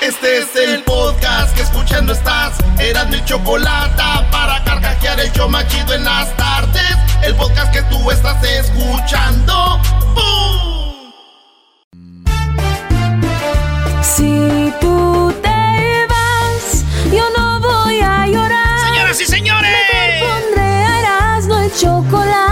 Este es el podcast que escuchando estás. Eran mi chocolate para carcajear el yo machido en las tardes. El podcast que tú estás escuchando. ¡Bum! Si tú te vas, yo no voy a llorar. Señoras y señores. Pondré a Erasmo el chocolate,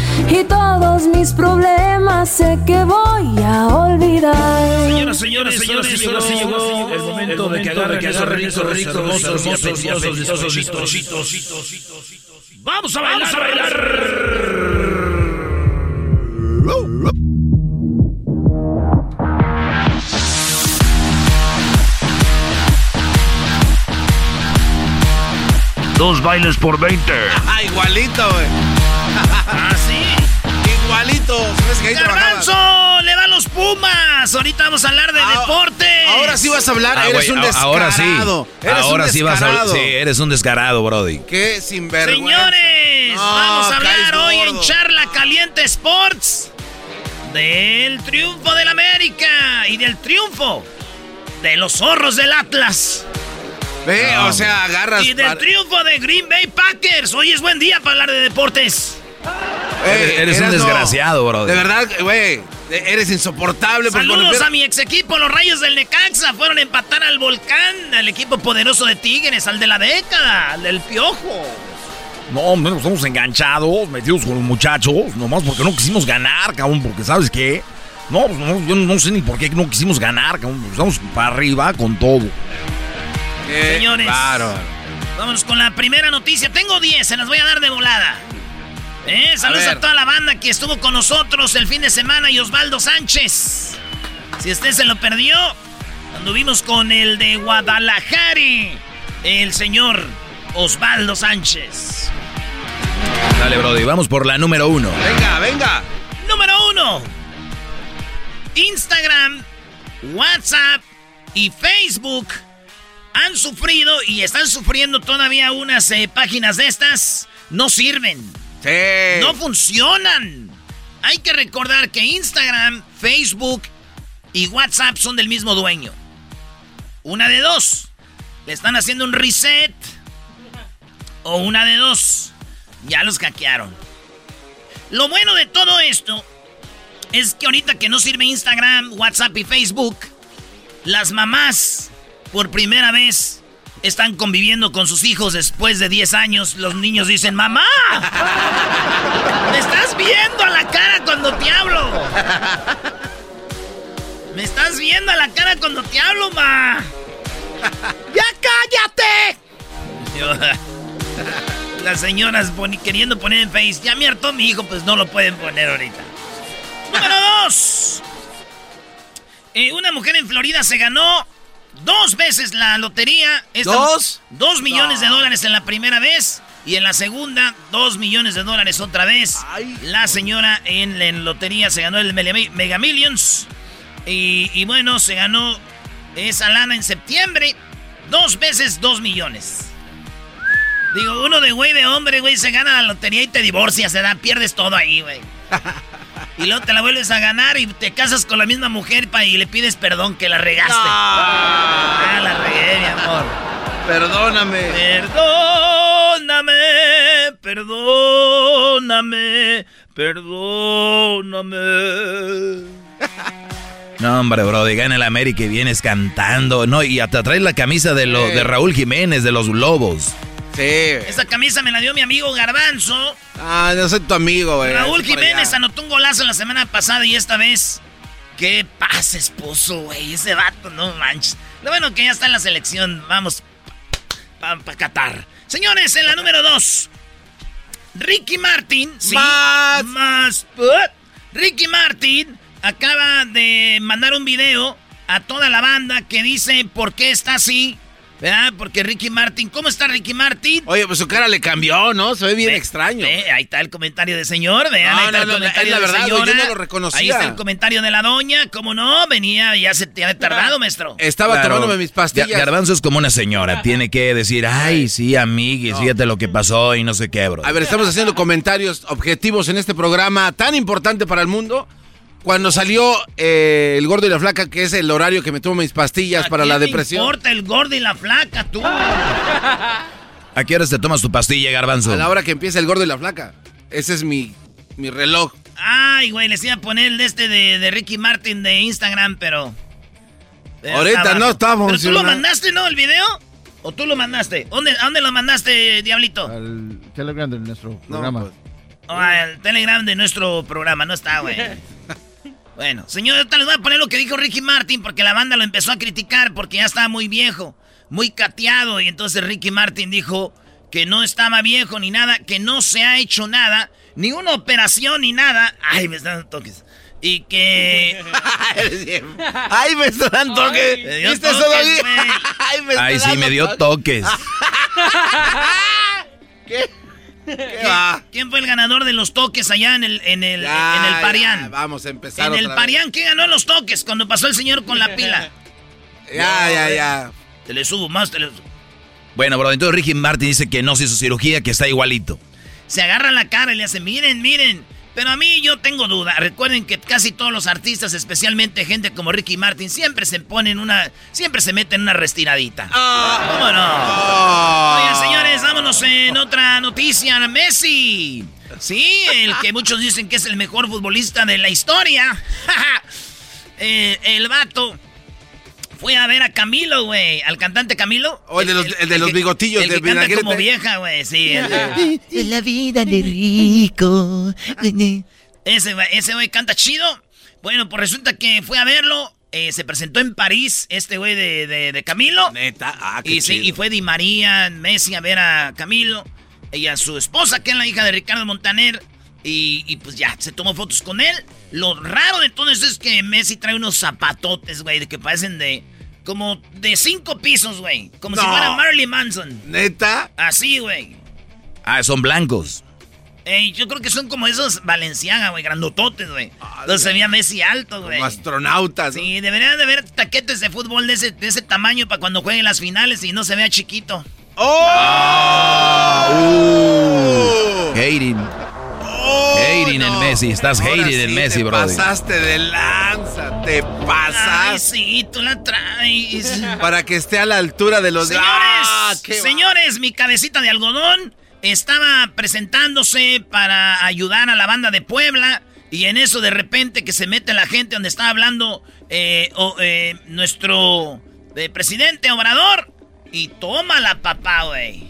Y todos mis problemas sé que voy a olvidar. Señoras, señores, señores, señores, señores, el momento de que agarre, que agarre rico, rico, hermosos, hermosos, hermosos, hermosos, Vamos a bailar, a bailar. Dos bailes por 20. Ah, igualito, güey. ¡Garbanzo! ¡Le va a los Pumas! Ahorita vamos a hablar de Ah, deportes. Ahora sí vas a hablar, Ah, eres un descarado. Ahora sí. Eres ahora sí vas a. Sí, eres un descarado, Brody. Qué sinvergüenza. Señores, No, vamos a hablar hoy en. Charla Caliente Sports del triunfo del América y del triunfo de los zorros del Atlas Ve, No, o sea, agarras. y del triunfo de Green Bay Packers. Hoy es buen día para hablar de deportes. Eh, Eres un desgraciado, brother. De verdad, güey. Eres insoportable. cuando Saludos a mi ex equipo, los Rayos del Necaxa. Fueron a empatar al Volcán, al equipo poderoso de Tigres, al de la década, al del Piojo. No, hombre, nos estamos enganchados, metidos con los muchachos, nomás porque no quisimos ganar, cabrón, porque ¿sabes qué? No, pues no, yo no sé ni por qué no quisimos ganar, cabrón. Estamos para arriba con todo. Qué Señores. bárbaro. Vámonos con la primera noticia. Tengo 10, se las voy a dar de volada. Eh, saludos a, toda la banda que estuvo con nosotros el fin de semana y Osvaldo Sánchez. Si usted se lo perdió, anduvimos con el de Guadalajara, el señor Osvaldo Sánchez. Dale, Brody, vamos por la número uno. Venga, venga. Número uno. Instagram, WhatsApp y Facebook han sufrido y están sufriendo todavía unas eh, páginas de estas. No sirven. No funcionan. Hay que recordar que Instagram, Facebook y WhatsApp son del mismo dueño. Una de dos. Le están haciendo un reset. O una de dos. Ya los hackearon. Lo bueno de todo esto es que ahorita que no sirve Instagram, WhatsApp y Facebook, las mamás por primera vez están conviviendo con sus hijos después de 10 años. Los niños dicen, mamá, me estás viendo a la cara cuando te hablo. Me estás viendo a la cara cuando te hablo, ma. ¡Ya cállate! Las señoras queriendo poner en Face, ya me hartó mi hijo, pues no lo pueden poner ahorita. Número dos. Eh, una mujer en Florida se ganó dos veces la lotería. Esta- ¿Dos? Dos millones No. de dólares en la primera vez. Y en la segunda, dos millones de dólares otra vez. Ay, la señora en la lotería se ganó el Mega Millions. Y, y bueno, se ganó esa lana en septiembre. Dos veces dos millones. Digo, uno de güey de hombre, güey, se gana la lotería y te divorcias, se da, pierdes todo ahí, güey. Y luego te la vuelves a ganar y te casas con la misma mujer y le pides perdón que la regaste. Ah, la regué, mi amor. Perdóname. Perdóname, perdóname, perdóname. No, hombre, bro, gana el América y vienes cantando. No, y hasta traes la camisa de, lo, de Raúl Jiménez, de los Lobos. Sí. Esa camisa me la dio mi amigo Garbanzo. Ah, no soy tu amigo, güey. Raúl Jiménez anotó un golazo la semana pasada y esta vez. ¿Qué pasa, esposo, güey? Ese vato, no manches. Lo bueno que ya está en la selección. Vamos para pa Qatar. Señores, en la número dos. Ricky Martin. Sí, más. Más. Ricky Martin acaba de mandar un video a toda la banda que dice por qué está así. ¿Verdad? Porque Ricky Martin, ¿cómo está Ricky Martin? Oye, pues su cara le cambió, ¿no? Se ve bien extraño. ahí está el comentario de señor, vean, ahí está el comentario la de verdad, señora. yo no lo reconocía. Ahí está el comentario de la doña, ¿cómo no? Venía, ya se te había tardado, maestro. Estaba claro, tomándome mis pastillas. Garbanzo es como una señora, tiene que decir, ay, sí, amiguis, no. fíjate lo que pasó y no sé qué, bro. A ver, estamos haciendo comentarios objetivos en este programa tan importante para el mundo. Cuando salió eh, el gordo y la flaca, que es el horario que me tomo mis pastillas para la depresión. No importa el gordo y la flaca, tú? ¿A qué horas te tomas tu pastilla, garbanzo? A la hora que empieza el gordo y la flaca. Ese es mi, mi reloj. Ay, güey, les iba a poner el de este de, de Ricky Martin de Instagram, pero... Ahorita no estamos. ¿Pero tú lo mandaste, no, el video? ¿O tú lo mandaste? ¿Dónde, ¿A dónde lo mandaste, Diablito? Al Telegram de nuestro programa. No, pues. al Telegram de nuestro programa, no está, güey. Bueno, señor, ahorita les voy a poner lo que dijo Ricky Martin porque la banda lo empezó a criticar porque ya estaba muy viejo, muy cateado y entonces Ricky Martin dijo que no estaba viejo ni nada, que no se ha hecho nada, ni una operación ni nada. Ay, me están dando toques. Y que... Ay, me están dando toques. ¿Viste eso, Doggy? Ay, me Ay sí, me dio toques. ¿Qué? ¿Quién fue el ganador de los toques allá en el, en el, ya, en el Parián? Ya, vamos a empezar. En el Parián, ¿quién ganó los toques cuando pasó el señor con la pila? Ya, ya, ya. Te le subo más, te le subo. Bueno, bro, entonces Ricky Martin dice que no se hizo cirugía, que está igualito. Se agarra la cara y le hace, miren, miren. Pero a mí yo tengo duda. Recuerden que casi todos los artistas, especialmente gente como Ricky Martin, siempre se ponen una. Siempre se meten una restiradita. Oh. ¿Cómo no? Oigan, señores, vámonos en otra noticia. Messi. Sí, el que muchos dicen que es el mejor futbolista de la historia. eh, el vato. Fue a ver a Camilo, güey. Al cantante Camilo. O el de los, el, el de los bigotillos el de que canta como vieja, güey. Sí. El de, la vida de rico. Ese, ese güey canta chido. Bueno, pues resulta que fue a verlo. Eh, se presentó en París este güey de, de, de, Camilo. Neta. Ah, qué y, sí, y fue Di María, Messi a ver a Camilo. Y a su esposa, que es la hija de Ricardo Montaner. Y, y, pues ya, se tomó fotos con él. Lo raro de todo eso es que Messi trae unos zapatotes, güey, de que parecen de. Como de cinco pisos, güey. Como No. si fuera Marilyn Manson. Neta. Así, güey. Ah, son blancos. Ey, yo creo que son como esos Valenciaga, güey, grandototes, güey. Entonces se veía Messi alto, güey. Como astronautas. ¿no? Sí, deberían de haber taquetes de fútbol de ese, de ese tamaño para cuando jueguen las finales y no se vea chiquito. ¡Oh! Uh. Hating. ¡Oh, Hating en no! Messi, estás Ahora hating sí en Messi, te brother. pasaste de lanza, te Ay, pasaste. sí, tú la traes. Para que esté a la altura de los... Señores, ¡Ah, señores, mi cabecita de algodón estaba presentándose para ayudar a la banda de Puebla y en eso de repente que se mete la gente donde estaba hablando eh, eh, nuestro eh, presidente Obrador y toma la papá, güey.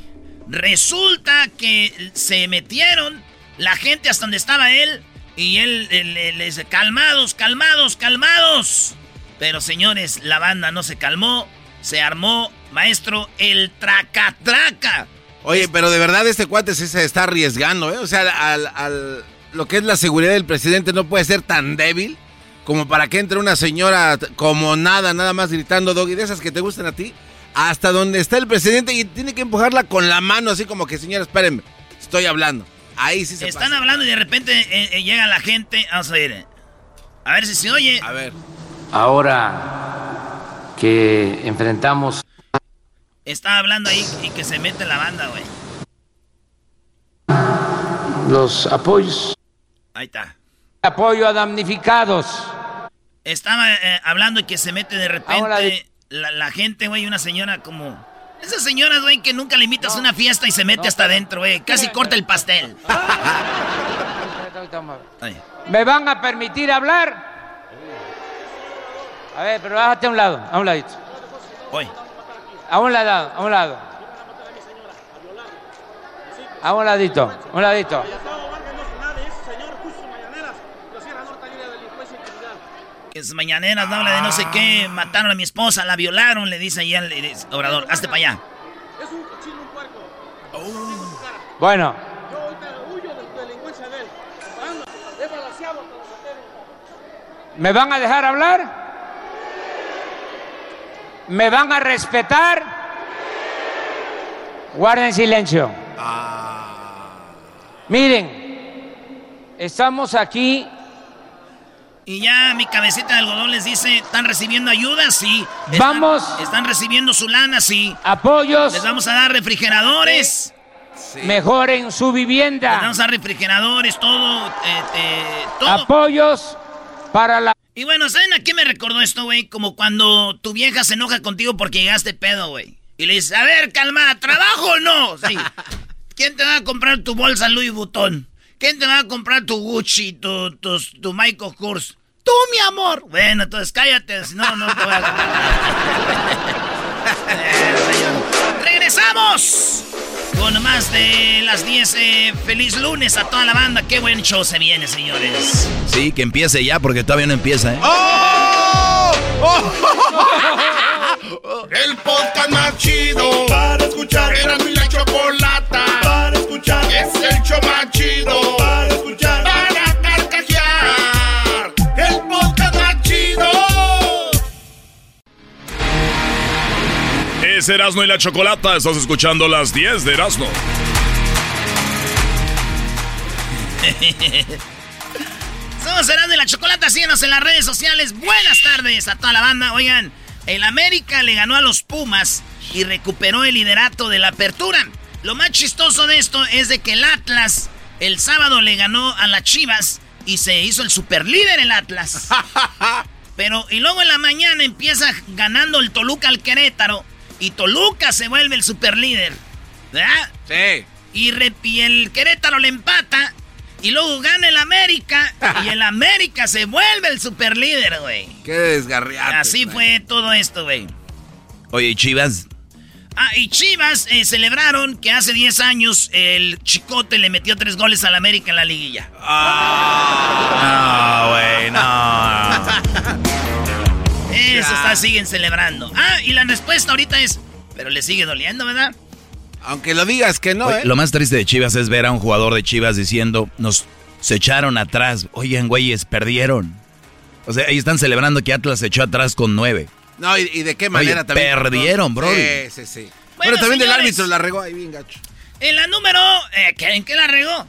Resulta que se metieron la gente hasta donde estaba él y él le- les dice, calmados, calmados, calmados. Pero señores, la banda no se calmó, se armó, maestro, el traca-traca. Oye, pero de verdad este cuate sí se está arriesgando, ¿eh? O sea, al, al- lo que es la seguridad del presidente no puede ser tan débil como para que entre una señora como nada, nada más gritando, Doggy, de esas que te gustan a ti, hasta donde está el presidente y tiene que empujarla con la mano, así como que, señora, espérenme, estoy hablando. Ahí sí se Están pasa. hablando y de repente eh, eh, llega la gente. Vamos a ver. A ver si se oye. A ver. Ahora que enfrentamos Está hablando ahí y que se mete la banda, güey. los apoyos. Ahí está. Apoyo a damnificados. Estaba eh, hablando y que se mete de repente la, la, gente, güey, una señora como... Esas señoras, güey, que nunca le invitas a una fiesta y se mete hasta adentro, güey. Casi corta el pastel. ¿Me van a permitir hablar? A ver, pero bájate a un lado, a un ladito. Voy. A un lado, a un lado. A un ladito, a un ladito. Que es mañaneras, no habla de no sé qué, mataron a mi esposa, la violaron, le dice ahí al obrador, hazte para allá. Es un cochino, un puerco. Bueno. ¿Me van a dejar hablar? ¿Me van a respetar? Guarden silencio. Miren, estamos aquí. Y ya mi cabecita de algodón les dice, ¿están recibiendo ayuda? Sí. vamos. Están recibiendo su lana, sí. Apoyos. Les vamos a dar refrigeradores. Mejoren su vivienda. Les vamos a dar refrigeradores, todo, eh, eh, todo. Apoyos para la y bueno, ¿saben a qué me recordó esto, güey? Como cuando tu vieja se enoja contigo porque llegaste pedo, güey. Y le dices, a ver, calma, ¿trabajo o no? Sí. ¿Quién te va a comprar tu bolsa Louis Vuitton? ¿Quién te va a comprar tu Gucci, tu, tu, tu Michael Kors? Tú, mi amor. Bueno, entonces cállate, si no, no te voy a... ¡Regresamos! Con más de las 10. Eh, feliz lunes a toda la banda. Qué buen show se viene, señores. Sí, que empiece ya porque todavía no empieza, ¿eh? ¡Oh! El podcast más chido para escuchar. Era mi la chocolata para escuchar. Es el show más chido Erasmo y la Chocolata. Estás escuchando las 10 de Erasmo. Somos Erasmo y la Chocolata. Síguenos en las redes sociales. Buenas tardes a toda la banda. Oigan, el América le ganó a los Pumas y recuperó el liderato de la apertura. Lo más chistoso de esto es de que el Atlas el sábado le ganó a las Chivas y se hizo el superlíder el Atlas. Pero, y luego en la mañana empieza ganando el Toluca al Querétaro y Toluca se vuelve el superlíder. ¿Verdad? Sí. Y, el Querétaro le empata. Y luego gana el América. y el América se vuelve el superlíder, güey. Qué desgarriado. Así fue todo esto, güey. Oye, Chivas? Ah, y Chivas eh, celebraron que hace 10 años el Chicote le metió tres goles al América en la liguilla. Ah, güey, no. Eso está, siguen celebrando. Ah, y la respuesta ahorita es, pero le sigue doliendo, ¿verdad? Aunque lo digas que no, ¿eh? Lo más triste de Chivas es ver a un jugador de Chivas diciendo, nos se echaron atrás. Oigan, güeyes, perdieron. O sea, ahí están celebrando que Atlas se echó atrás con nueve. No, y, de qué manera también. Perdieron, bro. Sí, sí, sí. Bueno, también del árbitro la regó ahí bien gacho. En la número. Eh, ¿En qué la regó?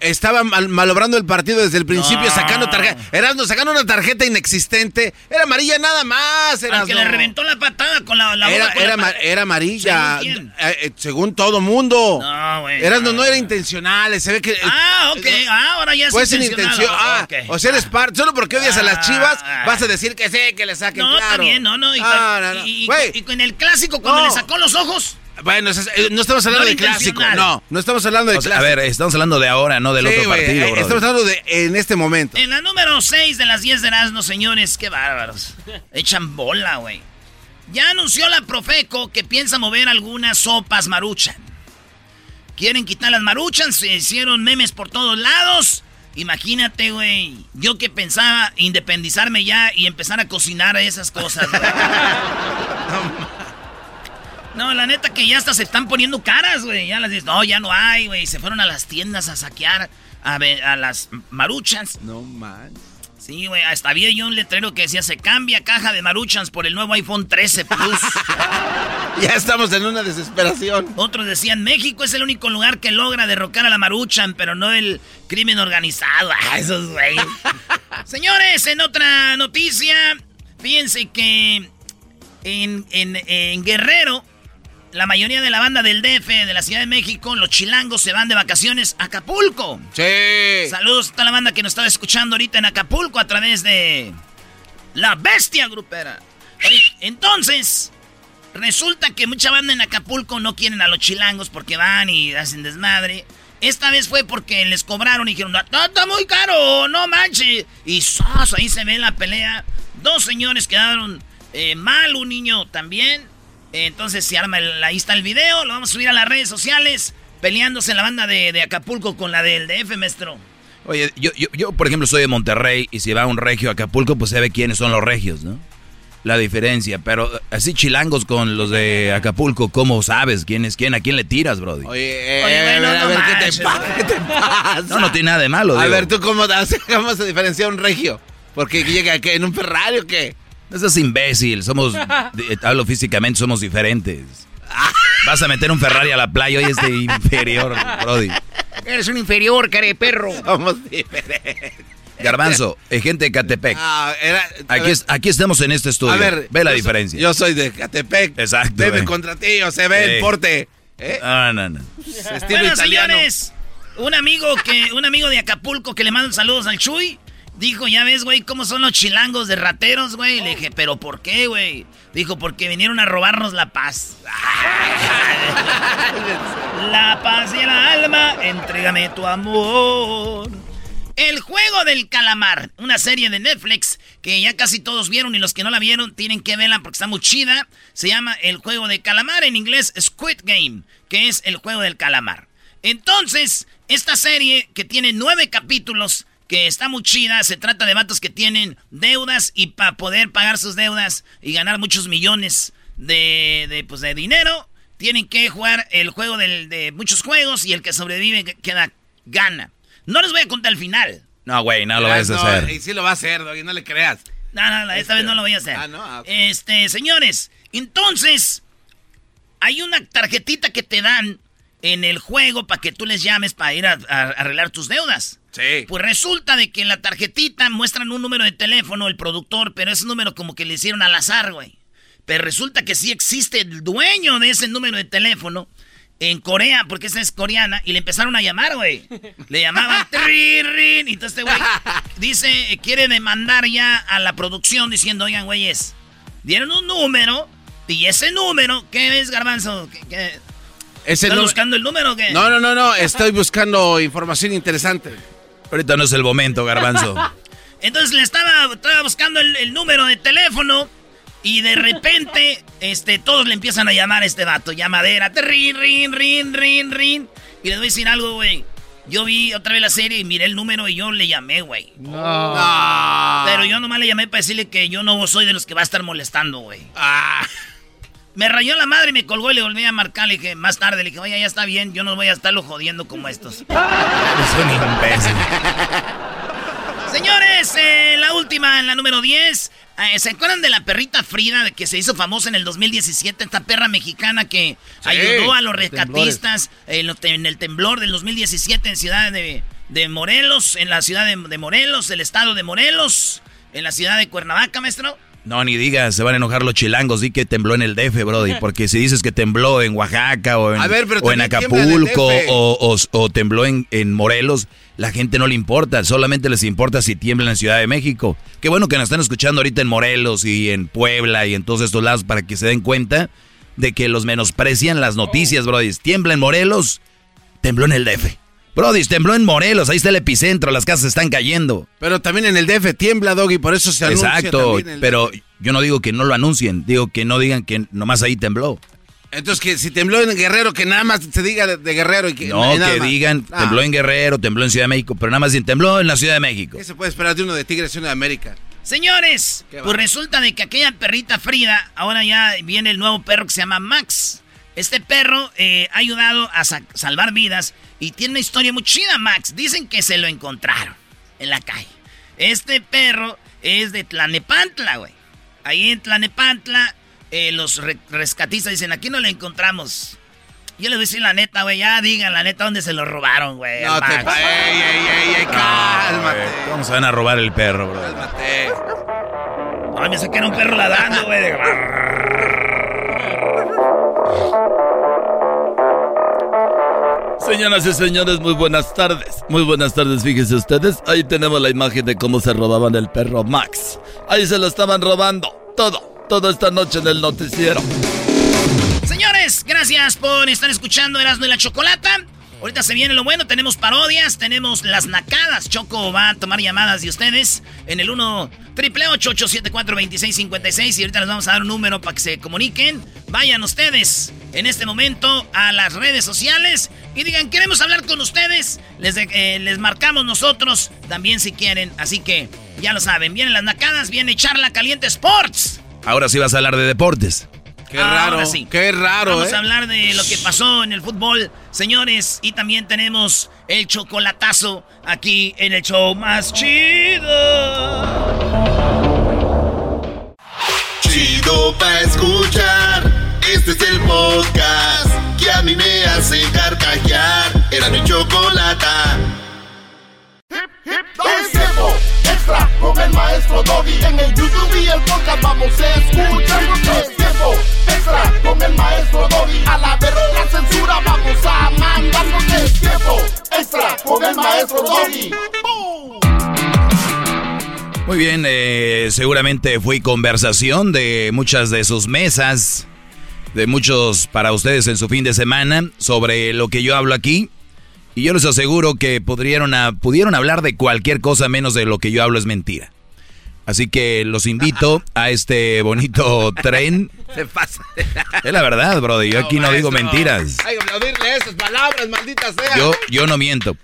Estaba malobrando el partido desde el principio, sacando tarjeta. Erasmo, sacando una tarjeta inexistente. Era amarilla nada más. Erasmo. que le reventó la patada con la, la era, era, amarilla. ¿Según, eh, eh, según todo mundo. No, güey. Erasmo no, era intencional. Se ve que. Ah, ok. Ah, ahora ya es Fue sin intención. Ah, o sea, eres parte. Solo porque odias a las ah, chivas, vas a decir que sí, que le saquen. No, claro. está bien, no, no. Y, ah, y, con el clásico, cuando le sacó los ojos. Bueno, no estamos hablando de clásico. No, no estamos hablando de clásico. A ver, estamos hablando de ahora, no del otro partido. Eh, estamos hablando de en este momento. En la número 6 de las 10 de Erasmo, señores, qué bárbaros. Echan bola, güey. Ya anunció la Profeco que piensa mover algunas sopas maruchan. Quieren quitar las maruchan, se hicieron memes por todos lados. Imagínate, güey. Yo que pensaba independizarme ya y empezar a cocinar esas cosas, güey. No, la neta que ya hasta se están poniendo caras, güey. Ya las dices, no, ya no hay, güey. Se fueron a las tiendas a saquear a, a las maruchas. No man. Sí, güey. Hasta había yo un letrero que decía, se cambia caja de maruchans por el nuevo iPhone 13 Plus. ya estamos en una desesperación. Otros decían, México es el único lugar que logra derrocar a la maruchan, pero no el crimen organizado. Ah, esos güey. Señores, en otra noticia, fíjense que en, en, en Guerrero la mayoría de la banda del DF, de la Ciudad de México, los chilangos se van de vacaciones a Acapulco. Sí. Saludos a toda la banda que nos está escuchando ahorita en Acapulco a través de La Bestia Grupera. Oye, entonces, resulta que mucha banda en Acapulco no quieren a los chilangos porque van y hacen desmadre. Esta vez fue porque les cobraron y dijeron, no, está muy caro, no manches. Y ¡zas! ahí se ve la pelea. Dos señores quedaron eh, mal, un niño también. Entonces se arma, el- ahí está el video, lo vamos a subir a las redes sociales. Peleándose la banda de, de Acapulco con la del DF, maestro. Oye, yo, yo, yo, por ejemplo, soy de Monterrey y si va un regio a Acapulco, pues se ve quiénes son los regios, ¿no? La diferencia, pero así chilangos con los de Acapulco, ¿cómo sabes quién es quién? ¿A quién le tiras, Brody? Oye, eh, Oye, bueno, a ver, a no ver, ¿qué te pasa? ¿Qué te pasa? No, no tiene nada de malo, A digo. ver, ¿tú cómo, cómo se diferencia un regio? ¿Porque llega ¿qué, en un Ferrari o qué? No seas imbécil, somos, de- hablo físicamente, somos diferentes. Vas a meter un Ferrari a la playa, hoy es de inferior, Brody. Eres un inferior, care perro. Somos diferentes. Garbanzo, eh, gente de Catepec. Ah, era, Aquí, ver, es- aquí estamos en este estudio. a ver, ve la yo soy- diferencia. yo soy de Catepec. Exacto, Bebe eh. contra ti, o se ve Sí. el porte. ¿eh? Ah, no, no. Estilo Bueno, italiano. señores, un amigo que, un amigo de Acapulco que le manda saludos al Chuy, dijo, ya ves, güey, cómo son los chilangos de rateros, güey. Le dije, ¿pero por qué, güey? Dijo, porque vinieron a robarnos la paz. la paz y el alma, entrégame tu amor. El juego del calamar, una serie de Netflix que ya casi todos vieron y los que no la vieron tienen que verla porque está muy chida. Se llama El juego del calamar, en inglés Squid Game, que es el juego del calamar. Entonces, esta serie que tiene nueve capítulos, que está muy chida, se trata de vatos que tienen deudas y para poder pagar sus deudas y ganar muchos millones de, de, pues, de dinero, tienen que jugar el juego del- de muchos juegos y el que sobrevive que- queda gana. No les voy a contar el final. No, güey, no lo Ah, vayas a hacer. Y sí lo va a hacer, Doggy, no le creas. No, no, no, esta vez no lo voy a hacer. Ah, no, ah. Este, señores, entonces, hay una tarjetita que te dan en el juego para que tú les llames para ir a, a arreglar tus deudas. Sí. Pues resulta de que en la tarjetita muestran un número de teléfono, el productor, pero ese número como que le hicieron al azar, güey. Pero resulta que sí existe el dueño de ese número de teléfono en Corea, porque esa es coreana, y le empezaron a llamar, güey. Le llamaban trin, rin, y entonces este güey dice, quiere demandar ya a la producción diciendo, oigan, güeyes, dieron un número, y ese número, ¿qué es, Garbanzo? ¿Qué, qué? ¿Estás buscando el número o qué? No, no, no, no, estoy buscando información interesante. Ahorita no es el momento, Garbanzo. Entonces le estaba, estaba buscando el, el número de teléfono y de repente este, todos le empiezan a llamar a este vato. Llamadera. Rin, rin, rin, rin, rin. Y les voy a decir algo, güey. Yo vi otra vez la serie y miré el número y yo le llamé, güey. No. Pero yo nomás le llamé para decirle que yo no soy de los que va a estar molestando, güey. Ah, Me rayó la madre y me colgó y le volví a marcar. Le dije, más tarde, le dije, oye, ya está bien, yo no voy a estarlo jodiendo como estos. es un imbécil. Señores, eh, la última, en la número 10. eh, ¿Se acuerdan de la perrita Frida de que se hizo famosa en el 2017? Esta perra mexicana que ayudó a los rescatistas en, lo- en el temblor del 2017 en ciudad de, de Morelos, en la ciudad de, de Morelos, el estado de Morelos, en la ciudad de Cuernavaca, maestro. No, ni digas, se van a enojar los chilangos. Di que tembló en el DF, Brody. Porque si dices que tembló en Oaxaca o en, ver, o Acapulco o, o- o tembló en, en Morelos, la gente no le importa. Solamente les importa si tiembla en Ciudad de México. Qué bueno que nos están escuchando ahorita en Morelos y en Puebla y en todos estos lados para que se den cuenta de que los menosprecian las noticias, Brody. Tiembla en Morelos, tembló en el DF. Brody, tembló en Morelos, ahí está el epicentro, las casas están cayendo. pero también en el DF tiembla, Doggy, por eso se anuncia Exacto, el pero DF. yo no digo que no lo anuncien, digo que no digan que nomás ahí tembló. Entonces, que si tembló en Guerrero, que nada más se diga de, de Guerrero y que... No, que más. digan Ah, tembló en Guerrero, tembló en Ciudad de México, pero nada más dicen tembló en la Ciudad de México. ¿Qué se puede esperar de uno de Tigres y uno de América? Señores, pues resulta de que aquella perrita Frida, ahora ya viene el nuevo perro que se llama Max. Este perro eh, ha ayudado a sa- salvar vidas y tiene una historia muy chida, Max. Dicen que se lo encontraron en la calle. Este perro es de Tlanepantla, güey. Ahí en Tlanepantla, eh, los re- rescatistas dicen, aquí no lo encontramos. Yo les voy a decir la neta, güey, ya digan la neta dónde se lo robaron, güey. No te... Max. pa- ¡Ey, ey, ey, ey! ¡Cálmate! ¿Cómo se van a robar el perro, bro? ¡Cálmate! Ay, me saqué un perro ladrando, güey. Señoras y señores, muy buenas tardes. Muy buenas tardes, fíjense ustedes. Ahí tenemos la imagen de cómo se robaban el perro Max. Ahí se lo estaban robando. Todo, todo esta noche en el noticiero. Señores, gracias por estar escuchando Erasmo y la Chocolata. Ahorita se viene lo bueno, tenemos parodias, tenemos las nacadas. Choco va a tomar llamadas de ustedes en el 1 triple 874 2656 y ahorita les vamos a dar un número para que se comuniquen. Vayan ustedes en este momento a las redes sociales y digan, queremos hablar con ustedes. Les, eh, les marcamos nosotros también si quieren. Así que ya lo saben, vienen las nacadas, viene Charla Caliente Sports. Ahora sí vas a hablar de deportes. Qué raro, qué raro, Vamos ¿eh? a hablar de lo que pasó en el fútbol, señores. Y también tenemos el chocolatazo aquí en el show más chido. Chido pa' escuchar. Este es el podcast que a mí me hace carcajear. Era mi chocolata. Es tiempo extra con el maestro Doggy. En el YouTube y el podcast vamos a escuchar. Extra con el maestro Doggy. A la verga la censura vamos a mandar. Es tiempo extra con el maestro Doggy. Muy bien, eh, seguramente fue conversación de muchas de sus mesas, de muchos para ustedes en su fin de semana, sobre lo que yo hablo aquí. Y yo les aseguro que pudieron, pudieron hablar de cualquier cosa menos de lo que yo hablo es mentira. Así que los invito a este bonito tren. Se pasa. Es la verdad, brother. Yo aquí no digo mentiras. Hay que aplaudirle esas palabras, maldita sea. Yo, yo no miento.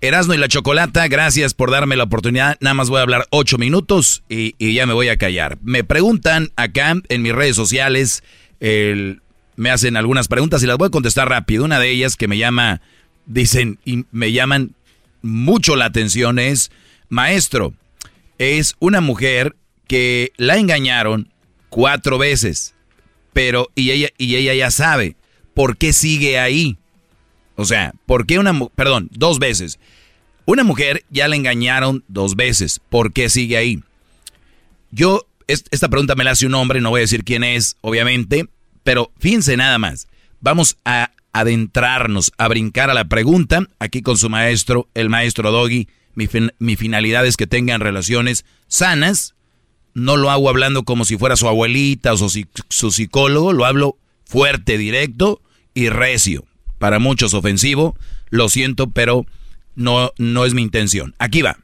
Erasno y la Chocolata, gracias por darme la oportunidad. Nada más voy a hablar ocho minutos y, y ya me voy a callar. Me preguntan acá en mis redes sociales, el- me hacen algunas preguntas y las voy a contestar rápido. Una de ellas que me llama, dicen, y me llaman mucho la atención es, maestro, es una mujer que la engañaron cuatro veces, pero y ella, y ella ya sabe por qué sigue ahí. O sea, ¿por qué una perdón, dos veces? Una mujer ya la engañaron dos veces, ¿por qué sigue ahí? Yo, es- esta pregunta me la hace un hombre, no voy a decir quién es, obviamente, pero fíjense nada más. Vamos a adentrarnos, a brincar a la pregunta, aquí con su maestro, el maestro Doggy. Mi, fin- mi finalidad es que tengan relaciones sanas. No lo hago hablando como si fuera su abuelita o su, su psicólogo, lo hablo fuerte, directo y recio. Para muchos ofensivo, lo siento, pero no, no es mi intención. Aquí va.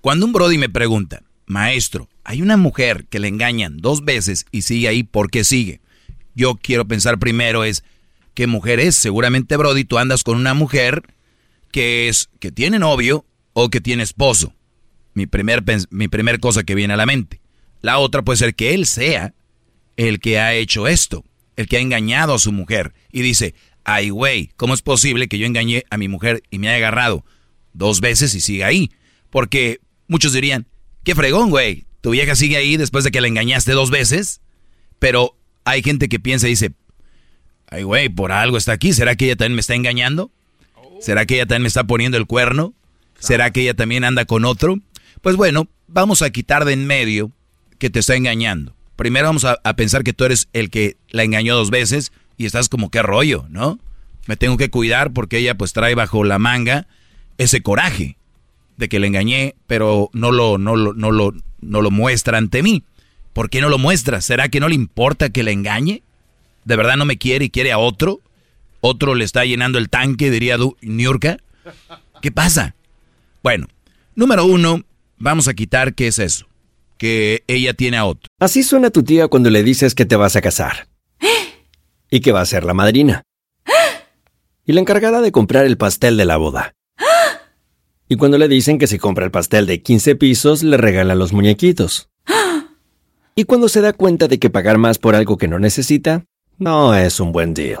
Cuando un Brody me pregunta, maestro, hay una mujer que le engañan dos veces y sigue ahí, ¿por qué sigue? Yo quiero pensar primero es, ¿qué mujer es? Seguramente, Brody, tú andas con una mujer que es, que tiene novio o que tiene esposo. Mi primer, mi primer cosa que viene a la mente. La otra puede ser que él sea el que ha hecho esto, el que ha engañado a su mujer. Y dice, ay güey, ¿cómo es posible que yo engañé a mi mujer y me haya agarrado dos veces y siga ahí? Porque muchos dirían, qué fregón, güey, tu vieja sigue ahí después de que la engañaste dos veces. Pero hay gente que piensa y dice, ay güey, por algo está aquí, ¿será que ella también me está engañando? ¿Será que ella también me está poniendo el cuerno? ¿Será que ella también anda con otro? Pues bueno, vamos a quitar de en medio que te está engañando. Primero vamos a, a pensar que tú eres el que la engañó dos veces y estás como qué rollo, ¿no? Me tengo que cuidar porque ella pues trae bajo la manga ese coraje de que le engañé, pero no lo, no lo, no lo, no lo muestra ante mí. ¿Por qué no lo muestra? ¿Será que no le importa que le engañe? ¿De verdad no me quiere y quiere a otro? ¿Otro le está llenando el tanque, diría Du- Niurka? ¿Qué pasa? Bueno, número uno, vamos a quitar qué es eso. Que ella tiene a otro. Así suena tu tía cuando le dices que te vas a casar. Y que va a ser la madrina. Y la encargada de comprar el pastel de la boda. Y cuando le dicen que si compra el pastel de 15 pisos, le regalan los muñequitos. Y cuando se da cuenta de que pagar más por algo que no necesita, no es un buen deal.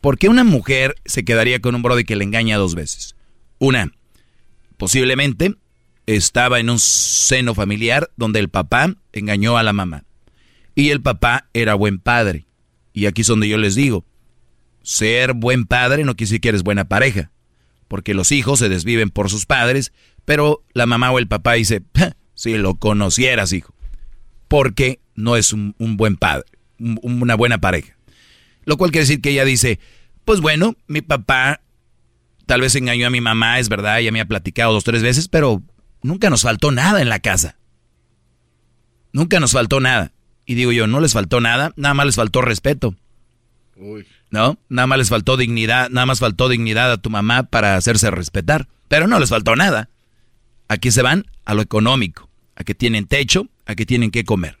¿Por qué una mujer se quedaría con un brody que le engaña dos veces? Una, posiblemente estaba en un seno familiar donde el papá engañó a la mamá. Y el papá era buen padre. Y aquí es donde yo les digo, ser buen padre no quiere decir que eres buena pareja. Porque los hijos se desviven por sus padres, pero la mamá o el papá dice, si lo conocieras, hijo. Porque no es un, buen padre, un, una buena pareja. Lo cual quiere decir que ella dice, pues bueno, mi papá tal vez engañó a mi mamá, es verdad, ella me ha platicado dos, tres veces, pero nunca nos faltó nada en la casa. Nunca nos faltó nada. Y digo yo, no les faltó nada, nada más les faltó respeto. ¿No? Nada más les faltó dignidad, nada más faltó dignidad a tu mamá para hacerse respetar. Pero no les faltó nada. Aquí se van a lo económico, a que tienen techo, a que tienen que comer.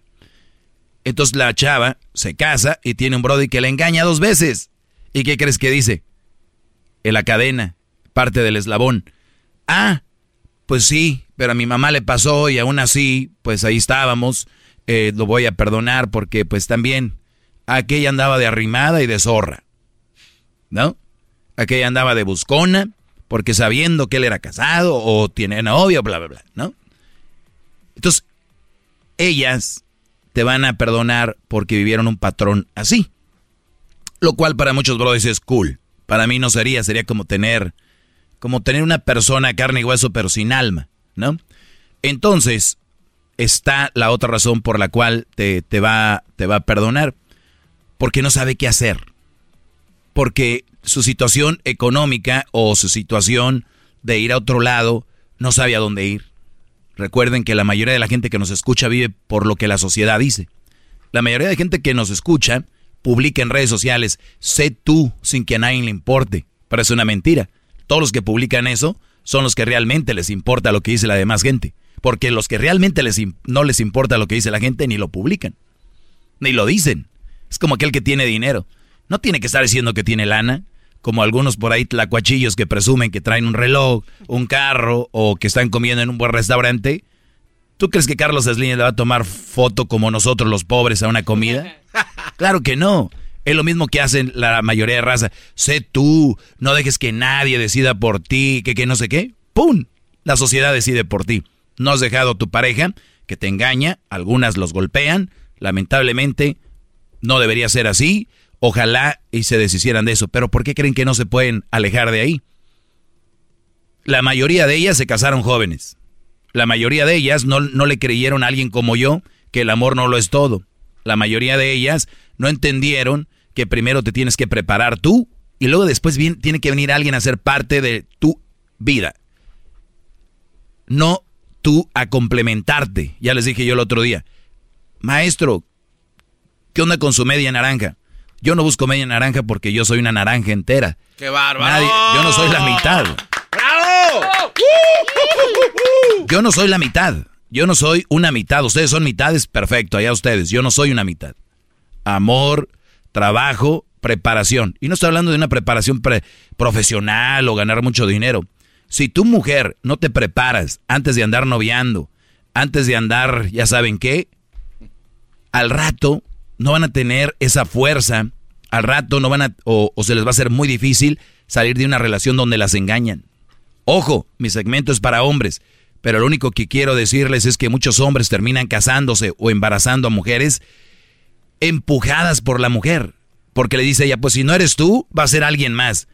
Entonces la chava se casa y tiene un brody que le engaña dos veces. ¿Y qué crees que dice? En la cadena, parte del eslabón. Ah, pues sí, pero a mi mamá le pasó y aún así, pues ahí estábamos. Eh, lo voy a perdonar porque pues también aquella andaba de arrimada y de zorra. ¿No? Aquella andaba de buscona porque sabiendo que él era casado o tiene novio, bla, bla, bla, ¿no? Entonces, ellas te van a perdonar porque vivieron un patrón así. Lo cual para muchos brothers es cool. Para mí no sería, sería como tener, como tener una persona carne y hueso pero sin alma, ¿no? Entonces, está la otra razón por la cual te, te, va, te va a perdonar. Porque no sabe qué hacer. Porque su situación económica o su situación de ir a otro lado no sabe a dónde ir. Recuerden que la mayoría de la gente que nos escucha vive por lo que la sociedad dice. La mayoría de gente que nos escucha publica en redes sociales, sé tú sin que a nadie le importe. Parece una mentira. Todos los que publican eso son los que realmente les importa lo que dice la demás gente. Porque los que realmente les, no les importa lo que dice la gente ni lo publican. Ni lo dicen. Es como aquel que tiene dinero. No tiene que estar diciendo que tiene lana como algunos por ahí tlacuachillos que presumen que traen un reloj, un carro o que están comiendo en un buen restaurante. ¿Tú crees que Carlos Slim le va a tomar foto como nosotros los pobres a una comida? Claro que no. Es lo mismo que hacen la mayoría de raza. Sé tú, no dejes que nadie decida por ti, que, que no sé qué. ¡Pum! La sociedad decide por ti. No has dejado a tu pareja que te engaña, algunas los golpean. Lamentablemente, no debería ser así. Ojalá y se deshicieran de eso. Pero ¿por qué creen que no se pueden alejar de ahí? La mayoría de ellas se casaron jóvenes. La mayoría de ellas no, no le creyeron a alguien como yo que el amor no lo es todo. La mayoría de ellas no entendieron que primero te tienes que preparar tú y luego después tiene que venir alguien a ser parte de tu vida. No tú a complementarte. Ya les dije yo el otro día. Maestro, ¿qué onda con su media naranja? Yo no busco media naranja porque yo soy una naranja entera. ¡Qué bárbaro! yo no soy la mitad. ¡Bravo! Yo no soy la mitad. Yo no soy una mitad. Ustedes son mitades, perfecto, allá ustedes. Yo no soy una mitad. Amor, trabajo, preparación. Y no estoy hablando de una preparación profesional o ganar mucho dinero. Si tu mujer no te preparas antes de andar noviando, antes de andar, ya saben qué, al rato no van a tener esa fuerza, al rato no van a, o, se les va a ser muy difícil salir de una relación donde las engañan. Ojo, mi segmento es para hombres, pero lo único que quiero decirles es que muchos hombres terminan casándose o embarazando a mujeres empujadas por la mujer, porque le dice ella, pues si no eres tú, va a ser alguien más.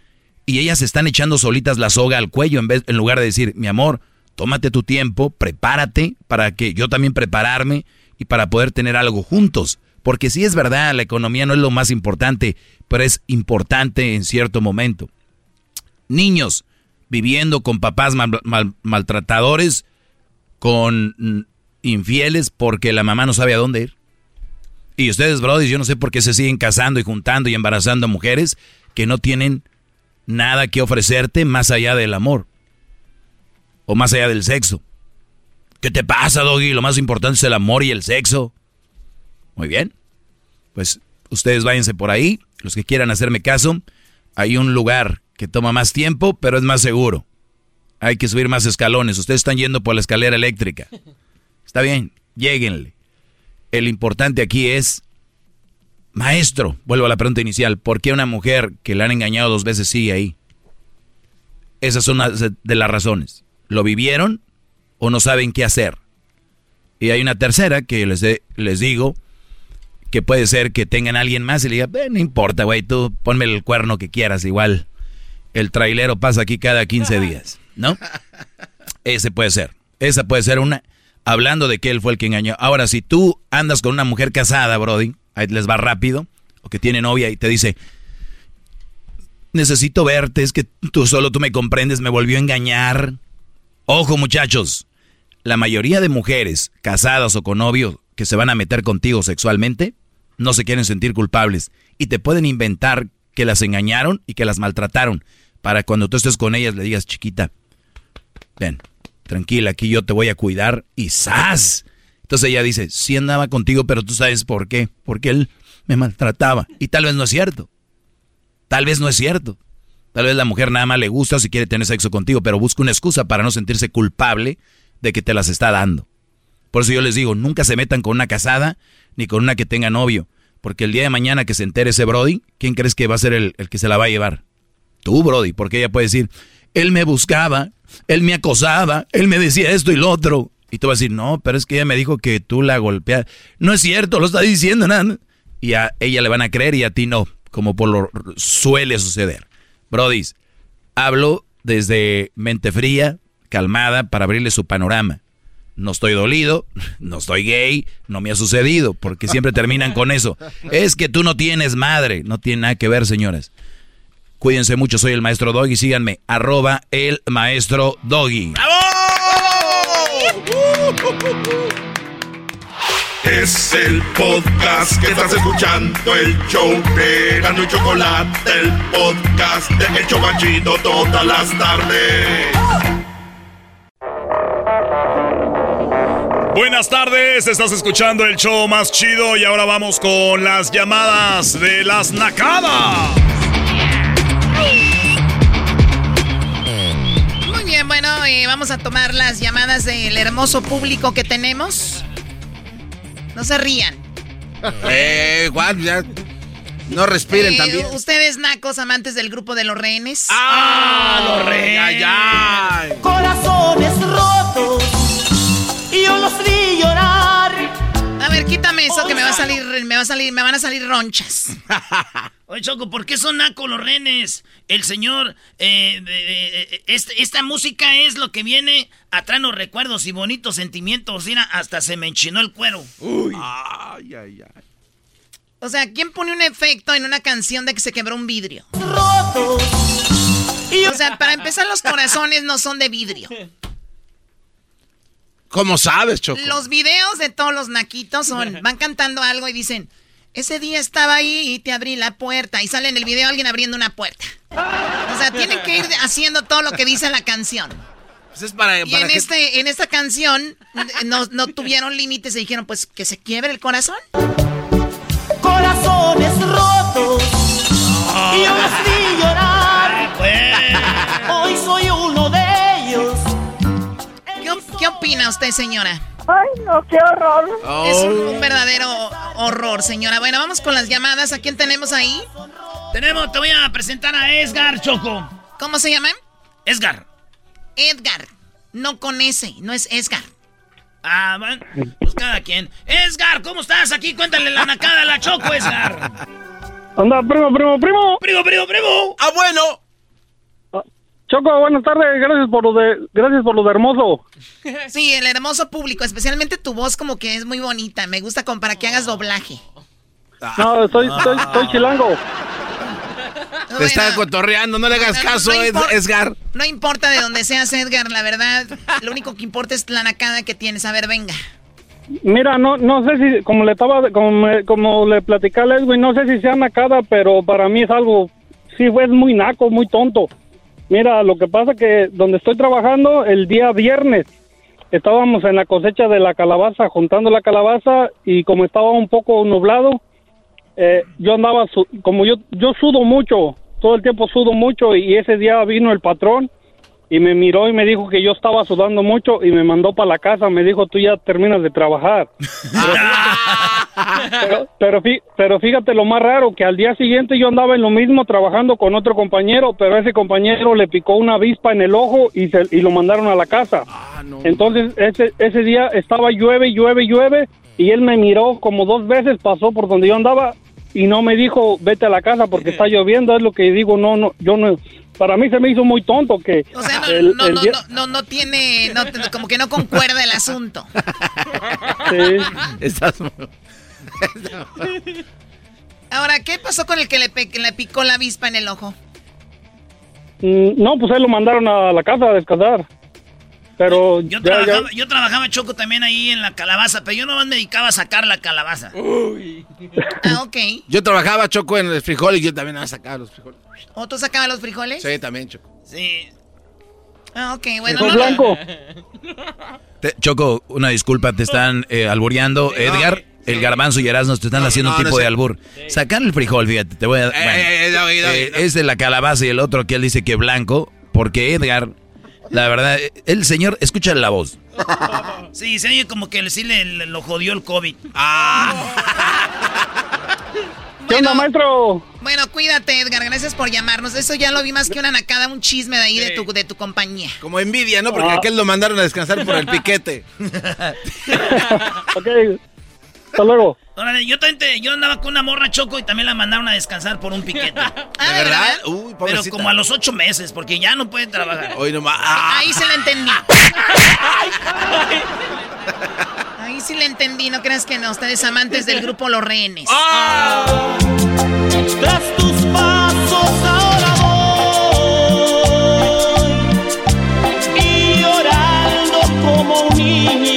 Y ellas están echando solitas la soga al cuello en, vez, en lugar de decir, mi amor, tómate tu tiempo, prepárate para que yo también prepararme y para poder tener algo juntos Porque sí es verdad, la economía no es lo más importante, pero es importante en cierto momento. Niños viviendo con papás maltratadores, con mm, infieles porque la mamá no sabe a dónde ir. Y ustedes, brothers, yo no sé por qué se siguen casando y juntando y embarazando a mujeres que no tienen nada que ofrecerte más allá del amor. O más allá del sexo. ¿Qué te pasa, Doggy? Lo más importante es el amor y el sexo. Muy bien. Pues ustedes váyanse por ahí. Los que quieran hacerme caso, hay un lugar que toma más tiempo, pero es más seguro. Hay que subir más escalones. Ustedes están yendo por la escalera eléctrica. Está bien, lléguenle. El importante aquí es, maestro, vuelvo a la pregunta inicial, ¿por qué una mujer que la han engañado dos veces sigue ahí? Esas son de las razones. ¿Lo vivieron o no saben qué hacer? Y hay una tercera que les, les digo que puede ser que tengan a alguien más y le diga, no importa, güey, tú ponme el cuerno que quieras, igual el trailero pasa aquí cada 15 días, ¿no? Ese puede ser. Esa puede ser una hablando de que él fue el que engañó. Ahora, si tú andas con una mujer casada, Brody, ahí les va rápido, o que tiene novia y te dice, necesito verte, es que tú solo tú me comprendes, me volvió a engañar. Ojo muchachos, la mayoría de mujeres casadas o con novio que se van a meter contigo sexualmente, no se quieren sentir culpables y te pueden inventar que las engañaron y que las maltrataron para cuando tú estés con ellas le digas, chiquita, ven, tranquila, aquí yo te voy a cuidar y ¡zas! Entonces ella dice, sí andaba contigo, pero tú sabes por qué, porque él me maltrataba. Y tal vez no es cierto. Tal vez no es cierto. Tal vez la mujer nada más le gusta si quiere tener sexo contigo, pero busca una excusa para no sentirse culpable de que te las está dando. Por eso yo les digo, nunca se metan con una casada ni con una que tenga novio. Porque el día de mañana que se entere ese Brody, ¿quién crees que va a ser el, el que se la va a llevar? Tú, Brody, porque ella puede decir, él me buscaba, él me acosaba, él me decía esto y lo otro. Y tú vas a decir, no, pero es que ella me dijo que tú la golpeas. No es cierto, lo está diciendo nada. Y a ella le van a creer y a ti no, como por lo suele suceder. Brody, hablo desde mente fría, calmada, para abrirle su panorama. No estoy dolido, no estoy gay, no me ha sucedido, porque siempre terminan con eso. Es que tú no tienes madre, no tiene nada que ver, señoras. Cuídense mucho, soy el maestro Doggy. Síganme, arroba el maestro Doggy. ¡Bravo! Es el podcast que estás escuchando, el show de y Chocolate, el podcast de El Chocachito todas las tardes. Buenas tardes, estás escuchando el show más chido y ahora vamos con las llamadas de las nacadas. Muy bien, bueno, eh, vamos a tomar las llamadas del hermoso público que tenemos. No se rían. Eh, ya. No respiren Eh, también. Ustedes, nacos, amantes del grupo de los rehenes. ¡Ah! ¡Los rehenes! ¡Ay, ay! Corazones rotos yo los vi llorar. A ver, quítame eso que me va a salir, me va a salir, me van a salir ronchas. Oye, Choco, ¿por qué son nacos los rehenes? El señor, eh, eh, eh, este- esta música es lo que viene a traernos recuerdos y bonitos sentimientos. Mira, hasta se me enchinó el cuero. Uy. Ay, ay, ay. O sea, ¿quién pone un efecto en una canción de que se quebró un vidrio? Rotos. O sea, para empezar, los corazones no son de vidrio. ¿Cómo sabes, Choco? Los videos de todos los naquitos son, van cantando algo y dicen, ese día estaba ahí y te abrí la puerta. Y sale en el video alguien abriendo una puerta. O sea, tienen que ir haciendo todo lo que dice la canción. Pues es para, Y para en, que- este, en esta canción no, no tuvieron límites y dijeron, pues, que se quiebre el corazón. Corazones rotos y usted, señora? Ay, no, qué horror. Es un, un verdadero horror, señora. Bueno, vamos con las llamadas. ¿A quién tenemos ahí? Tenemos, te voy a presentar a Edgar Choco. ¿Cómo se llama? Edgar. Edgar. No con S, no es Edgar. Ah, van. Pues cada quien. Edgar, ¿cómo estás? Aquí cuéntale la nacada a la Choco, Edgar. Anda, primo, primo, primo. Primo, primo, primo. Ah, bueno. Choco, buenas tardes. Gracias por lo de, gracias por lo de hermoso. Sí, el hermoso público, especialmente tu voz como que es muy bonita. Me gusta como para que hagas doblaje. No, soy, soy, soy chilango. Te está cotorreando, no le hagas caso, no Edgar. No importa de dónde seas, Edgar, la verdad. Lo único que importa es la nacada que tienes. A ver, venga. Mira, no, no sé si, como le estaba, como, me- como le platicé a Leslie, no sé si sea nacada, pero para mí es algo, sí, fue muy naco, muy tonto. Mira, lo que pasa que donde estoy trabajando, el día viernes, estábamos en la cosecha de la calabaza, juntando la calabaza, y como estaba un poco nublado, eh, yo andaba, como yo, yo sudo mucho, todo el tiempo sudo mucho, y ese día vino el patrón, y me miró y me dijo que yo estaba sudando mucho y me mandó para la casa. Me dijo, tú ya terminas de trabajar. Pero, pero, fí- pero fíjate lo más raro, que al día siguiente yo andaba en lo mismo trabajando con otro compañero, pero ese compañero le picó una avispa en el ojo y, se, y lo mandaron a la casa. Entonces ese, ese día estaba llueve, llueve, llueve y él me miró como dos veces, pasó por donde yo andaba y no me dijo vete a la casa porque está lloviendo, es lo que digo, no, no, yo no, para mí se me hizo muy tonto que O sea, no, el- no, el no, día- no, no, no tiene, no, como que no concuerda el asunto. Estás... Ahora, ¿qué pasó con el que le, pe- le picó la avispa en el ojo? Mm, No, pues él lo mandaron a la casa a descansar. Pero Yo ya, ya- trabajaba, yo trabajaba choco también ahí en la calabaza, pero yo nomás me dedicaba a sacar la calabaza. Ah, ok. Yo trabajaba, Choco, en el frijol y yo también a sacar los frijoles. ¿O tú sacabas los frijoles? Sí, también, Choco. Sí. Ah, ok, bueno. No, blanco. Te- Choco, una disculpa, te están eh, albureando. Edgar, el garbanzo y Erasmo te están No, haciendo no, un tipo no de albur. Sacar el frijol, fíjate, te voy a... bueno, eh, eh, Doggy, eh, Doggy. es de la calabaza y el otro que él dice que blanco, porque Edgar, la verdad, el señor, escucha la voz. Sí, se oye como que sí le, le- lo jodió el COVID. ¿Qué onda, maestro? Bueno, cuídate, Edgar. Gracias por llamarnos. Eso ya lo vi más que una nacada, un chisme de ahí de, tu, de tu compañía. Como envidia, ¿no? Porque Ah. aquel lo mandaron a descansar por el piquete. ok, hasta luego. Órale, yo también te- yo andaba con una morra choco y también la mandaron a descansar por un piquete. Ah, ¿de verdad? Uy, Pero pobrecita. como a los ocho meses, porque ya no pueden trabajar. Hoy nomás. Ahí se la entendí. Ahí sí la entendí, no creas que no. Ustedes amantes del grupo Los Rehenes. Tras tus pasos ahora voy y llorando como un niño.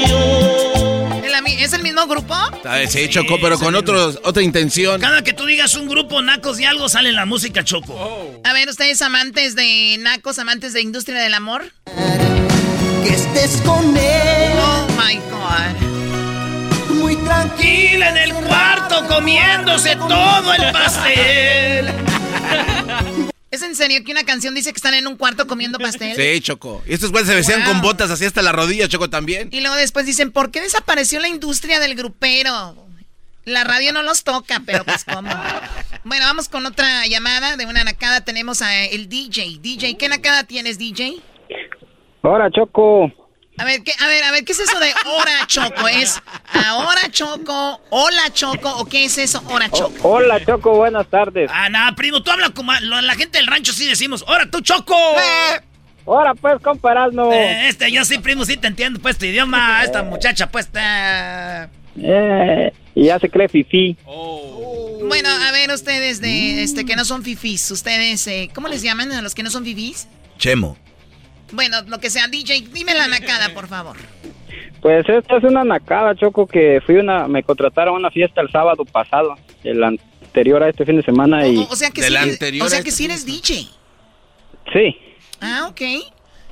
Mismo grupo? Sí, Choco, pero con otros, otra intención. Cada que tú digas un grupo nacos y algo sale la música choco. A ver, ustedes amantes de nacos, amantes de industria del amor. Que estés con él. Oh my God. Muy tranquila en el cuarto comiéndose todo el pastel. ¿Es en serio que una canción dice que están en un cuarto comiendo pastel? Sí, Choco. Y estos güeyes se vestían Wow. con botas así hasta la rodilla, Choco, también. Y luego después dicen, ¿por qué desapareció la industria del grupero? La radio no los toca, pero pues cómo. Bueno, vamos con otra llamada de una nacada. Tenemos a el DJ. DJ, ¿qué nacada tienes, DJ? Ahora, Choco. A ver, ¿qué, a ver, a ver, ¿qué es eso de hora choco? ¿Es ahora choco, hola choco o qué es eso, hora choco? Hola, Choco, buenas tardes. Ah, nada, primo, tú hablas como lo- la gente del rancho sí decimos, ¡Ahora tú, Choco! Ahora, pues, comparando. Eh, este, yo sí, primo, sí te entiendo, pues, tu idioma. Esta muchacha, pues, está... Eh, y ya se cree fifí. Bueno, a ver, ustedes de este que no son fifís, ustedes, eh, ¿cómo les llaman a los que no son fifís? Chemo. Bueno, lo que sea, DJ, dime la nacada, por favor. Pues esta es una nacada, Choco, que fui una, me contrataron a una fiesta el sábado pasado, el anterior a este fin de semana y... O, o sea que sí, eres- o sea que sí eres DJ. Sí, Ah, ok.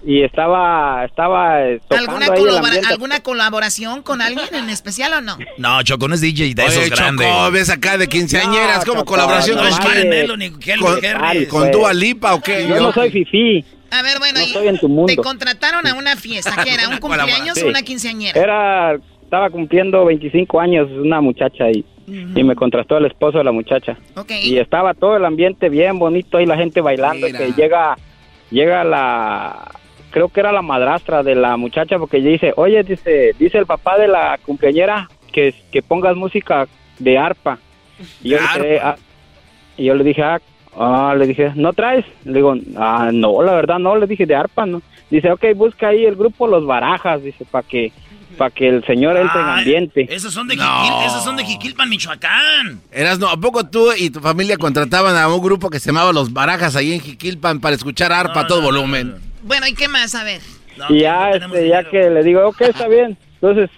y estaba, estaba eh, ¿Alguna, tocando ahí el colabora-. ¿Alguna colaboración con alguien en especial o no? No, Choco, no es DJ de Oye, esos Choco, grandes. ves acá de quinceañeras, No, como Choco, colaboración no con ¿Con. ¿Con pues. Dua Lipa o qué? Yo no soy fifí. A ver, bueno, No y estoy en tu mundo. te contrataron a una fiesta, ¿qué era? ¿Un cumpleaños Sí. o una quinceañera? Era, estaba cumpliendo 25 años una muchacha y, y me contrató el esposo de la muchacha. Y estaba todo el ambiente bien bonito y la gente bailando. Mira. Que llega, llega la, creo que era la madrastra de la muchacha porque ella dice, oye, dice, dice el papá de la cumpleañera que, que pongas música de arpa. Y yo, le dije, "Ah". y yo le dije, ah, ah, le dije, ¿no traes? Le digo, ah, no, la verdad no, le dije de arpa, ¿no? Dice, ok, busca ahí el grupo Los Barajas, dice, para que para que el señor entre en Ay, ambiente. Esos son de No. Jiquil- esos son de Jiquilpan, Michoacán. Eras, no, ¿a poco tú y tu familia contrataban a un grupo que se llamaba Los Barajas ahí en Jiquilpan para escuchar arpa a todo volumen? Bueno, ¿y qué más? A ver. y ya, este, ya que le digo, ok, está bien. Entonces,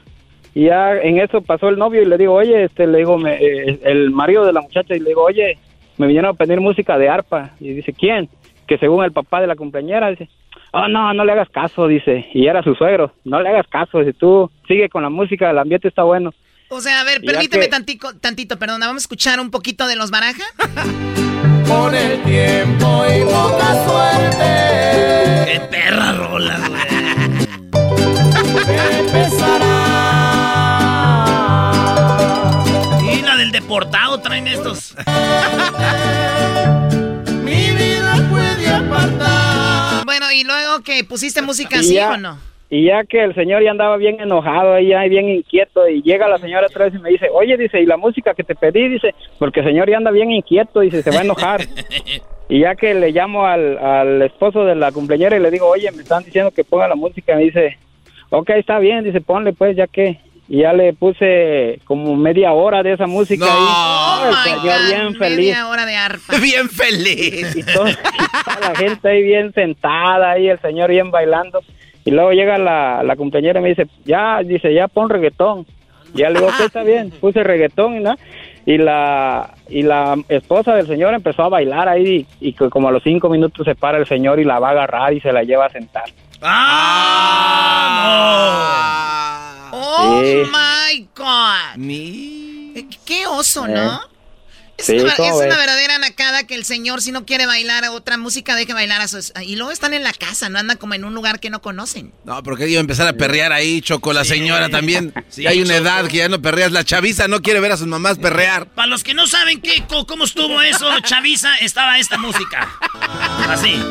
y ya en eso pasó el novio y le digo, oye, este, le digo, me- eh, el marido de la muchacha, y le digo, oye, me vinieron a pedir música de arpa. Y dice, ¿quién? Que según el papá de la compañera, dice, oh, no, no le hagas caso, dice. Y era su suegro, no le hagas caso, dice, tú sigue con la música, el ambiente está bueno. O sea, a ver, permíteme que- tantito, tantito, perdona, vamos a escuchar un poquito de los baraja. Con el tiempo y poca suerte. ¡Qué perra rola, güey! Deportado traen estos. Mi vida puede apartar. Bueno, y luego que pusiste música Y así ya- o no? Y ya que el señor ya andaba bien enojado, ahí ya bien inquieto, y llega la señora otra vez y me dice, oye, dice, ¿y la música que te pedí? Dice, porque el señor ya anda bien inquieto, dice, se va a enojar. y ya que le llamo al, al esposo de la cumpleañera y le digo, oye, me están diciendo que ponga la música, me dice, ok, está bien, dice, ponle pues, ya que... Y ya le puse como media hora de esa música No. ahí. Oh el my señor God, bien feliz. media hora de arpa. Bien feliz. Y todo- y toda la gente ahí bien sentada, ahí el señor bien bailando. Y luego llega la, la compañera y me dice, ya, dice, ya pon reggaetón. Y ya le digo, ¿qué está bien? Puse reggaetón y nada. Y la, y la esposa del señor empezó a bailar ahí y, que como a los cinco minutos se para el señor y la va a agarrar y se la lleva a sentar. ¡Ah! Oh Sí. my God. Eh, Qué oso, ¿no? Eh. Es, Sí, una, verdadera nacada que el señor, si no quiere bailar a otra música, deje bailar a sus. Y luego están en la casa, no andan como en un lugar que no conocen. No, porque iba a empezar a perrear ahí, Choco, la señora también. Sí, hay una Choco. edad que ya no perreas. La chaviza no quiere ver a sus mamás perrear. Para los que no saben qué, cómo estuvo eso, Chaviza, estaba esta música. Así.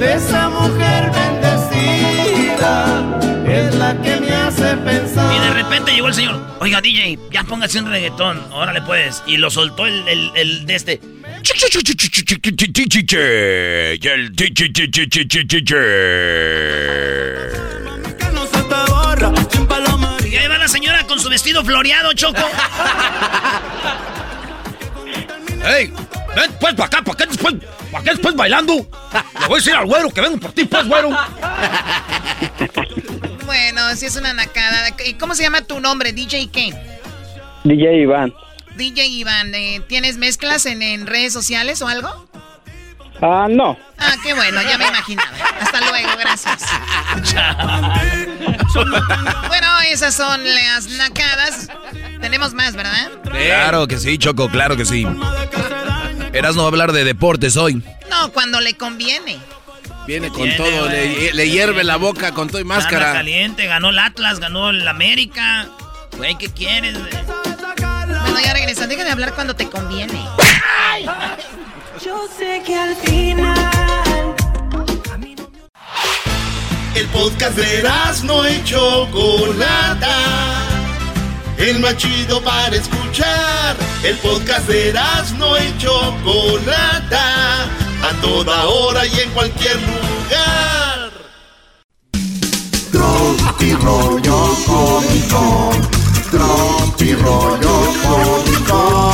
De esa mujer bendecida es la que me hace pensar. Y de repente llegó el señor. Oiga, DJ, ya póngase un reggaetón. Órale, pues. Y lo soltó el, el, el de este. Y ahí va la señora con su vestido floreado, Choco. ¡Ey! Ven, pues, para acá, ¿para qué después, para qué después bailando? Le voy a decir al güero que vengo por ti, pues, güero. Bueno, sí es una nacada. ¿Y cómo se llama tu nombre? ¿DJ qué? DJ Iván. DJ Iván, eh, ¿tienes mezclas en, en redes sociales o algo? Ah, no. Ah, qué bueno, ya me imaginaba. Hasta luego, gracias. bueno, esas son las nacadas. Tenemos más, ¿verdad? Claro que sí, Choco, claro que sí. Eras no va a hablar de deportes hoy. No, cuando le conviene. Viene con Viene, todo, le, hierve la boca con todo y máscara. caliente, ganó el Atlas, ganó el América. Güey, ¿qué quieres? Bueno, ya regresa. Deja de hablar cuando te conviene. Yo sé que al final. El podcast de no y Chocolata. El más chido para escuchar. El podcast de no y Chocolata. A toda hora y en cualquier lugar. Tropi rollo cómico. Tropi rollo cómico.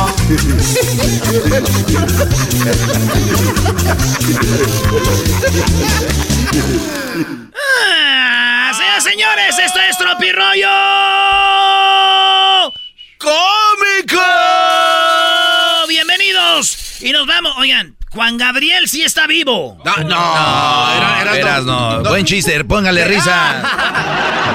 Ah, señores, esto es Tropirollo ¡Cómico! Bienvenidos. Y nos vamos. Oigan, Juan Gabriel sí está vivo. No, no, era, era- Eras no. Buen chiste, póngale risa.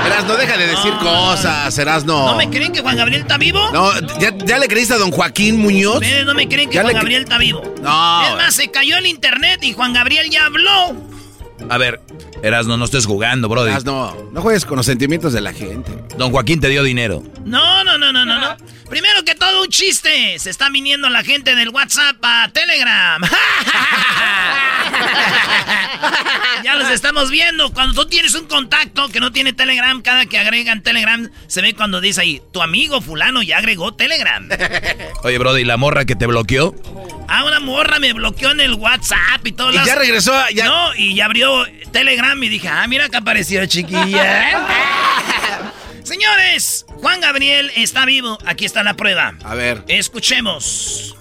Eras, no deja de decir cosas, Eras no. ¿No me creen que Juan Gabriel está vivo? No, ¿ya, ya le creíste a don Joaquín Muñoz? Ustedes no me creen que Ya Juan le Gabriel está vivo. No. Es más, se cayó el internet y Juan Gabriel ya habló. A ver, Eras no, no estés jugando, brody. Eras, no, no juegues con los sentimientos de la gente. Don Joaquín te dio dinero. No, no, no, no, no, no. Primero que todo, un chiste. Se está viniendo la gente del WhatsApp a Telegram. ya los estamos viendo. Cuando tú tienes un contacto que no tiene Telegram, cada que agregan Telegram, se ve cuando dice ahí, tu amigo fulano ya agregó Telegram. Oye, brody, ¿la morra que te bloqueó? Ah, una morra me bloqueó en el WhatsApp y todo. Y ya regresó, ya- No, y ya abrió Telegram y dije, ah, mira que apareció chiquilla. Señores, Juan Gabriel está vivo. Aquí está la prueba. A ver. Escuchemos.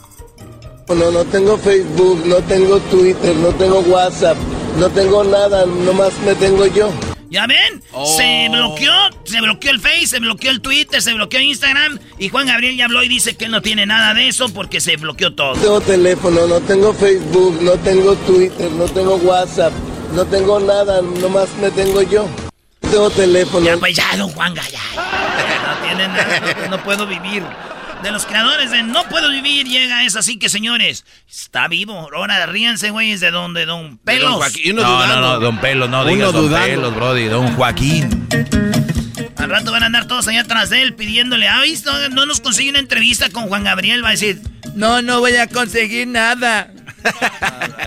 No, no tengo Facebook, no tengo Twitter, no tengo WhatsApp, no tengo nada, nomás me tengo yo. ¿Ya ven? Oh. Se bloqueó, se bloqueó el Face, se bloqueó el Twitter, se bloqueó Instagram y Juan Gabriel ya habló y dice que él no tiene nada de eso porque se bloqueó todo. No tengo teléfono, no tengo Facebook, no tengo Twitter, no tengo WhatsApp, no tengo nada, nomás me tengo yo. No tengo teléfono. Ya, pues ya, don Juan, ya. No tiene nada, no, no puedo vivir. De los creadores de No Puedo Vivir llega es así que, señores, está vivo. Ahora ríanse, güeyes, de don, de don Pelos. don No, no, no, don Pelos, no Uno digas don dudando. Pelos, brody, don Joaquín. Al rato van a andar todos allá atrás de él pidiéndole, ah, ¿viste? no, no nos consigue una entrevista con Juan Gabriel, va a decir, No, no voy a conseguir nada.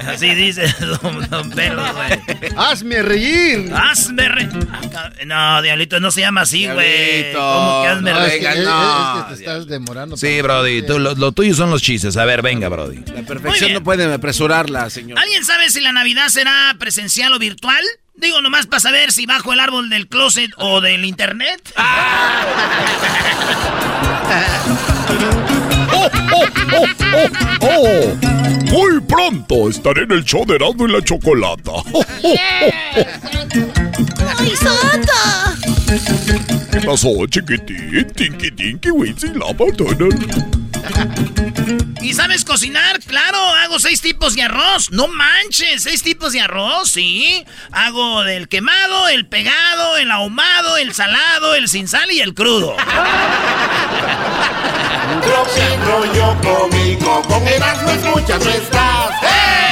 Así dice don, don güey. ¡Hazme reír! Hazme re... Ah, No, Diablito, no se llama así, güey. ¿Cómo que hazme No, es, que, no, es que te estás demorando. Sí, brody, tú- lo, lo tuyo son los chistes. A ver, venga, brody. La perfección no puede apresurarla, señor. ¿Alguien sabe si la Navidad será presencial o virtual? Digo, nomás para saber si bajo el árbol del closet o del internet. ¡Oh, oh, oh, oh, oh! Muy pronto estaré en el show de Erasmo y la Chocolata. ¡Ay, Santa! ¿Qué pasó, chiquitín? Tinky Tinky Lava ¿Y sabes cocinar? Claro, hago seis tipos de arroz. No manches, seis tipos de arroz, sí. Hago el quemado, el pegado, el ahumado, el salado, el sin sal y el crudo. Rollo cómico, con escuchas no estás. Oye,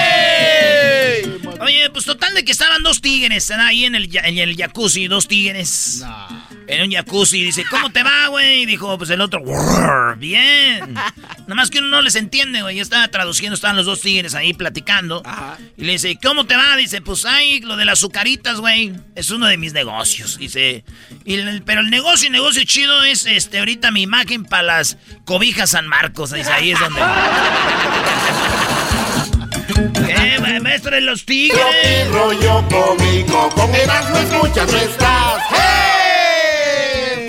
pues total de que estaban dos tigres ahí en el, en el jacuzzi, dos tigres. En un jacuzzi, dice, ¿cómo te va, güey? Y dijo, pues el otro, "Grrr, bien. Nada más que uno no les entiende, güey. Yo estaba traduciendo, estaban los dos tigres ahí platicando. Y le dice, ¿cómo te va? Dice, pues ay, lo de las azucaritas, güey. Es uno de mis negocios. Dice, y el- pero el negocio, el negocio chido es este ahorita mi imagen para las cobijas San Marcos. Dice, ahí es donde. ¿Qué, ma- maestro de los tigres? Tropi rollo cómico, con Erasmo escuchas no estás.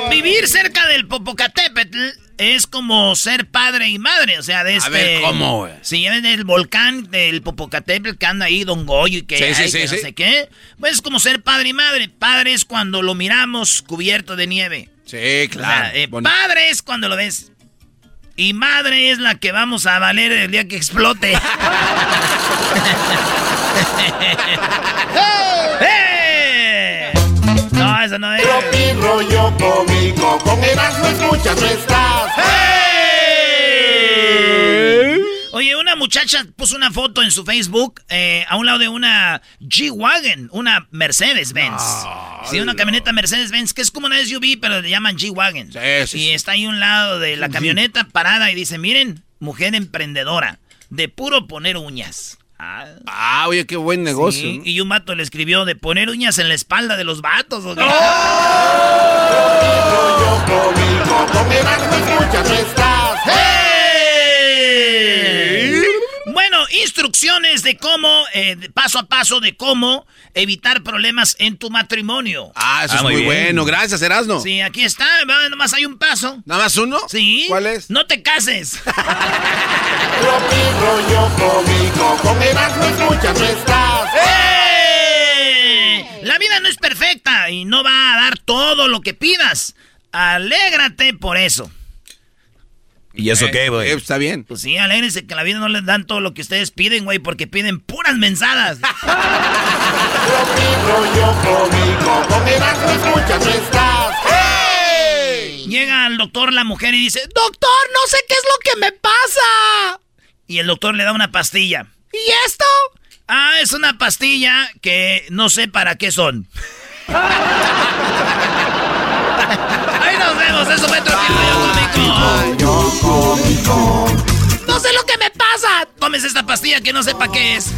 Vivir cerca del Popocatépetl es como ser padre y madre, o sea, de este... ver, ¿cómo, güey? Si lleven el volcán del Popocatépetl que anda ahí, Don Goyo y que, Sí, sí, ay, sí, que sí. no sé qué, pues es como ser padre y madre. Padre es cuando lo miramos cubierto de nieve. Sí, O sea, claro. eh, padre es cuando lo ves. Y madre es la que vamos a valer el día que explote. ¡Eh! No, eso no es. Tropi rollo cómico, con Erasmo escuchas no estás. Oye, una muchacha puso una foto en su Facebook eh, a un lado de una G-Wagon, una Mercedes-Benz. sí, una camioneta Mercedes-Benz, que es como una SUV, pero le llaman G-Wagon. y está ahí a un lado de la camioneta parada y dice, miren, mujer emprendedora, de puro poner uñas. Ah, Ah, oye, qué buen negocio. sí, ¿no? Y un vato le escribió de poner uñas en la espalda de los vatos. ¿o qué? Instrucciones de cómo, eh, de paso a paso de cómo evitar problemas en tu matrimonio. Ah, eso Ah, es muy bien. bueno. Gracias, Erasno. Sí, aquí está, nomás hay un paso. ¿Nada más uno? Sí. ¿Cuál es? No te cases. Rollo cómico, con Erasmo escuchas estás. La vida no es perfecta y no va a dar todo lo que pidas. Alégrate por eso. ¿Y eso qué, güey? Eh, está bien. Pues sí, alégrense que a la vida no les dan todo lo que ustedes piden, güey, porque piden puras mensadas. Llega al doctor la mujer y dice, doctor, no sé qué es lo que me pasa. Y el doctor le da una pastilla. ¿Y esto? Ah, es una pastilla que no sé para qué son. Ahí nos vemos, eso fue Tropi Rollo Cómico. No sé lo que me pasa. Tomes esta pastilla que no sé para qué es.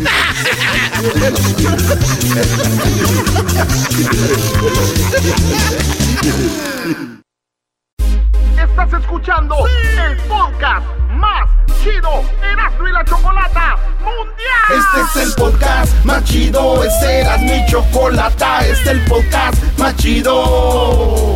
Estás escuchando el podcast más chido Erasmo y la Chocolata Mundial. Este es el podcast más chido, este era mi chocolata, este es el podcast más chido.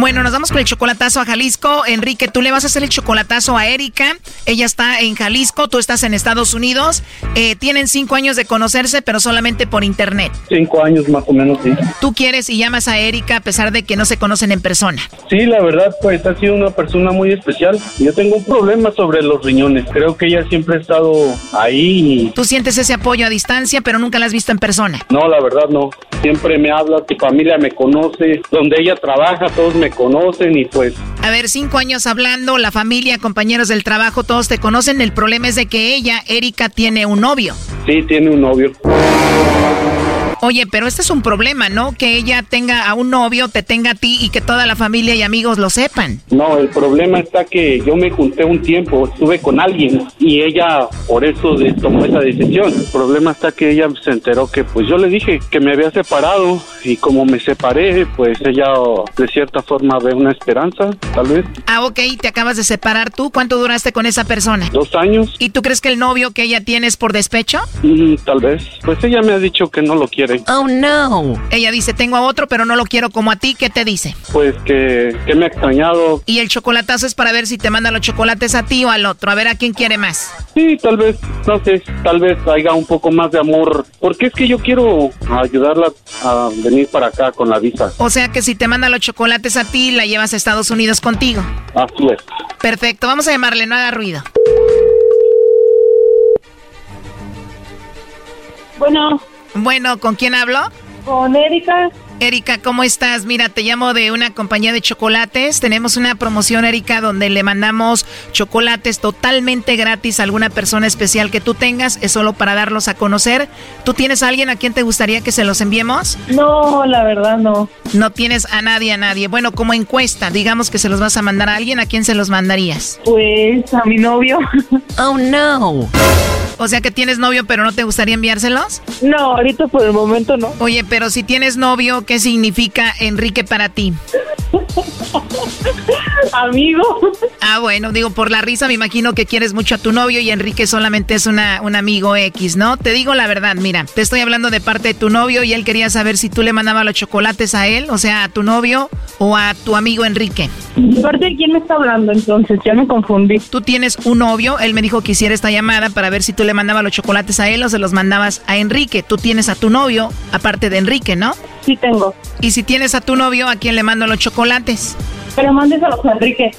Bueno, nos vamos con el chocolatazo a Jalisco. Enrique, tú le vas a hacer el chocolatazo a Erika. Ella está en Jalisco, tú estás en Estados Unidos. Eh, tienen cinco años de conocerse, pero solamente por internet. Cinco años más o menos, sí. Tú quieres y llamas a Erika a pesar de que no se conocen en persona. Sí, la verdad, pues ha sido una persona muy especial. Yo tengo un problema sobre los riñones. Creo que ella siempre ha estado ahí. y- Tú sientes ese apoyo a distancia, pero nunca la has visto en persona. No, la verdad no. Siempre me habla, tu familia me conoce, donde ella trabaja, todos me conocen y pues A ver, cinco años hablando, la familia, compañeros del trabajo, todos te conocen. El problema es de que ella, Erika, tiene un novio. sí, tiene un novio. Oye, pero este es un problema, ¿no? Que ella tenga a un novio, te tenga a ti y que toda la familia y amigos lo sepan. No, el problema está que yo me junté un tiempo, estuve con alguien y ella por eso tomó esa decisión. El problema está que ella se enteró que pues yo le dije que me había separado y como me separé, pues ella de cierta forma ve una esperanza, tal vez. Ah, ok, te acabas de separar tú. ¿Cuánto duraste con esa persona? Dos años. ¿Y tú crees que el novio que ella tiene es por despecho? Mm, tal vez. Pues ella me ha dicho que no lo quiere. Oh, no. Ella dice, tengo a otro, pero no lo quiero como a ti. ¿Qué te dice? Pues que, que me ha extrañado. Y el chocolatazo es para ver si te manda los chocolates a ti o al otro. A ver a quién quiere más. Sí, tal vez, no sé, tal vez haya un poco más de amor. Porque es que yo quiero ayudarla a venir para acá con la visa. O sea que si te manda los chocolates a ti, la llevas a Estados Unidos contigo. Así es. Perfecto, vamos a llamarle, no haga ruido. Bueno. Bueno, ¿con quién hablo? Con Erika. Erika, ¿cómo estás? Mira, te llamo de una compañía de chocolates. Tenemos una promoción, Erika, donde le mandamos chocolates totalmente gratis a alguna persona especial que tú tengas. Es solo para darlos a conocer. ¿Tú tienes a alguien a quien te gustaría que se los enviemos? No, la verdad no. No tienes a nadie, a nadie. Bueno, como encuesta, digamos que se los vas a mandar a alguien, ¿a quién se los mandarías? Pues a mi novio. Oh, no. O sea que tienes novio, pero no te gustaría enviárselos? No, ahorita por el momento no. Oye, pero si tienes novio, ¿qué significa Enrique para ti? Amigo. Ah, bueno, digo, por la risa me imagino que quieres mucho a tu novio y Enrique solamente es una, un amigo X, ¿no? Te digo la verdad, mira, te estoy hablando de parte de tu novio y él quería saber si tú le mandabas los chocolates a él, o sea, a tu novio o a tu amigo Enrique. ¿De parte de quién me está hablando entonces? Ya me confundí. Tú tienes un novio, él me dijo que hiciera esta llamada para ver si tú le mandabas los chocolates a él o se los mandabas a Enrique. Tú tienes a tu novio, aparte de Enrique, ¿no? Sí tengo. Y si tienes a tu novio, ¿a quién le mando los chocolates? Pero mándeselos a Enrique.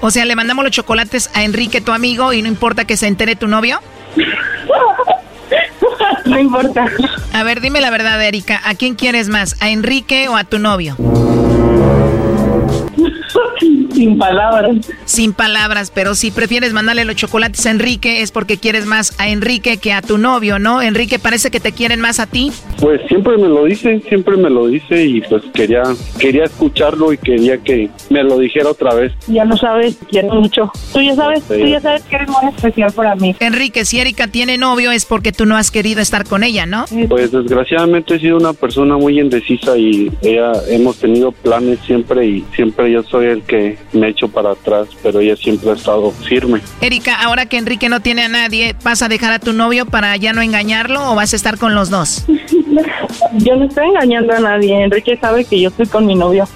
O sea, le mandamos los chocolates a Enrique, tu amigo, y no importa que se entere tu novio. no importa. A ver, dime la verdad, Erika. ¿A quién quieres más? ¿A Enrique o a tu novio? Sin palabras. Sin palabras, pero si prefieres mandarle los chocolates a Enrique es porque quieres más a Enrique que a tu novio, ¿no? Enrique parece que te quieren más a ti. Pues siempre me lo dice, siempre me lo dice y pues quería quería escucharlo y quería que me lo dijera otra vez. Ya lo sabes, quiero mucho. Tú ya sabes, Sí. tú ya sabes que eres muy especial para mí. Enrique, si Erika tiene novio es porque tú no has querido estar con ella, ¿no? Pues desgraciadamente he sido una persona muy indecisa y ella hemos tenido planes siempre y siempre yo soy el que me echo para atrás, pero ella siempre ha estado firme. Erika, ahora que Enrique no tiene a nadie, ¿vas a dejar a tu novio para ya no engañarlo o vas a estar con los dos? Yo no estoy engañando a nadie. Enrique sabe que yo estoy con mi novio.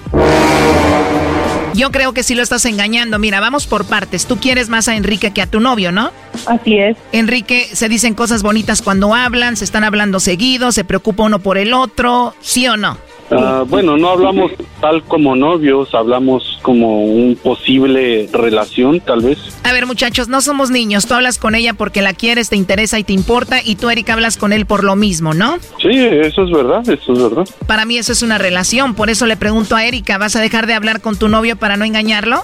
Yo creo que sí lo estás engañando. Mira, vamos por partes. Tú quieres más a Enrique que a tu novio, ¿no? Así es. Enrique, se dicen cosas bonitas cuando hablan, se están hablando seguido, se preocupa uno por el otro, ¿sí o no? Ah, bueno, no hablamos tal como novios, hablamos como un posible relación, tal vez. A ver, muchachos, no somos niños. Tú hablas con ella porque la quieres, te interesa y te importa. Y tú, Erika, hablas con él por lo mismo, ¿no? Sí, eso es verdad, eso es verdad. Para mí eso es una relación. Por eso le pregunto a Erika, ¿vas a dejar de hablar con tu novio para no engañarlo?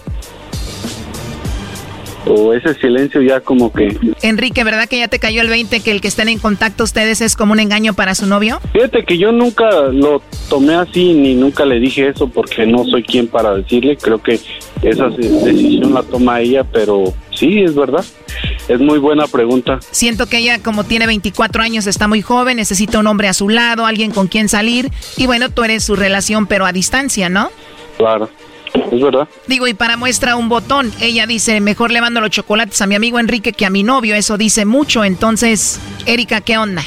O ese silencio ya como que... Enrique, ¿verdad que ya te cayó el 20 que el que estén en contacto ustedes es como un engaño para su novio? Fíjate que yo nunca lo tomé así ni nunca le dije eso porque no soy quien para decirle. Creo que esa decisión la toma ella, pero sí, es verdad. Es muy buena pregunta. Siento que ella, como tiene 24 años, está muy joven, necesita un hombre a su lado, alguien con quien salir. Y bueno, tú eres su relación, pero a distancia, ¿no? Claro. Es verdad. Digo, y para muestra un botón, ella dice, mejor le mando los chocolates a mi amigo Enrique que a mi novio, eso dice mucho. Entonces, Erika, ¿qué onda?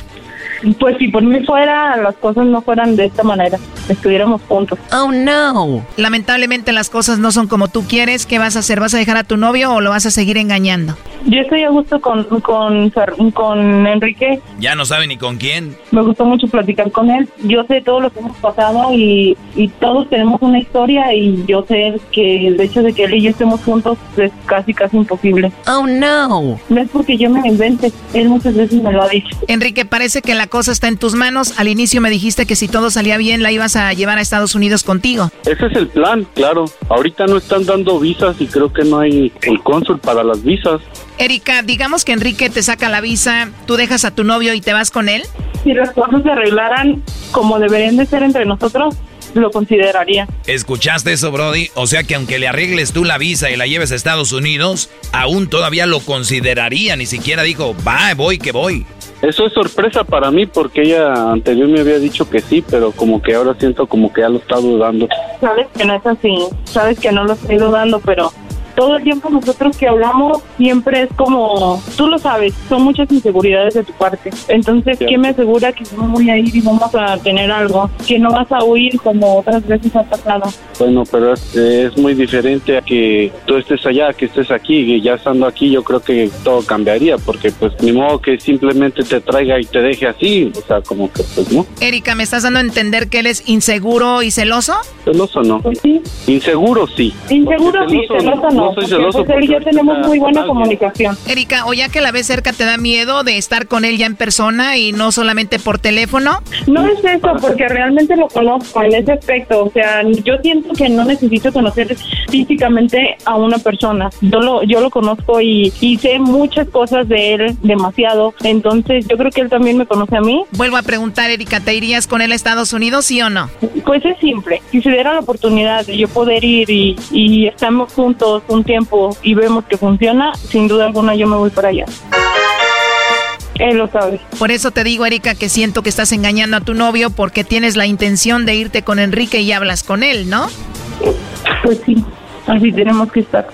Pues si por mí fuera, las cosas no fueran de esta manera, estuviéramos juntos. Oh no. Lamentablemente las cosas no son como tú quieres. ¿Qué vas a hacer? ¿Vas a dejar a tu novio o lo vas a seguir engañando? Yo estoy a gusto con, con, con Enrique. Ya no sabe ni con quién. Me gustó mucho platicar con él. Yo sé todo lo que hemos pasado y, y todos tenemos una historia y yo sé que el hecho de que él y yo estemos juntos es casi, casi imposible. Oh no. No es porque yo me lo invente, él muchas veces me lo ha dicho. Enrique, parece que la cosa está en tus manos. Al inicio me dijiste que si todo salía bien la ibas a llevar a Estados Unidos contigo. Ese es el plan, claro. Ahorita no están dando visas y creo que no hay el cónsul para las visas. Erika, digamos que Enrique te saca la visa, tú dejas a tu novio y te vas con él. Si las cosas se arreglaran como deberían de ser entre nosotros, lo consideraría. ¿Escuchaste eso, Brody? O sea que aunque le arregles tú la visa y la lleves a Estados Unidos, aún todavía lo consideraría. Ni siquiera dijo, va, voy, que voy. Eso es sorpresa para mí porque ella anterior me había dicho que sí, pero como que ahora siento como que ya lo está dudando. Sabes que no es así, sabes que no lo estoy dudando, pero todo el tiempo nosotros que hablamos siempre es como, tú lo sabes, son muchas inseguridades de tu parte. Entonces, ¿qué me asegura que no voy a ir y vamos a tener algo? Que no vas a huir como otras veces ha pasado. Bueno, pero es, es muy diferente a que tú estés allá, que estés aquí, y ya estando aquí yo creo que todo cambiaría, porque pues ni modo que simplemente te traiga y te deje así, o sea, como que pues no. Erika, ¿me estás dando a entender que él es inseguro y celoso? Celoso no. Pues sí. Inseguro sí. Inseguro sí, celoso no. Soy porque, celoso pues, él y yo tenemos muy buena comunicación. Erika, o ya que la ves cerca, ¿te da miedo de estar con él ya en persona y no solamente por teléfono? No es eso, porque realmente lo conozco en ese aspecto. O sea, yo siento que no necesito conocer físicamente a una persona. Yo lo, yo lo conozco y, y sé muchas cosas de él, demasiado. Entonces, yo creo que él también me conoce a mí. Vuelvo a preguntar, Erika, ¿te irías con él a Estados Unidos, sí o no? Pues es simple. Si se diera la oportunidad de yo poder ir y, y estamos juntos un tiempo y vemos que funciona, sin duda alguna yo me voy para allá. Él lo sabe. Por eso te digo, Erika, que siento que estás engañando a tu novio porque tienes la intención de irte con Enrique y hablas con él, ¿no? Pues sí, así tenemos que estar.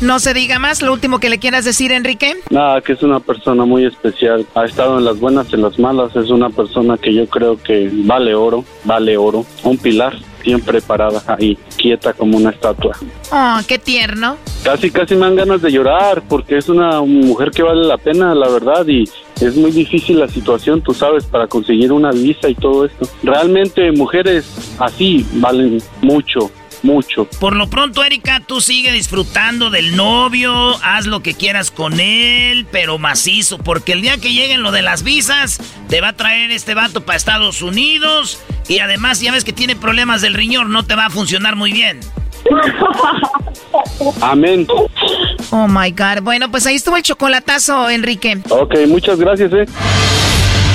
No se diga más, lo último que le quieras decir, Enrique. Nada, que es una persona muy especial. Ha estado en las buenas y en las malas. Es una persona que yo creo que vale oro, vale oro. Un pilar, siempre parada ahí, quieta como una estatua. Oh, qué tierno. Casi, casi me dan ganas de llorar porque es una mujer que vale la pena, la verdad, y es muy difícil la situación, tú sabes, para conseguir una visa y todo esto. Realmente mujeres así valen mucho, mucho. Por lo pronto, Erika, tú sigue disfrutando del novio, haz lo que quieras con él, pero macizo, porque el día que lleguen lo de las visas, te va a traer este vato para Estados Unidos y además ya ves que tiene problemas del riñón, no te va a funcionar muy bien. Amén. Oh my God. Bueno, pues ahí estuvo el chocolatazo, Enrique. Ok, muchas gracias, eh.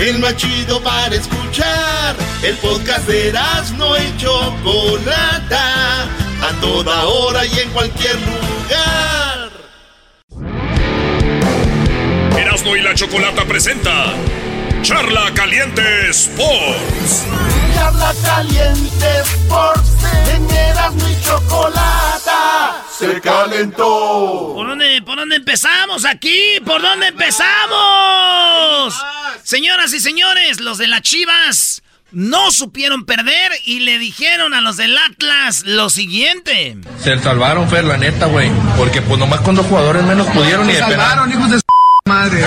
El más chido para escuchar. El podcast de no y Chocolata. A toda hora y en cualquier lugar. Erasno y la chocolata presenta Charla Caliente Sports. Charla caliente Sports. En Erasmo y Chocolata se calentó. ¿Por dónde, ¿Por dónde empezamos aquí? ¿Por dónde empezamos? Señoras y señores, los de las Chivas no supieron perder y le dijeron a los del Atlas lo siguiente. Se salvaron, Fer, la neta, güey. Porque pues nomás con dos jugadores menos pudieron y de penal. hijos de madre.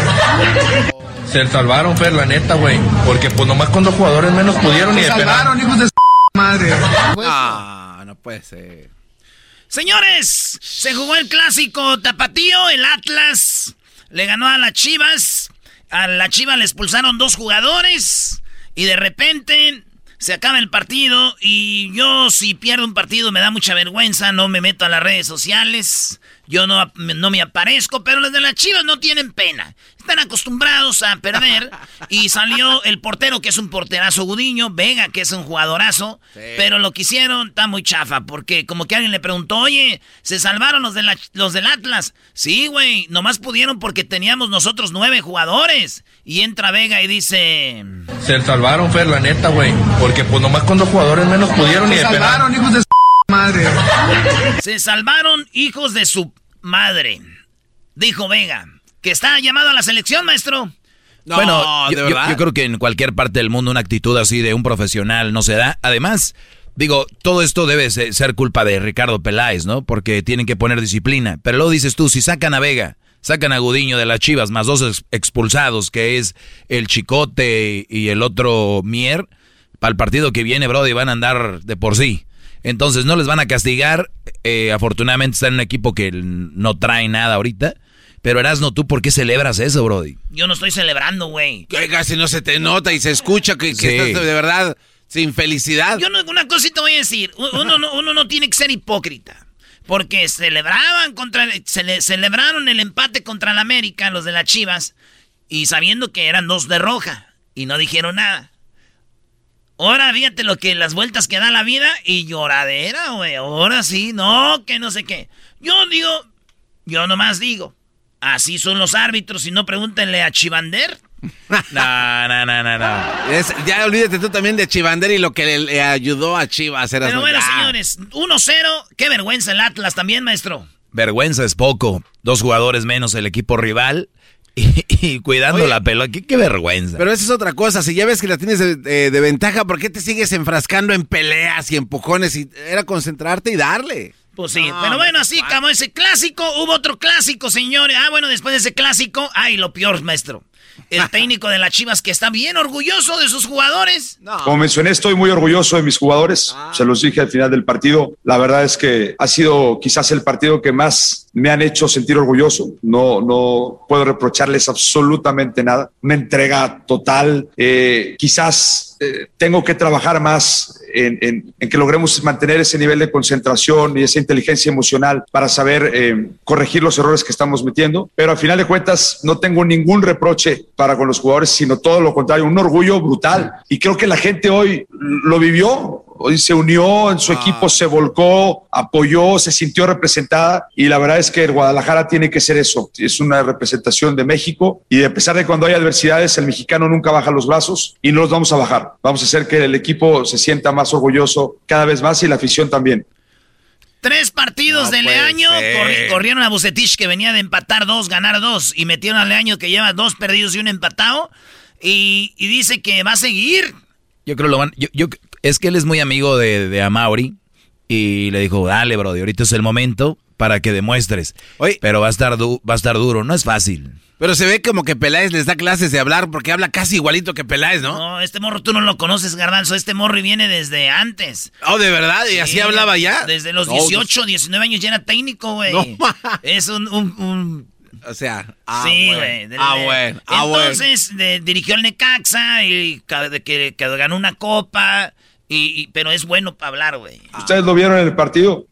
Se salvaron, Fer, la neta, güey. Porque pues nomás con dos jugadores menos pudieron y de penal. hijos de madre. Ah, no puede ser. Señores, se jugó el clásico tapatío, el Atlas le ganó a las Chivas. A la Chivas le expulsaron dos jugadores y de repente se acaba el partido y yo si pierdo un partido me da mucha vergüenza, no me meto a las redes sociales, yo no, no me aparezco, pero los de las Chivas no tienen pena. Están acostumbrados a perder y salió el portero que es un porterazo Gudiño, Vega que es un jugadorazo, pero lo que hicieron está muy chafa porque como que alguien le preguntó, oye, ¿se salvaron los, de la- los del Atlas? Sí, güey, nomás pudieron porque teníamos nosotros nueve jugadores. Y entra Vega y dice... Se salvaron, Fer, la neta, güey. Porque pues nomás con dos jugadores menos pudieron y de penal. hijos de madre. Se salvaron hijos de su madre. Dijo Vega. Que está llamado a la selección, maestro. bueno, yo, yo- yo creo que en cualquier parte del mundo una actitud así de un profesional no se da. Además, digo, todo esto debe se- ser culpa de Ricardo Peláez, ¿no? Porque tienen que poner disciplina. Pero luego dices tú, si sacan a Vega, sacan a Gudiño de las Chivas, más dos ex- expulsados, que es el Chicote y el otro Mier, para el partido que viene, Brody, van a andar de por sí. Entonces no les van a castigar. Eh, afortunadamente están en un equipo que no trae nada ahorita. Pero Erasno, ¿tú por qué celebras eso, Brody? Yo no estoy celebrando, güey. Que casi no se te nota y se escucha que, que Sí. estás de verdad sin felicidad. Yo no, una cosita voy a decir. Uno, no- uno no tiene que ser hipócrita. Porque celebraban contra. cele- celebraron el empate contra el América, los de las Chivas. Y sabiendo que eran dos de roja. Y no dijeron nada. Ahora fíjate lo que las vueltas que da la vida y lloradera, güey. Ahora sí, no, que no sé qué. Yo digo, yo nomás digo, así son los árbitros y no pregúntenle a Chivander. No, no, no, no, no. Es- ya olvídate tú también de Chivander y lo que le, le ayudó a Chivas a hacer Pero bueno, Ya. señores, 1-0. Qué vergüenza el Atlas también, maestro. Vergüenza es poco. Dos jugadores menos el equipo rival y, y cuidando Oye. la pelota. ¿Qué, qué vergüenza. Pero esa es otra cosa. Si ya ves que la tienes de, de- de ventaja, ¿por qué te sigues enfrascando en peleas y empujones? Y era concentrarte y darle. Pues sí, No, pero bueno, no, así como ese clásico, hubo otro clásico, señores. Ah, bueno, después de ese clásico, ay, lo peor, maestro. El técnico de las Chivas que está bien orgulloso de sus jugadores. Como mencioné, estoy muy orgulloso de mis jugadores. Se los dije al final del partido. La verdad es que ha sido quizás el partido que más me han hecho sentir orgulloso. No, no puedo reprocharles absolutamente nada. Una entrega total. Eh, quizás eh, tengo que trabajar más en, que logremos mantener ese nivel de concentración y esa inteligencia emocional para saber eh, corregir los errores que estamos metiendo. Pero al final de cuentas no tengo ningún reproche para con los jugadores, sino todo lo contrario, un orgullo brutal. Y creo que la gente hoy lo vivió. Hoy se unió en su equipo, se volcó, apoyó, se sintió representada y la verdad es que el Guadalajara tiene que ser eso. Es una representación de México y a pesar de cuando hay adversidades, el mexicano nunca baja los brazos y no los vamos a bajar. Vamos a hacer que el equipo se sienta más orgulloso cada vez más y la afición también. Tres partidos No de Leaño. corri- corrieron a Bucetich que venía de empatar dos, ganar dos. Y metieron a Leaño que lleva dos perdidos y un empatado. Y, y dice que va a seguir. Yo creo lo van. Yo, yo- es que él es muy amigo de, de Amauri. Y le dijo, dale, bro, ahorita es el momento para que demuestres. Pero va a estar du- va a estar duro, no es fácil. Pero se ve como que Peláez les da clases de hablar porque habla casi igualito que Peláez, ¿no? No, este morro tú no lo conoces, Garbanzo. Este morro viene desde antes. Oh, ¿de verdad? ¿Y así hablaba ya? Desde los No, 18, 19 años ya era técnico, güey. No, es un, un- un- O sea, ah, sí, güey. de- Ah, de- bueno, ah, bueno. Entonces, de- dirigió el Necaxa y de que, que ganó una copa. Y, y- pero es bueno para hablar, güey. Ustedes lo vieron en el partido.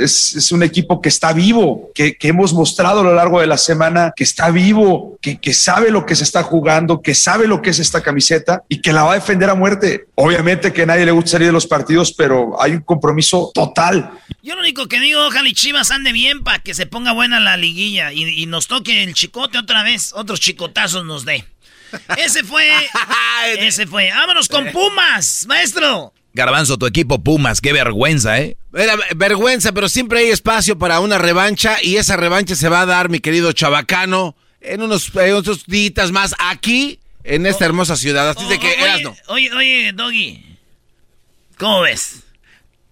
Es, es un equipo que está vivo, que, que hemos mostrado a lo largo de la semana que está vivo, que, que sabe lo que se está jugando, que sabe lo que es esta camiseta y que la va a defender a muerte. Obviamente que a nadie le gusta salir de los partidos, pero hay un compromiso total. Yo lo único que digo, ojalá y Chivas ande bien para que se ponga buena la liguilla y, y nos toque el chicote otra vez, otros chicotazos nos dé. Ese fue. ese fue. Vámonos con Pumas, maestro. Garbanzo, tu equipo Pumas, qué vergüenza, ¿eh? Era vergüenza, pero siempre hay espacio para una revancha y esa revancha se va a dar, mi querido Chabacano, en unos, en unos días más aquí, en esta hermosa ciudad. Así de que, oye, Erasno. Oye, oye, Doggy. ¿Cómo ves?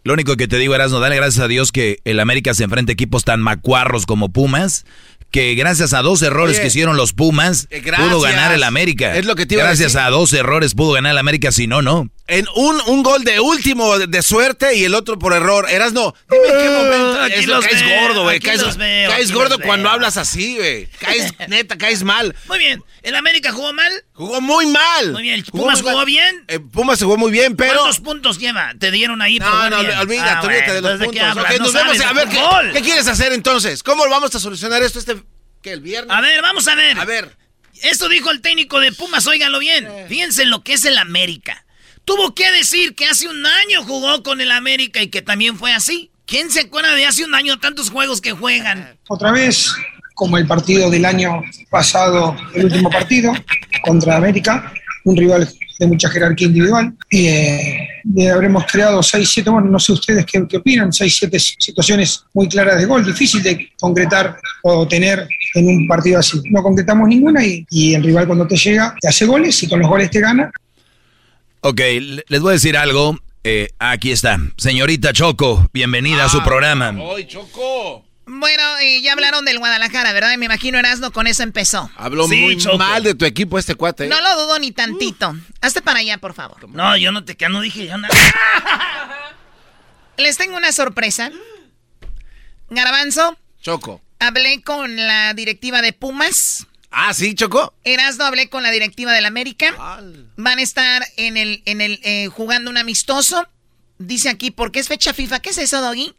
Lo único que te digo, Erasno, dale gracias a Dios que el América se enfrenta a equipos tan macuarros como Pumas, que gracias a dos errores Oye, que hicieron los Pumas, eh, gracias. pudo ganar el América. Es lo que te iba a Gracias decir. a dos errores pudo ganar el América, si no, no. En un, un gol de último de, de suerte y el otro por error. Erasno, dime en qué momento. aquí Es los caes veo, gordo, güey. Caes, veo, caes gordo cuando hablas así, güey. Caes, neta, caes mal. Muy bien. ¿El América jugó mal? Jugó muy mal. Muy bien. ¿Pumas jugó bien? Eh, Pumas jugó muy bien, pero. ¿Cuántos puntos lleva? ¿Te dieron ahí? por No, no, bien? olvídate, Ah, olvídate bueno, de los entonces, ¿de qué puntos. hablas? Ok, No nos vemos. sabes A ver, ¿qué, quieres hacer entonces? ¿Cómo vamos a solucionar esto este ¿qué, el viernes? A ver, vamos a ver. A ver. Esto dijo el técnico de Pumas, óiganlo bien. Fíjense en lo que es el América. Tuvo que decir que hace un año jugó con el América y que también fue así. ¿Quién se acuerda de hace un año tantos juegos que juegan? Otra vez, como el partido del año pasado, el último partido contra América, un rival de mucha jerarquía individual. Y eh, eh, habremos creado 6, 7, bueno, no sé ustedes qué, qué opinan, 6, 7 situaciones muy claras de gol, difícil de concretar o tener en un partido así. No concretamos ninguna y, y el rival cuando te llega te hace goles y con los goles te gana. Ok, le- les voy a decir algo. Eh, aquí está. Señorita Choco, bienvenida a su programa. ¡Ay, Choco! Bueno, eh, ya hablaron del Guadalajara, ¿verdad? Y me imagino Erasmo con eso empezó. Habló Sí, muy Choco. mal de tu equipo este cuate. ¿eh? No lo dudo ni tantito. Hazte para allá, por favor. No, yo no te no dije yo nada. Les tengo una sorpresa. Garbanzo, Choco. hablé con la directiva de Pumas. Ah, sí, Choco. Erasmo, hablé con la directiva del América. Van a estar en el, en el, eh, jugando un amistoso. Dice aquí, ¿por qué es fecha FIFA? ¿Qué es eso, Doggy?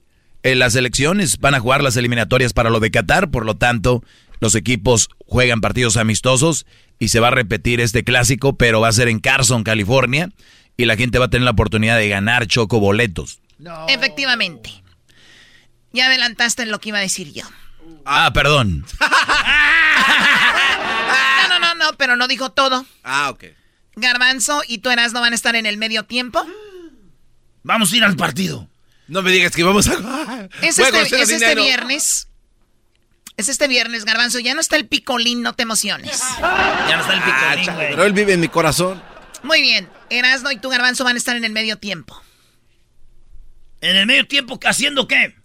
En las elecciones van a jugar las eliminatorias para lo de Qatar, por lo tanto, los equipos juegan partidos amistosos y se va a repetir este clásico, pero va a ser en Carson, California, y la gente va a tener la oportunidad de ganar Choco boletos. Efectivamente. Ya adelantaste en lo que iba a decir yo. Ah, perdón. No, no, no, no, pero no dijo todo. Ah, ok. Garbanzo y tú Erasmo van a estar en el medio tiempo. Vamos a ir al partido. No me digas que vamos a. Es este, es este viernes. Es este viernes, Garbanzo. Ya no está el picolín, no te emociones. Ya no está el Ah, picolín, chale, güey. pero él vive en mi corazón. Muy bien. Erasmo y tú, Garbanzo, van a estar en el medio tiempo. ¿En el medio tiempo haciendo qué?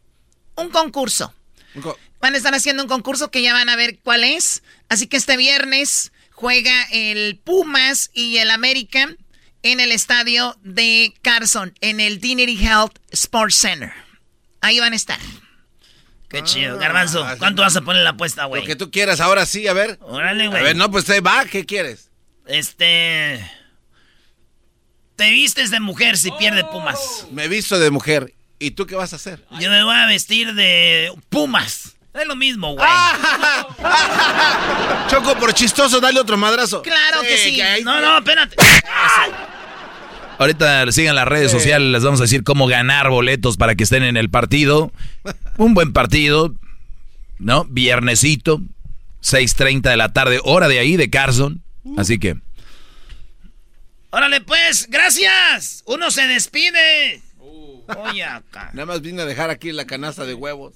Un concurso. Un co- Van a estar haciendo un concurso que ya van a ver cuál es. Así que este viernes juega el Pumas y el América en el estadio de Carson, en el Dignity Health Sports Center. Ahí van a estar. Qué chido. Garbanzo, ¿cuánto vas a poner la apuesta, güey? Lo que tú quieras, ahora sí, a ver. Órale, A güey. ver, no, pues ahí va, ¿qué quieres? Este. Te vistes de mujer si pierde Pumas. Me visto de mujer. ¿Y tú qué vas a hacer? Yo me voy a vestir de Pumas. Es lo mismo, güey. Choco, por chistoso, dale otro madrazo. Claro que sí. No, no, espérate. Ahorita sigan las redes sociales, les vamos a decir cómo ganar boletos para que estén en el partido. Un buen partido, ¿no? Viernesito, 6.30 de la tarde, hora de ahí, de Carson. Así que, Órale, pues, gracias. Uno se despide. Uh. Oye, acá. Nada más vine a dejar aquí la canasta de huevos.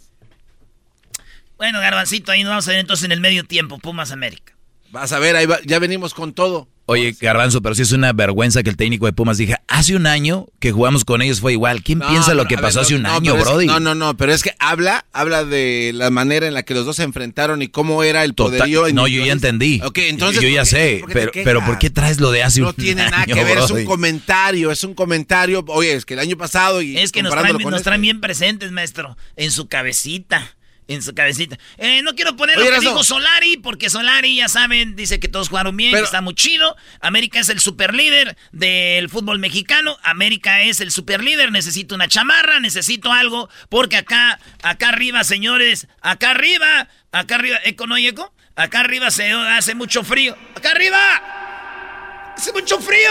Bueno, Garbancito, ahí nos vamos a ver entonces en el medio tiempo, Pumas América. Vas a ver, ahí va- ya venimos con todo. oye, Garbanzo, pero sí es una vergüenza que el técnico de Pumas diga, hace un año que jugamos con ellos fue igual. ¿Quién No, piensa lo que pasó ver, hace un no, año, pero es- Brody? no, no, no, pero es que habla, habla de la manera en la que los dos se enfrentaron y cómo era el Total- poderío. no, yo ya entendí. Ok, entonces. Yo ya ¿por qué- sé, por pero, pero ¿por qué traes lo de hace No un tiene año, nada que ver, es un Brody? comentario, es un comentario. Oye, es que el año pasado y Es que nos traen, con nos este. traen bien presentes, maestro. En su cabecita. En su cabecita. Eh, no quiero poner Oye, lo que dijo Solari, porque Solari, ya saben, dice que todos jugaron bien, Pero- que está muy chido. América es el superlíder del fútbol mexicano. América es el superlíder. Necesito una chamarra, necesito algo, porque acá, acá arriba, señores, acá arriba, acá arriba, ¿eco no hay eco? Acá arriba se hace mucho frío. ¡Acá arriba! ¡Hace mucho frío!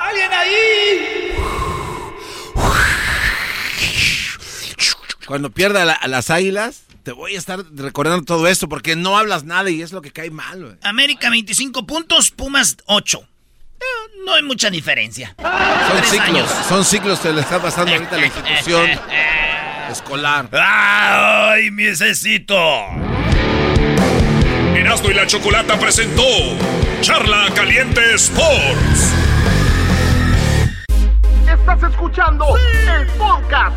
¡Alguien ahí! Cuando pierda la- a las águilas, te voy a estar recordando todo esto porque no hablas nada y es lo que cae mal, güey. América 25 puntos, Pumas 8. Eh, no hay mucha diferencia. Son Tres ciclos, años. son ciclos que le está pasando ahorita a la institución escolar. ¡Ay, mi necesito! Erasmo y la Chocolata presentó Charla Caliente Sports. Estás escuchando el podcast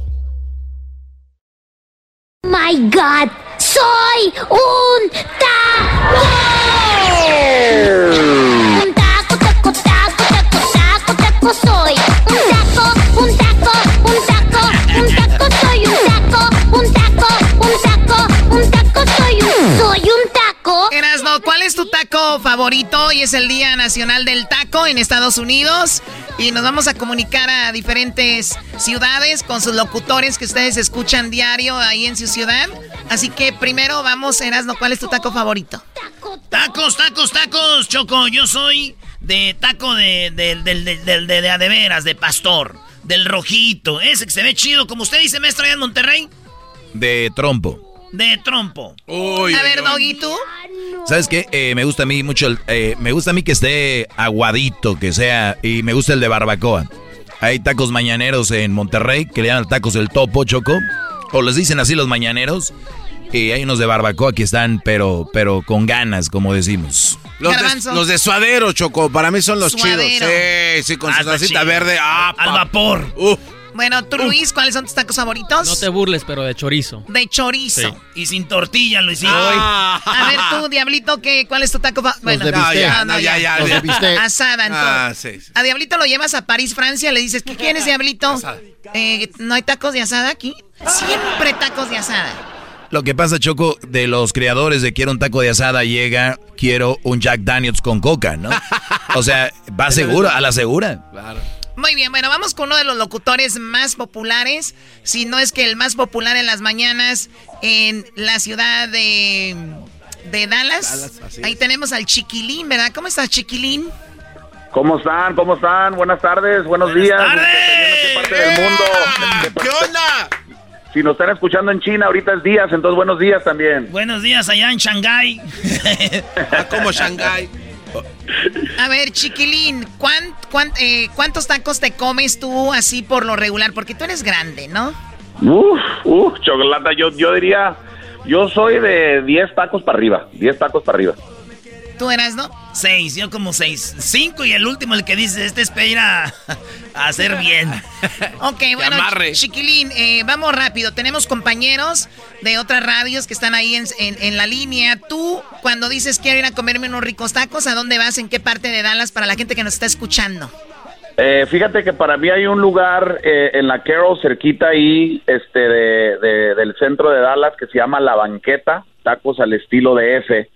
My God, soy un taco. Un taco, taco, taco, taco, taco, taco soy. Taco favorito? Hoy es el Día Nacional del Taco en Estados Unidos y nos vamos a comunicar a diferentes ciudades con sus locutores que ustedes escuchan diario ahí en su ciudad. Así que primero vamos, Erasno, ¿cuál es tu taco favorito? Tacos, tacos, tacos, Choco. Yo soy de taco de, de, de, de, a de veras, de pastor. Del rojito. Ese que se ve chido. Como usted dice, maestro, allá en Monterrey. De trompo. De trompo. a ver, Doggy, ¿tú? ¿Sabes qué? Eh, me gusta a mí mucho el, eh, me gusta a mí que esté aguadito, que sea, y me gusta el de barbacoa. Hay tacos mañaneros en Monterrey que le llaman tacos del topo, Choco. O les dicen así los mañaneros. Y hay unos de barbacoa que están, pero, pero con ganas, como decimos. Los de, los de suadero, Choco, para mí son los Suadero. chidos. Sí, sí, con Ah, su chido. verde. Ah, Al vapor. Uf. Bueno, tú, Luis, ¿cuáles son tus tacos favoritos? No te burles, pero de chorizo. De chorizo. Sí. Y sin tortilla, Luisito. Ah. A ver, tú, Diablito, ¿qué, ¿cuál es tu taco favorito? Bueno, de bistec. no, no, No, ya, ya, Los ya. de. Asada, Ah, entonces. sí, sí. A Diablito lo llevas a París, Francia, le dices, ¿qué quieres, Diablito? Eh, ¿No hay tacos de asada aquí? Siempre tacos de asada. Lo que pasa, Choco, de los creadores de quiero un taco de asada llega, quiero un Jack Daniels con coca, ¿no? O sea, va seguro, a la segura. Claro. Muy bien, bueno, vamos con uno de los locutores más populares, si no es que el más popular en las mañanas en la ciudad de, de Dallas. Ahí es. tenemos al Chiquilín, ¿verdad? ¿Cómo estás, Chiquilín? ¿Cómo están? ¿Cómo están? Buenas tardes, buenos días. tardes. ¿De qué parte del mundo? ¿De ¿Qué onda? Si nos están escuchando en China, ahorita es días, entonces buenos días también. Buenos días allá en Shanghái. Ah, como Shanghái. A ver, Chiquilín, ¿cuán- cuán- eh, ¿cuántos tacos te comes tú así por lo regular? Porque tú eres grande, ¿no? Uf, uf, chocolate, yo, yo diría, yo soy de 10 tacos para arriba, 10 tacos para arriba. ¿Tú eras, no? Seis, yo como seis. Cinco y el último, el que dice, este es para ir a, a hacer bien. Ok, bueno, amarre. Chiquilín, eh, vamos rápido. Tenemos compañeros de otras radios que están ahí en, en- en la línea. Tú, cuando dices quiero ir a comerme unos ricos tacos, ¿a dónde vas? ¿En qué parte de Dallas para la gente que nos está escuchando? Eh, fíjate que para mí hay un lugar eh, en la Carroll cerquita ahí, este, de, de- del centro de Dallas que se llama La Banqueta, tacos al estilo de F,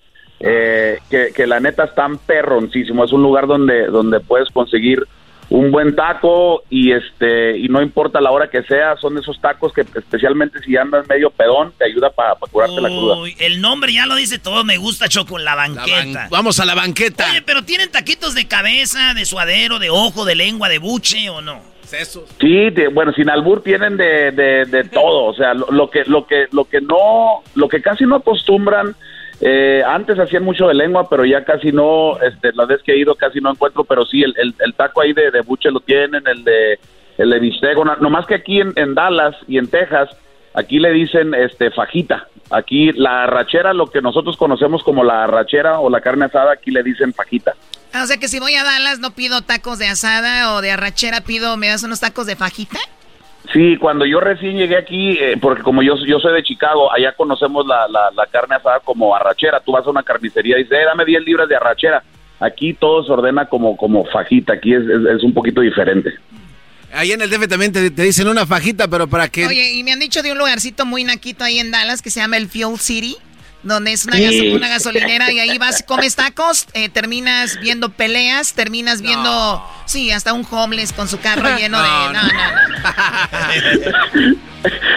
eh, que, que la neta están perroncísimo. Es un lugar donde, donde puedes conseguir un buen taco y este y no importa la hora que sea, son esos tacos que especialmente si andas medio pedón te ayuda para curarte la cruda. El nombre ya lo dice todo, me gusta Choco, la La banqueta. ban- Vamos a la banqueta. Oye, pero ¿tienen taquitos de cabeza, de suadero, de ojo, de lengua, de buche o no? Sesos. Sí, de- bueno, sin albur tienen de, de, de todo, o sea, lo, lo que lo que lo que no, lo que casi no acostumbran. Eh, antes hacían mucho de lengua, pero ya casi no, este, la vez que he ido casi no encuentro, pero sí, el, el, taco ahí de, de buche lo tienen, el de el de bistec, no- nomás que aquí en, en Dallas y en Texas, aquí le dicen este fajita, aquí la arrachera, lo que nosotros conocemos como la arrachera o la carne asada, aquí le dicen fajita. Ah, o sea que si voy a Dallas no pido tacos de asada o de arrachera, pido, ¿me das unos tacos de fajita? Sí, cuando yo recién llegué aquí, eh, porque como yo, yo soy de Chicago, allá conocemos la, la, la carne asada como arrachera. Tú vas a una carnicería y dices, eh, dame 10 libras de arrachera. aquí todo se ordena como, como fajita, aquí es, es, es un poquito diferente. Ahí en el DF también te, te dicen una fajita, pero para que... Oye, y me han dicho de un lugarcito muy naquito ahí en Dallas que se llama el Fuel City, donde es una, Sí. gaso- una gasolinera y ahí vas, comes tacos, eh, terminas viendo peleas, terminas viendo, sí, hasta un homeless con su carro lleno de... No, no,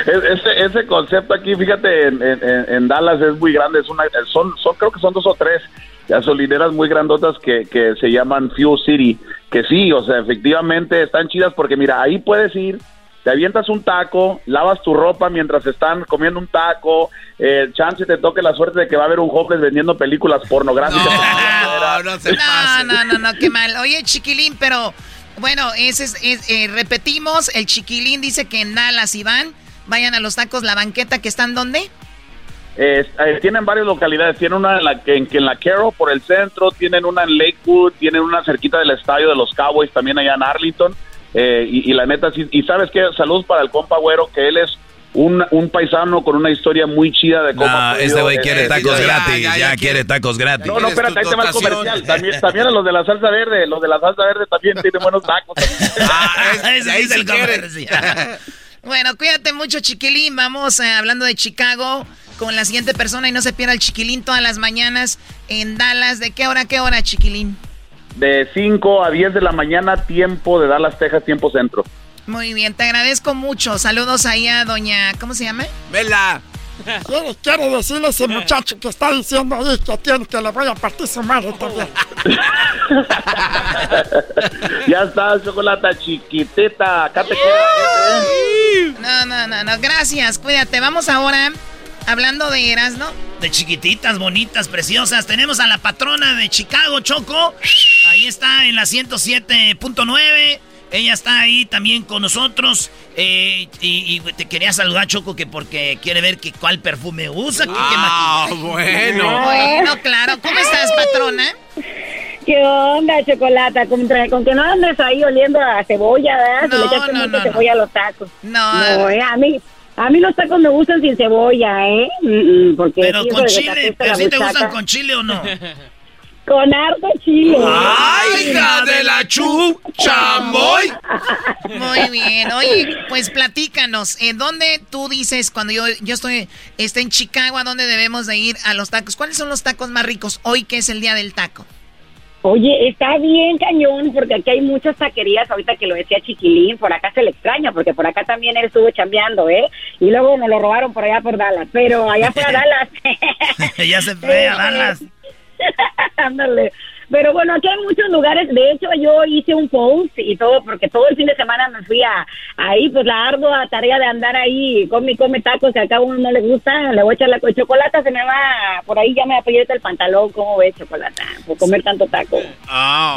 Es- Ese, ese concepto aquí, fíjate, en, en- en- en Dallas es muy grande, es una, son, son, creo que son dos o tres gasolineras muy grandotas que, que se llaman Fuel City, que sí, o sea, efectivamente están chidas porque mira, ahí puedes ir, te avientas un taco, lavas tu ropa mientras están comiendo un taco, eh, chance te toque la suerte de que va a haber un homeless vendiendo películas pornográficas. No, no se No, no, no, no, qué mal. Oye, Chiquilín, pero bueno, ese es, es- eh, repetimos, el Chiquilín dice que en Dallas, Iván, vayan a los tacos La Banqueta, que están ¿dónde? Eh, eh, tienen varias localidades, tienen una en la, en, en la Carroll por el centro, tienen una en Lakewood, tienen una cerquita del estadio de los Cowboys también allá en Arlington. Eh, y, y la neta, sí, y sabes qué, saludos para el compa güero, que él es un, un paisano con una historia muy chida de cómo Ah, este güey quiere eh, tacos ya, gratis, ya, ya, ya quiere tacos gratis. No, no, espérate, ahí te va el comercial. También, también a los de la salsa verde, los de la salsa verde también tienen buenos tacos. Ese sí es el comercial. Bueno, cuídate mucho, Chiquilín. Vamos eh, hablando de Chicago con la siguiente persona y no se pierda el Chiquilín todas las mañanas en Dallas. ¿De qué hora, a qué hora, Chiquilín? De 5 a 10 de la mañana, tiempo de Dallas, Texas, tiempo centro. Muy bien, te agradezco mucho. Saludos ahí a doña, ¿cómo se llama? Vela. ¿Quiere, quiere decirle a ese muchacho que está diciendo ahí que tiene que le voy a partir su madre también? ya está, chocolata chiquitita. Acá te queda. ¿eh? No, no, no, no, gracias, cuídate. Vamos ahora, hablando de Eras, ¿no? De chiquititas, bonitas, preciosas. Tenemos a la patrona de Chicago, Choco. Ahí está en la 107.9. Ella está ahí también con nosotros. Eh, y, y te quería saludar, Choco, que porque quiere ver que cuál perfume usa. que- Ah, bueno. Bueno, claro. ¿Cómo estás, patrona? ¿Qué onda, chocolata? Con, con que no andes ahí oliendo a cebolla, ¿verdad? Si No, le echaste no, no, no. cebolla a los tacos. No. No, eh, a mí, a mí los tacos me gustan sin cebolla, ¿eh? Porque Pero sí, con chile, pero si te gustan con chile o no. Con harto chile. ¡Ay, hija de la chu, chamoy! Muy bien. Oye, pues platícanos. ¿En dónde tú dices, cuando yo, yo estoy está en Chicago, a dónde debemos de ir a los tacos? ¿Cuáles son los tacos más ricos hoy que es el día del taco? Oye, está bien cañón, porque aquí hay muchas taquerías, ahorita que lo decía Chiquilín, por acá se le extraña, porque por acá también él estuvo chambeando, ¿eh? Y luego nos lo robaron por allá por Dallas, pero allá por Dallas. ya se fue a Dallas. Ándale. Pero bueno, aquí hay muchos lugares. De hecho, yo hice un post y todo, porque todo el fin de semana me fui a ahí, pues la ardua tarea de andar ahí, come y come tacos, que acá a uno no le gusta. Le voy a echar la co- chocolate, se me va, por ahí ya me aprieta el pantalón. ¿Cómo ves, chocolate? Por comer tanto taco.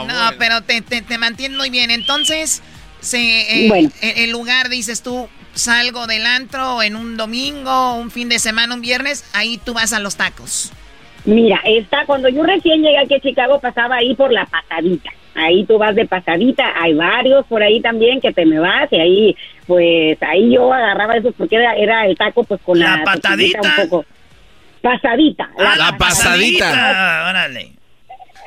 no, pero te, te, te mantiene muy bien. Entonces, se, eh, Bueno. el, el lugar, dices tú, salgo del antro en un domingo, un fin de semana, un viernes, ahí tú vas a los tacos. Mira, está, cuando yo recién llegué aquí a Chicago pasaba ahí por la pasadita. Ahí tú vas de pasadita, hay varios por ahí también que te me vas y ahí, pues ahí yo agarraba esos porque era, era el taco pues con la, ¿La patadita? un poco. Pasadita. Ah, la pasadita. Órale.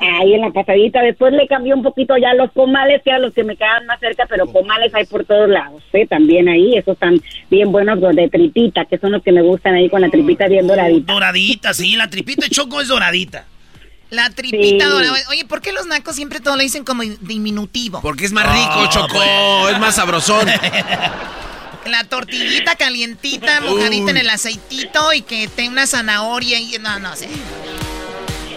Ahí en la pasadita. Después le cambié un poquito ya los comales, que eran los que me quedaban más cerca, pero comales hay por todos lados, ¿eh? También ahí, esos están bien buenos los de tripita, que son los que me gustan ahí con la tripita bien doradita. Doradita, sí, la tripita de choco es doradita. La tripita Sí. dorada. Oye, ¿por qué los nacos siempre todo lo dicen como diminutivo? Porque es más rico, Choco. Es más sabrosón. La tortillita calientita, mojadita en el aceitito y que tenga una zanahoria y no, no sé.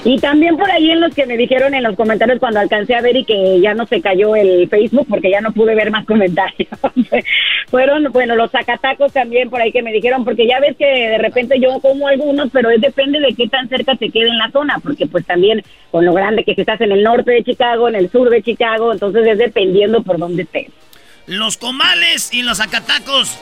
Y también por ahí en los que me dijeron en los comentarios cuando alcancé a ver y que ya no se cayó el Facebook porque ya no pude ver más comentarios. Fueron, bueno, los zacatacos también por ahí que me dijeron, porque ya ves que de repente yo como algunos, pero es depende de qué tan cerca te quede en la zona, porque pues también con lo grande que estás en el norte de Chicago, en el sur de Chicago, entonces es dependiendo por dónde estés. Los comales y los acatacos.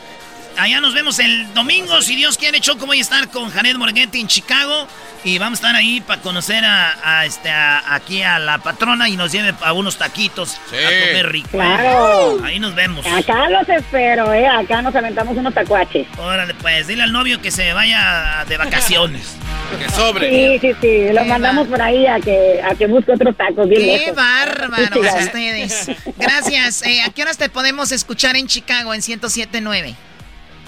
Allá nos vemos el domingo, si Dios quiere. Choco voy a estar con Janet Morghetti en Chicago. Y vamos a estar ahí para conocer a, a este, a- aquí a la patrona y nos lleve a unos taquitos a comer rico. Claro. Ahí nos vemos. Acá los espero, ¿eh? Acá nos aventamos unos tacuaches. Órale, pues, dile al novio que se vaya de vacaciones. Que sobre. Sí, sí, sí. Lo mandamos por ahí a que, a que busque otros tacos. Bien Qué lejos. bárbaros Sí, sí, ustedes. Gracias. Eh, ¿A qué horas te podemos escuchar en Chicago en 107.9?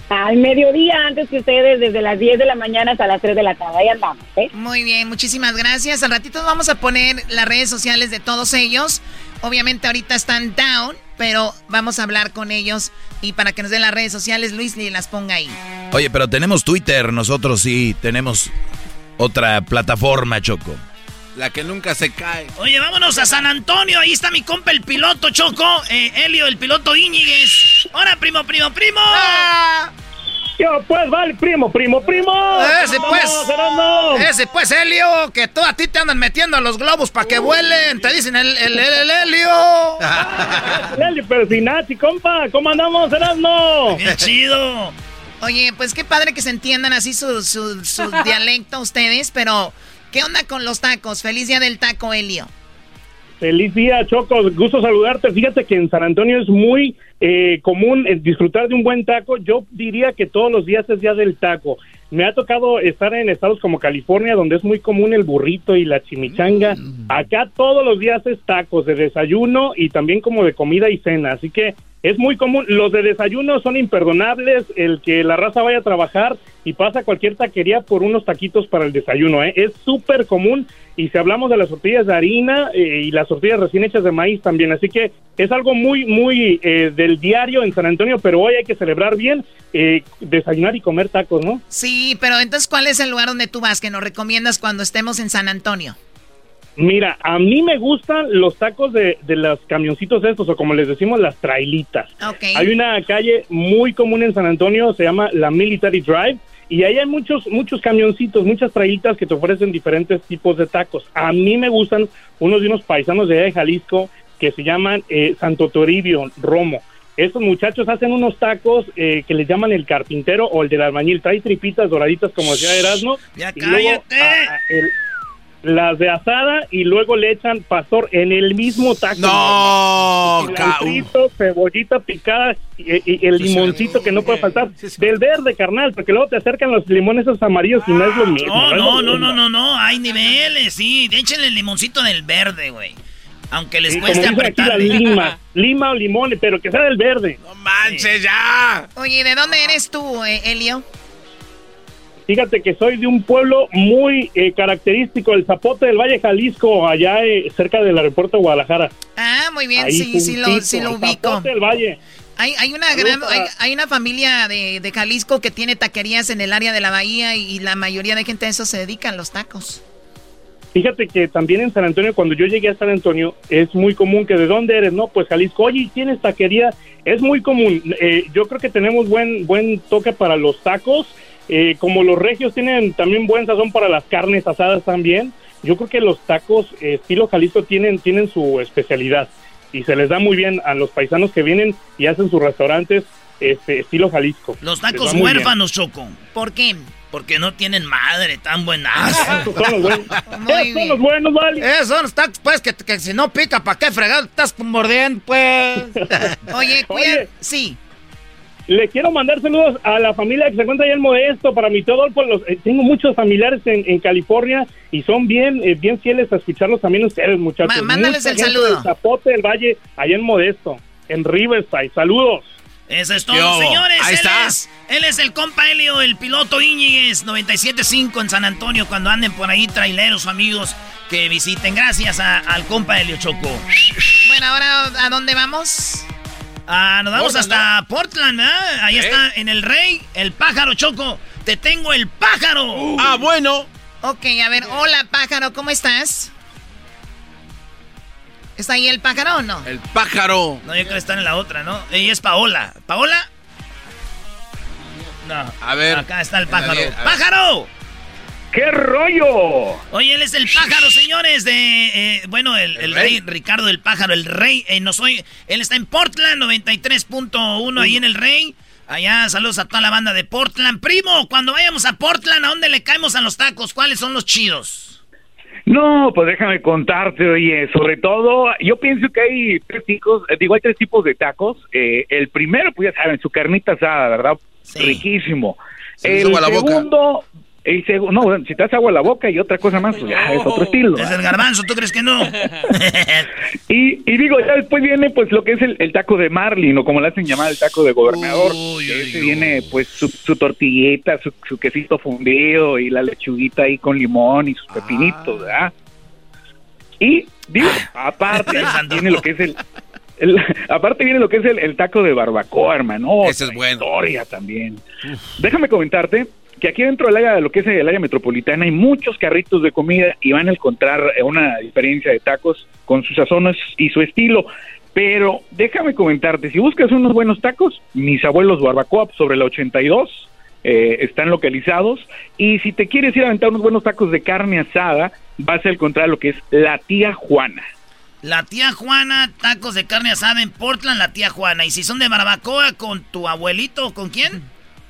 Al mediodía, antes que ustedes, desde las 10 de la mañana hasta las 3 de la tarde. Ahí andamos, ¿eh? Muy bien, muchísimas gracias. Al ratito vamos a poner las redes sociales de todos ellos. Obviamente ahorita están down, pero vamos a hablar con ellos y para que nos den las redes sociales, Luis ni las ponga ahí. Oye, pero tenemos Twitter, nosotros sí tenemos otra plataforma, Choco. La que nunca se cae. Oye, vámonos a San Antonio. Ahí está mi compa, el piloto Choco. Eh, Helio, el piloto Íñiguez. Hola, primo, primo, primo. Yo, pues, vale, primo, primo, primo. Ese pues, ese pues, Helio, que tú a ti te andan metiendo a los globos para que vuelen. Te dicen el, el, el, el Helio. Leli, pero sin Nachi, compa, ¿cómo andamos, Erasmo? Bien chido. Oye, pues qué padre que se entiendan así su, su, su dialecto ustedes, pero ¿qué onda con los tacos? Feliz día del taco, Helio. Feliz día, Choco. Gusto saludarte. Fíjate que en San Antonio es muy eh, común eh, disfrutar de un buen taco. Yo diría que todos los días es día del taco. Me ha tocado estar en estados como California, donde es muy común el burrito y la chimichanga. Acá todos los días es tacos de desayuno y también como de comida y cena. Así que es muy común. Los de desayuno son imperdonables. El que la raza vaya a trabajar y pasa cualquier taquería por unos taquitos para el desayuno. ¿eh? Es súper común. Y si hablamos de las tortillas de harina eh, y las tortillas recién hechas de maíz también. Así que es algo muy, muy eh, del diario en San Antonio, pero hoy hay que celebrar bien, eh, desayunar y comer tacos, ¿no? Sí, pero entonces, ¿cuál es el lugar donde tú vas que nos recomiendas cuando estemos en San Antonio? Mira, a mí me gustan los tacos de, de los camioncitos estos, o como les decimos, las trailitas. Ok. Hay una calle muy común en San Antonio, se llama la Military Drive, y ahí hay muchos, muchos camioncitos, muchas trailitas que te ofrecen diferentes tipos de tacos. A mí me gustan unos de unos paisanos de allá de Jalisco que se llaman eh, Santo Toribio Romo. Estos muchachos hacen unos tacos eh, que les llaman el carpintero o el del albañil. Trae tripitas doraditas, como decía Erasmo. Ya y luego, cállate. ah, el- las de asada y luego le echan pastor en el mismo taco. No, Cilantrito, cebollita picada y, y el limoncito que no puede faltar. Del verde, carnal, porque luego te acercan los limones esos amarillos y no es lo mismo. No, no, no, mismo. no, no, no. Hay niveles, sí. Échenle el limoncito del verde, güey. Aunque les Sí, como cueste dicen aquí, la apretarle. lima, lima o limón, pero que sea del verde. No manches ya. Oye, ¿de dónde eres tú, eh, Helio? Fíjate que soy de un pueblo muy eh, característico, el Zapote del Valle Jalisco, allá eh, cerca del aeropuerto de Guadalajara. Ah, muy bien, Ahí sí, sí lo, sí lo el ubico. Zapote del Valle. Hay, hay una gran, hay, hay una familia de, de Jalisco que tiene taquerías en el área de la bahía y, la mayoría de gente a eso se dedican, los tacos. Fíjate que también en San Antonio, cuando yo llegué a San Antonio, es muy común que de dónde eres, no, pues Jalisco, oye, ¿y ¿tienes taquería? Es muy común. Eh, yo creo que tenemos buen buen toque para los tacos, eh, como los regios tienen también buen sazón para las carnes asadas también. Yo creo que los tacos eh, estilo Jalisco tienen tienen su especialidad y se les da muy bien a los paisanos que vienen y hacen sus restaurantes este estilo Jalisco. Los tacos huérfanos, Choco. ¿Por qué? Porque no tienen madre tan buenas. Esos son los buenos. Esos son los buenos, vale. Esos son los tacos, pues, que, que si no pica, ¿para qué fregado? Estás mordiendo, pues. Oye, cuida, Oye. sí. Le quiero mandar saludos a la familia que se encuentra allá en Modesto. Para mi todo, pues, los, eh, tengo muchos familiares en, en California y son bien eh, bien fieles a escucharlos también ustedes, muchachos. Ma- mándales Mucha el saludo. Zapote del Valle, allá en Modesto, en Riverside. Saludos. Eso es ¿Qué todo, señores. Ahí él, está. Es, él es el compa Helio, el piloto Íñiguez, 97.5 en San Antonio, cuando anden por ahí traileros, amigos, que visiten. Gracias a- al compa Helio Choco. Bueno, ahora, ¿a dónde vamos? Ah, nos vamos Portland, hasta Portland, ¿verdad? Ahí ¿Eh? está, en el Rey, el pájaro Choco. Te tengo el pájaro. Ah, bueno. Ok, a ver, hola pájaro, ¿cómo estás? ¿Está ahí el pájaro o no? El pájaro. No, yo creo que están en la otra, ¿no? Ella es Paola. ¿Paola? No. A ver. Acá está el pájaro. diez, a ver. ¡Pájaro! ¡Qué rollo! Oye, él es el pájaro, señores, de... eh, bueno, el, el El rey. rey. Ricardo el pájaro, el rey. eh, no soy... Él está en Portland, 93.1 ahí en el rey. Allá, saludos a toda la banda de Portland. Primo, cuando vayamos a Portland, ¿a dónde le caemos a los tacos? ¿Cuáles son los chidos? No, pues déjame contarte, oye, sobre todo, yo pienso que hay tres tipos, eh, digo, hay tres tipos de tacos. Eh, el primero, pues ya saben, su carnita asada, ¿verdad? Sí. Riquísimo. Se el boca. Y segu- no, bueno, si te das agua a la boca y otra cosa más, pues ya es otro estilo. Es el garbanzo, ¿tú crees que no? Y, y digo, ya después viene pues lo que es el, el taco de Marlin, o como le hacen llamar el taco de gobernador. ese viene pues su, su tortillita, su, su quesito fundido y la lechuguita ahí con limón y sus pepinitos, ¿verdad? Y digo, aparte viene lo que es el... el- aparte viene lo que es el, el taco de barbacoa, hermano. Ese es bueno. Historia también. Déjame comentarte que aquí dentro del área, de lo que es el área metropolitana, hay muchos carritos de comida y van a encontrar eh, una diferencia de tacos con sus sazones y su estilo. Pero déjame comentarte, si buscas unos buenos tacos, mis abuelos barbacoa sobre la 82 eh, están localizados. Y si te quieres ir a aventar unos buenos tacos de carne asada, vas a encontrar lo que es la tía Juana. La tía Juana, tacos de carne asada en Portland, la tía Juana. Y si son de barbacoa, ¿con tu abuelito o con quién?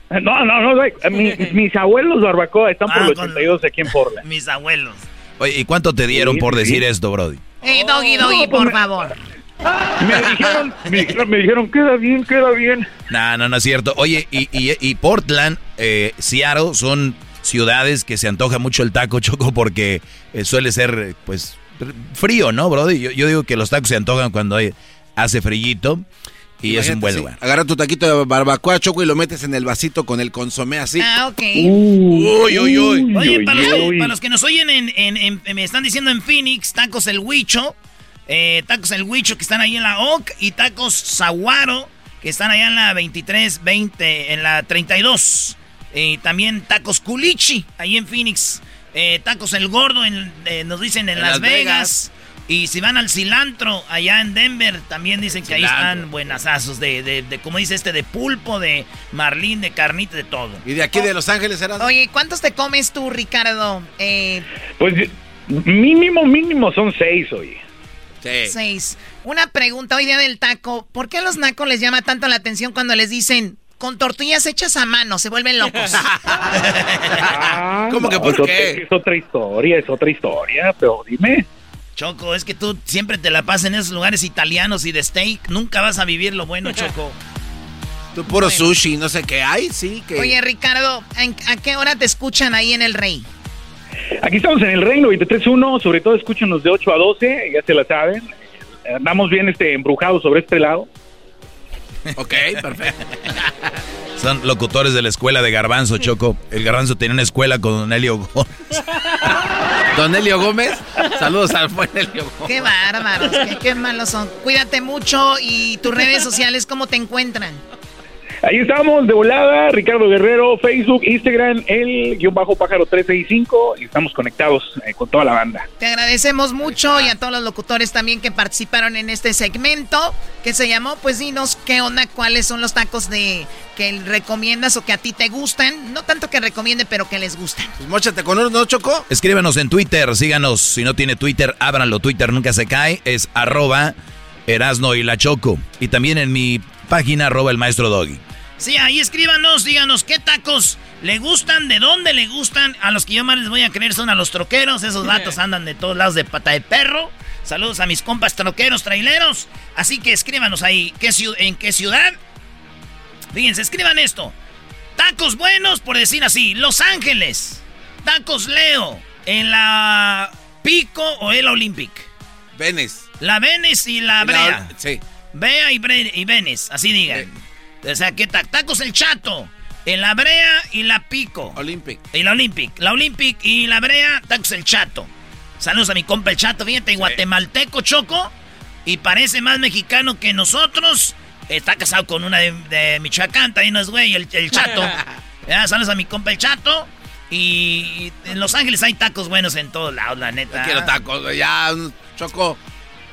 No, no, no, güey, mi- mis abuelos barbacoa están por Ah, con- 82 aquí en Portland. Mis abuelos. Oye, ¿y cuánto te dieron Sí, por sí. decir esto, Brody? Ey, doggy, doggy, No, pues por me- favor. Me dijeron, me dijeron, me dijeron, queda bien, queda bien. No, no, no es cierto. Oye, y, y, y Portland, eh, Seattle son ciudades que se antoja mucho el taco choco porque eh, suele ser, eh, pues, frío, ¿no, Brody? Yo, yo digo que los tacos se antojan cuando hay- hace frillito y es un buen sí. lugar. Agarra tu taquito de barbacoa, choco, y lo metes en el vasito con el consomé así. Ah, ok. Uy, uy, uy. Oye, para los, uy. para los que nos oyen en, en- en- me están diciendo en Phoenix, tacos el Huicho, eh, tacos el Huicho que están ahí en la OC y tacos Zaguaro que están allá en la 23, 20, en la 32. Y también tacos Culichi, ahí en Phoenix. Eh, tacos el Gordo, en- eh, nos dicen en, En Las, Las Vegas. Vegas. Y si van al cilantro, allá en Denver, también dicen que ahí están buenasazos de, de, de, como dice este, de pulpo, de marlín, de carnita, de todo. Y de aquí de Los Ángeles eras. Oye, ¿cuántos te comes tú, Ricardo? Eh, Pues mínimo, mínimo son seis, oye. Seis. Una pregunta hoy día del taco. ¿Por qué a los nacos les llama tanto la atención cuando les dicen con tortillas hechas a mano? Se vuelven locos. Ah, ¿Cómo que no, por qué? Es otra historia, es otra historia, pero dime. Choco, es que tú siempre te la pasas en esos lugares italianos y de steak. Nunca vas a vivir lo bueno, Choco. Tú puro sushi, no sé qué hay, sí. Que... Oye, Ricardo, ¿en- ¿a qué hora te escuchan ahí en el Rey? Aquí estamos en el Reino 23.1, sobre todo escúchenos de 8 a 12, ya se la saben. Andamos bien este embrujados sobre este lado. Ok, perfecto. Son locutores de la escuela de Garbanzo, Choco. El Garbanzo tenía una escuela con Don Elio Gómez. Don Elio Gómez, saludos al buen Elio Gómez. Qué bárbaros, qué, qué malos son. Cuídate mucho y tus redes sociales, ¿cómo te encuentran? Ahí estamos, de volada, Ricardo Guerrero, Facebook, Instagram, el guion bajo pájaro 365 y estamos conectados eh, con toda la banda. Te agradecemos mucho y a todos los locutores también que participaron en este segmento que se llamó Pues dinos qué onda, cuáles son los tacos de que recomiendas o que a ti te gustan. No tanto que recomiende, pero que les gustan. Pues mochate con uno, ¿no, Choco? Escríbanos en Twitter, síganos. Si no tiene Twitter, ábranlo. Twitter nunca se cae. Es arroba Erasno y la Choco. Y también en mi página, arroba el maestro Doggy. Sí, ahí escríbanos, díganos qué tacos le gustan, de dónde le gustan. A los que yo más les voy a creer son a los troqueros. Esos vatos andan de todos lados de pata de perro. Saludos a mis compas troqueros, traileros. Así que escríbanos ahí, ¿qué ciu- ¿en qué ciudad? Fíjense, escriban esto. Tacos buenos, por decir así, Los Ángeles. Tacos Leo, en la Pico o el Olympic. Venes. La Venes y la La- Brea. sí. Bea y, Bre- y Venes, así digan. O sea, ¿qué ta- tacos el Chato? En la Brea y la Pico. Olympic. Y la Olympic. La Olympic y la Brea, tacos el Chato. Saludos a mi compa el Chato, fíjate, guatemalteco choco. Y parece más mexicano que nosotros. Está casado con una de, de Michoacán, también no es güey, el, el Chato. Ya, saludos a mi compa el Chato. Y en Los Ángeles hay tacos buenos en todos lados, la neta. Yo quiero tacos, ya, Choco.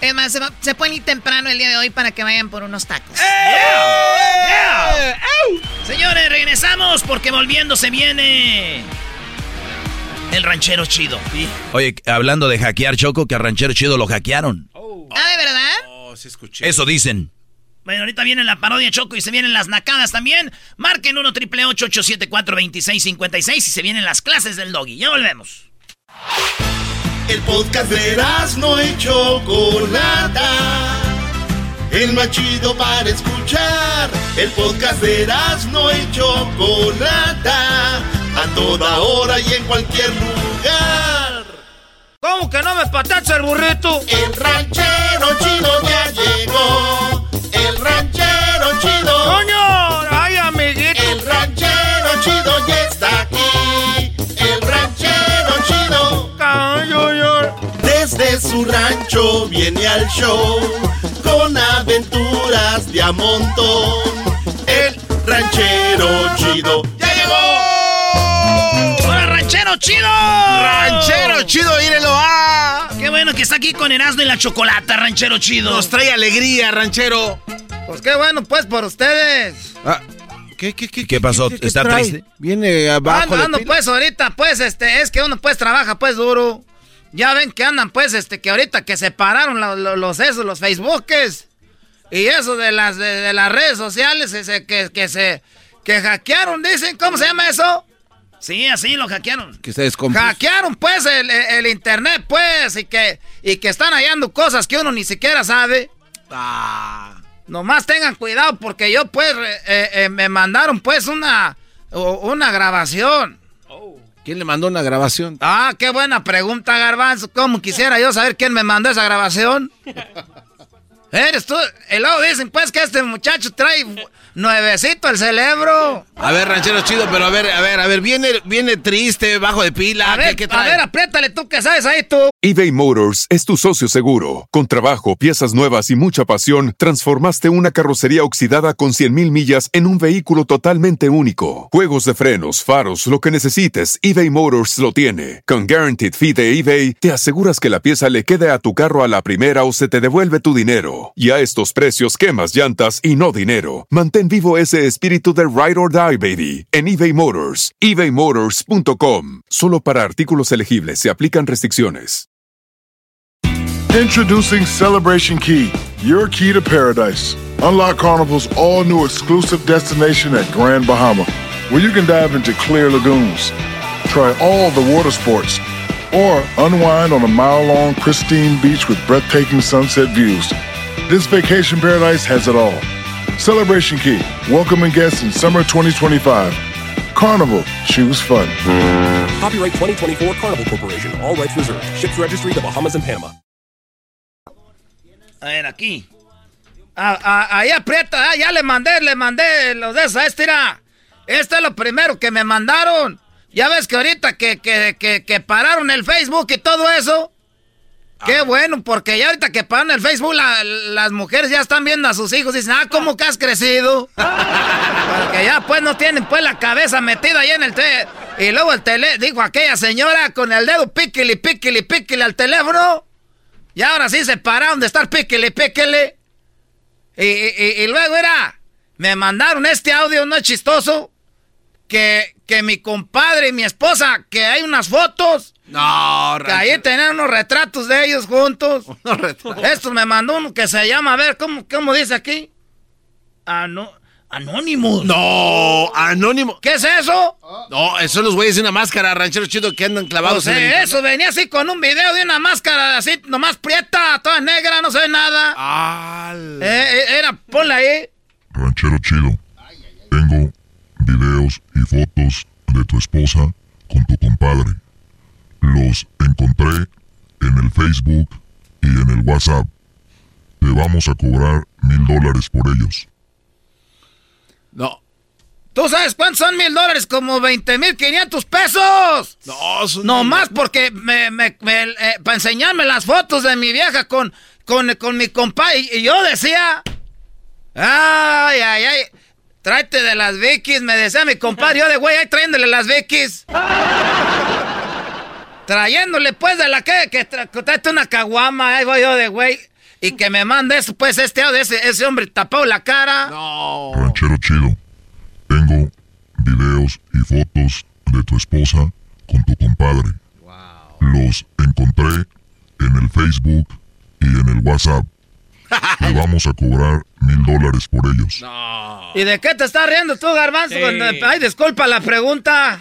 Es más, se, va- se pueden ir temprano el día de hoy para que vayan por unos tacos. Señores, regresamos porque volviendo se viene el ranchero chido. Oye, hablando de hackear, Choco, que a Ranchero Chido lo hackearon. Ah, ¿de verdad? Oh, sí escuché. Eso dicen. Bueno, ahorita viene la parodia Choco y se vienen las nacadas también. Marquen 1 triple 874 2656 y se vienen las clases del doggy. Ya volvemos. El podcast de no y Chocolata. El más chido para escuchar. El podcast de no y Chocolata. a toda hora y en cualquier lugar. ¿Cómo que no me patacha el burrito? El ranchero chido ya llegó. El ranchero chido. ¡Coño! Desde su rancho viene al show con aventuras de a montón. El ranchero chido ya llegó. ¡Hola, ranchero chido! ¡Ranchero chido, mírelo! ¡Ah! ¡Qué bueno que está aquí con Erasmo y la Chocolata, ranchero chido! Nos trae alegría, ranchero. Pues qué bueno, pues, por ustedes. Ah, ¿Qué, qué, qué, ¿Qué pasó? qué- qué ¿Está triste? Viene abajo Ando, de ando, pila. pues, ahorita, pues, este, es que uno, pues, trabaja, pues, duro. Ya ven que andan, pues, este, que ahorita que separaron lo- lo- los, esos, los Facebookes. Y eso de las, de, de las redes sociales, ese, que, que se, que hackearon, dicen, ¿cómo se llama eso? Sí, así lo hackearon. Que descompuso. Hackearon, pues, el, el- internet, pues, y que, y que están hallando cosas que uno ni siquiera sabe. Ah. Nomás tengan cuidado porque yo, pues, eh, eh, me mandaron, pues, una, una grabación. ¿Quién le mandó una grabación? Ah, qué buena pregunta, Garbanzo. ¿Cómo quisiera yo saber quién me mandó esa grabación? Eres tú. Y luego dicen, pues, que este muchacho trae nuevecito el cerebro. A ver, ranchero chido, pero a ver, a ver, a ver, viene, viene triste, bajo de pila. A ver, ¿qué, qué a ver, apriétale tú que sabes ahí tú. eBay Motors es tu socio seguro. Con trabajo, piezas nuevas y mucha pasión, transformaste una carrocería oxidada con 100.000 millas en un vehículo totalmente único. Juegos de frenos, faros, lo que necesites, eBay Motors lo tiene. Con Guaranteed Fee de eBay, te aseguras que la pieza le quede a tu carro a la primera o se te devuelve tu dinero. Y a estos precios, quemas llantas y no dinero. Mantén vivo ese espíritu de Ride or Die, baby, en eBay Motors. ebaymotors.com. Solo para artículos elegibles se aplican restricciones. Introducing Celebration Key, your key to paradise. Unlock Carnival's all new exclusive destination at Grand Bahama, where you can dive into clear lagoons, try all the water sports, or unwind on a mile long pristine beach with breathtaking sunset views. This vacation paradise has it all. Celebration Key, welcoming guests in summer 2025. Carnival, choose fun. Copyright 2024 Carnival Corporation. All rights reserved. Ships registry the Bahamas and Panama. A ver, aquí. Ah, ah, ahí aprieta, ah, ya le mandé, le mandé los de esa, este era. Este es lo primero que me mandaron. Ya ves que ahorita que, que, que, que pararon el Facebook y todo eso. Qué bueno, porque ya ahorita que pararon el Facebook, la- las mujeres ya están viendo a sus hijos y dicen, ah, ¿cómo que has crecido? porque ya pues no tienen pues la cabeza metida ahí en el tele. Y luego el tele, dijo aquella señora con el dedo píquele, píquele, píquele al teléfono. Y ahora sí se pararon de estar píquele, píquele. Y, y- y luego era, me mandaron este audio, no es chistoso, que, que mi compadre y mi esposa, que hay unas fotos. No, Que ahí tenían unos retratos de ellos juntos. Esto me mandó uno que se llama, a ver, ¿cómo, cómo dice aquí? Anónimos. No, anónimo. ¿Qué es eso? No, esos son los güeyes de una máscara, ranchero chido, que andan clavados O sea, en el... eso venía así con un video de una máscara así, nomás prieta, toda negra, no se ve nada. Eh, eh, era, ponla ahí. Ranchero chido. Y fotos de tu esposa con tu compadre. Los encontré en el Facebook y en el WhatsApp. Te vamos a cobrar mil dólares por ellos. No. ¿Tú sabes cuántos son mil dólares? Como 20 mil 500 pesos. No, son... No más porque me, me- me- eh, para enseñarme las fotos de mi vieja con, con, con mi compa. Y, y yo decía, ay, ay, ay, tráete de las Vikis, me decía mi compadre. Yo de güey, ahí trayéndole las Vikis. Trayéndole pues de la que, que tra- tráete una caguama, ahí voy yo de güey. Y que me mande eso, pues este audio, ese, ese hombre tapado la cara. No. Ranchero chido. Tengo videos y fotos de tu esposa con tu compadre. Los encontré en el Facebook y en el WhatsApp. Te vamos a cobrar mil dólares por ellos. ¿Y de qué te estás riendo tú, Garbanzo? Sí. Ay, disculpa la pregunta.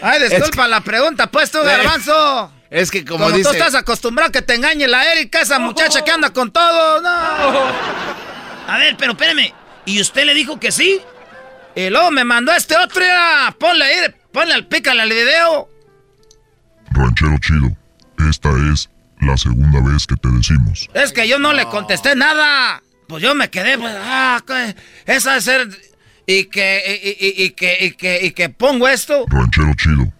Ay, disculpa la pregunta, pues tú, Garbanzo. Es que como, Como, dice... tú estás acostumbrado a que te engañe la Erika, esa muchacha que anda con todo, no. A ver, pero espérame. ¿Y usted le dijo que sí? Y luego me mandó este otro, ya, ponle ahí, ponle al pícale al video. Ranchero chido, esta es la segunda vez que te decimos. Es que yo no le contesté nada. Pues yo me quedé, pues, ah, esa de ser. Y que, y, y- y que, y que, y que pongo esto. Ranchero chido,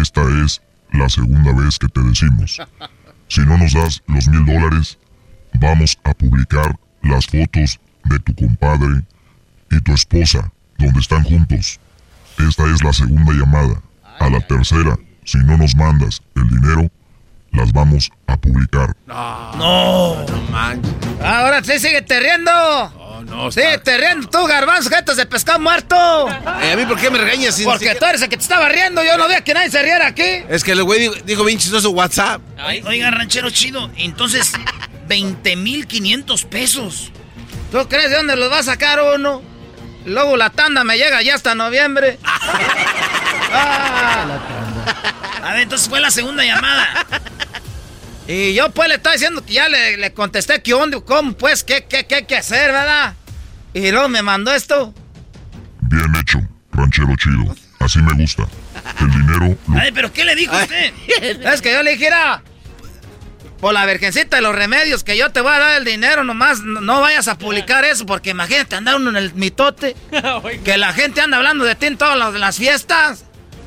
esta es la segunda vez que te decimos. Si no nos das los mil dólares, vamos a publicar las fotos de tu compadre y tu esposa, donde están juntos. Esta es la segunda llamada. A la tercera, si no nos mandas el dinero, las vamos a publicar. No. No manches. Ahora sí, sigue riendo. Oh, no. Sigue riendo tú, garbanzo, jetas de pescado muerto. Eh, ¿A mí por qué me regañas? sin Porque siquiera- tú eres el que te estaba riendo. Yo no veía que nadie se riera aquí. Es que el güey dijo, dijo bien chistoso WhatsApp. Oiga, ranchero chido. Entonces, 20 mil 500 pesos. ¿Tú crees de dónde los va a sacar uno? Luego la tanda me llega ya hasta noviembre. Ah. A ver, entonces fue la segunda llamada. Y yo pues le estaba diciendo que ya le, le contesté qué onda, cómo pues, qué, qué, qué hay que hacer, ¿verdad? Y luego me mandó esto. Bien hecho, ranchero chido. Así me gusta. El dinero lo Ay, pero ¿qué le dijo usted? Es que yo le dijera, por la virgencita de los remedios, que yo te voy a dar el dinero, nomás no, no vayas a publicar eso, porque imagínate andar uno en el mitote, que la gente anda hablando de ti en todas las, las fiestas.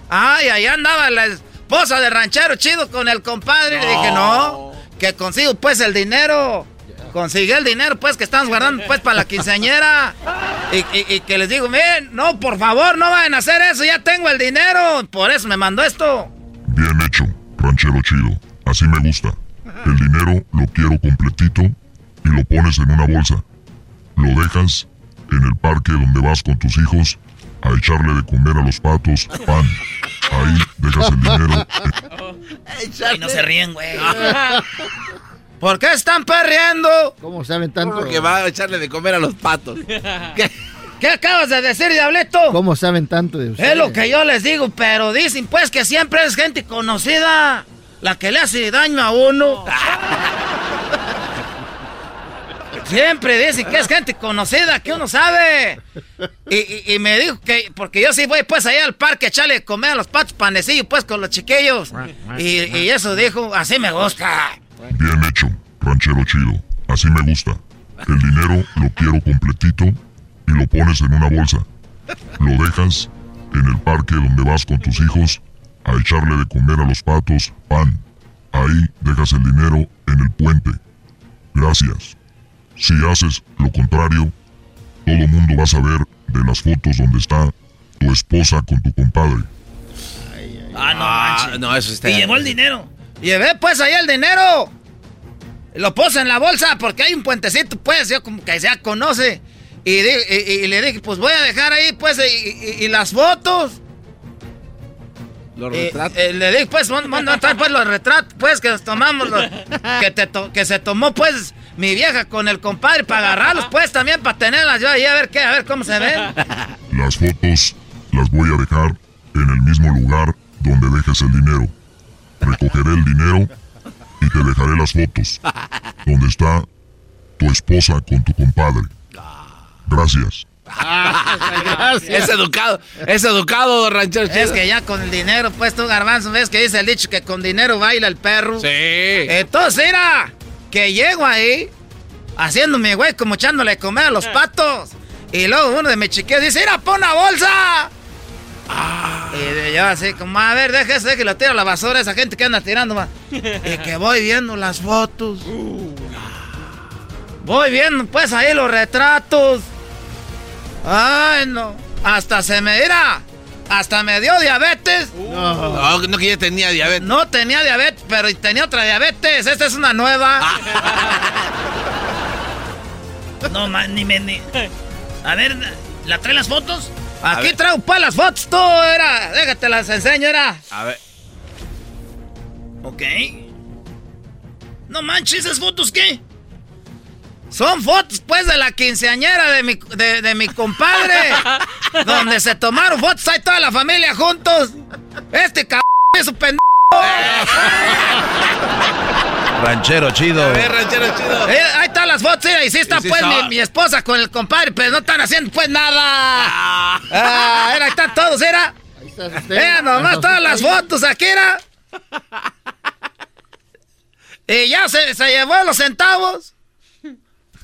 Ay, ahí andaba la esposa de ranchero chido con el compadre, y le dije, no, que consigo pues el dinero. Consigue el dinero, pues, que estamos guardando, pues, para la quinceañera. Y, y- y que les digo, miren, no, por favor, no vayan a hacer eso, ya tengo el dinero. Por eso me mandó esto. Bien hecho, ranchero chido. Así me gusta. El dinero lo quiero completito y lo pones en una bolsa. Lo dejas en el parque donde vas con tus hijos a echarle de comer a los patos pan. Ahí dejas el dinero. Ay, no se ríen, güey. ¿Por qué están perreando? ¿Cómo saben tanto? Porque va a echarle de comer a los patos. ¿Qué acabas de decir, Diablito? ¿Cómo saben tanto de ustedes? Es lo que yo les digo, pero dicen pues que siempre es gente conocida la que le hace daño a uno. Siempre dicen que es gente conocida, que uno sabe. Y, y- y me dijo que, porque yo sí voy pues allá al parque a echarle de comer a los patos panecillos pues con los chiquillos. Y, y eso dijo, así me gusta. Bien hecho, ranchero chido. Así me gusta. El dinero lo quiero completito y lo pones en una bolsa. Lo dejas en el parque donde vas con tus hijos a echarle de comer a los patos pan. Ahí dejas el dinero en el puente. Gracias. Si haces lo contrario, todo mundo va a saber de las fotos donde está tu esposa con tu compadre. Ah, no manches. no, eso está- Y llevó el dinero. Llevé pues ahí el dinero. Lo puse en la bolsa porque hay un puentecito, pues, yo como que ya conoce. Y, di- y- y le dije, pues voy a dejar ahí, pues, y, y- y las fotos. Los retratos. eh, le dije, pues, ¿dónde dónde están pues los retratos? Pues, que nos tomamos, los- que, te to- que se tomó, pues, mi vieja con el compadre para agarrarlos, pues, también para tenerlas yo ahí, a ver qué, a ver cómo se ven. Las fotos las voy a dejar en el mismo lugar donde dejes el dinero. Recogeré el dinero y te dejaré las fotos. Donde está tu esposa con tu compadre. Gracias. Es educado, es educado, ranchero chido. Es que ya con el dinero, pues tú, garbanzo, ves que dice el dicho que con dinero baila el perro. Sí. Entonces, mira, que llego ahí, haciéndome güey, como echándole comer a los patos. Y luego uno de mis chiquillos dice, mira, pon una bolsa. Y yo así como, a ver, deja ese que lo tiro a la basura, esa gente que anda tirando. ma". Y que voy viendo las fotos. Voy viendo pues ahí los retratos. Ay, no. Hasta se me dirá. Hasta me dio diabetes. No, no que ya tenía diabetes. No tenía diabetes, pero tenía otra diabetes. Esta es una nueva. no, man, ni me. Ni... A ver, ¿la trae las fotos? Aquí ver. traigo pues las fotos, tú, era. Déjate las enseño, era. A ver. Ok. No manches, ¿esas fotos qué? Son fotos, pues, de la quinceañera de mi, de, de mi compadre. donde se tomaron fotos, ahí toda la familia juntos. Este cabrón es su pendejo. Ranchero chido. A ver, ranchero chido. Eh, ahí está las fotos, mira, y sí está sí pues está. mi, mi esposa con el compadre, pero no están haciendo pues nada. Ah, era, están todos, era. Vean nomás todas las fotos, aquí era. Y ya se, se llevó los centavos.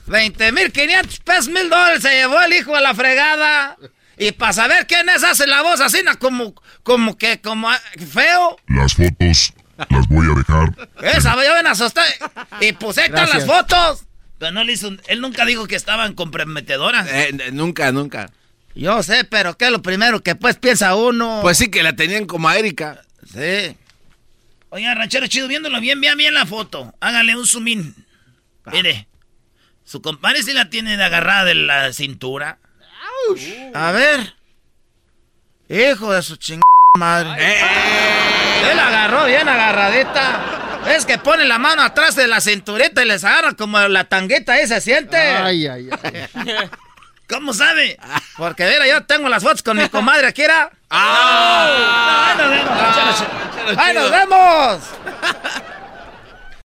20 mil 500 pesos, mil dólares se llevó el hijo a la fregada. Y para saber quién es, hace la voz así, como, como que, como ah, feo. Las fotos las voy a dejar. Esa, ya ven a asustar. Y pues ahí están las fotos. Pero no le hizo, él nunca dijo que estaban comprometedoras. Eh, nunca, nunca. Yo sé, pero ¿qué es lo primero que pues piensa uno? Pues sí que la tenían como a Erika. Sí. Oiga, ranchero chido, viéndolo bien, vean bien la foto. Hágale un zoom in. Mire. Su compadre sí la tiene de agarrada de la cintura. A ver. Hijo de su chingada madre. Él la agarró bien agarradita. Es que pone la mano atrás de la cinturita y les agarra como la tanguita ahí se siente. Ay, ay, ay. ¿Cómo sabe? Porque mira, yo tengo las fotos con mi comadre aquí era. ¡Ah! ¡Ahí nos vemos! chido! ¡Ahí nos vemos!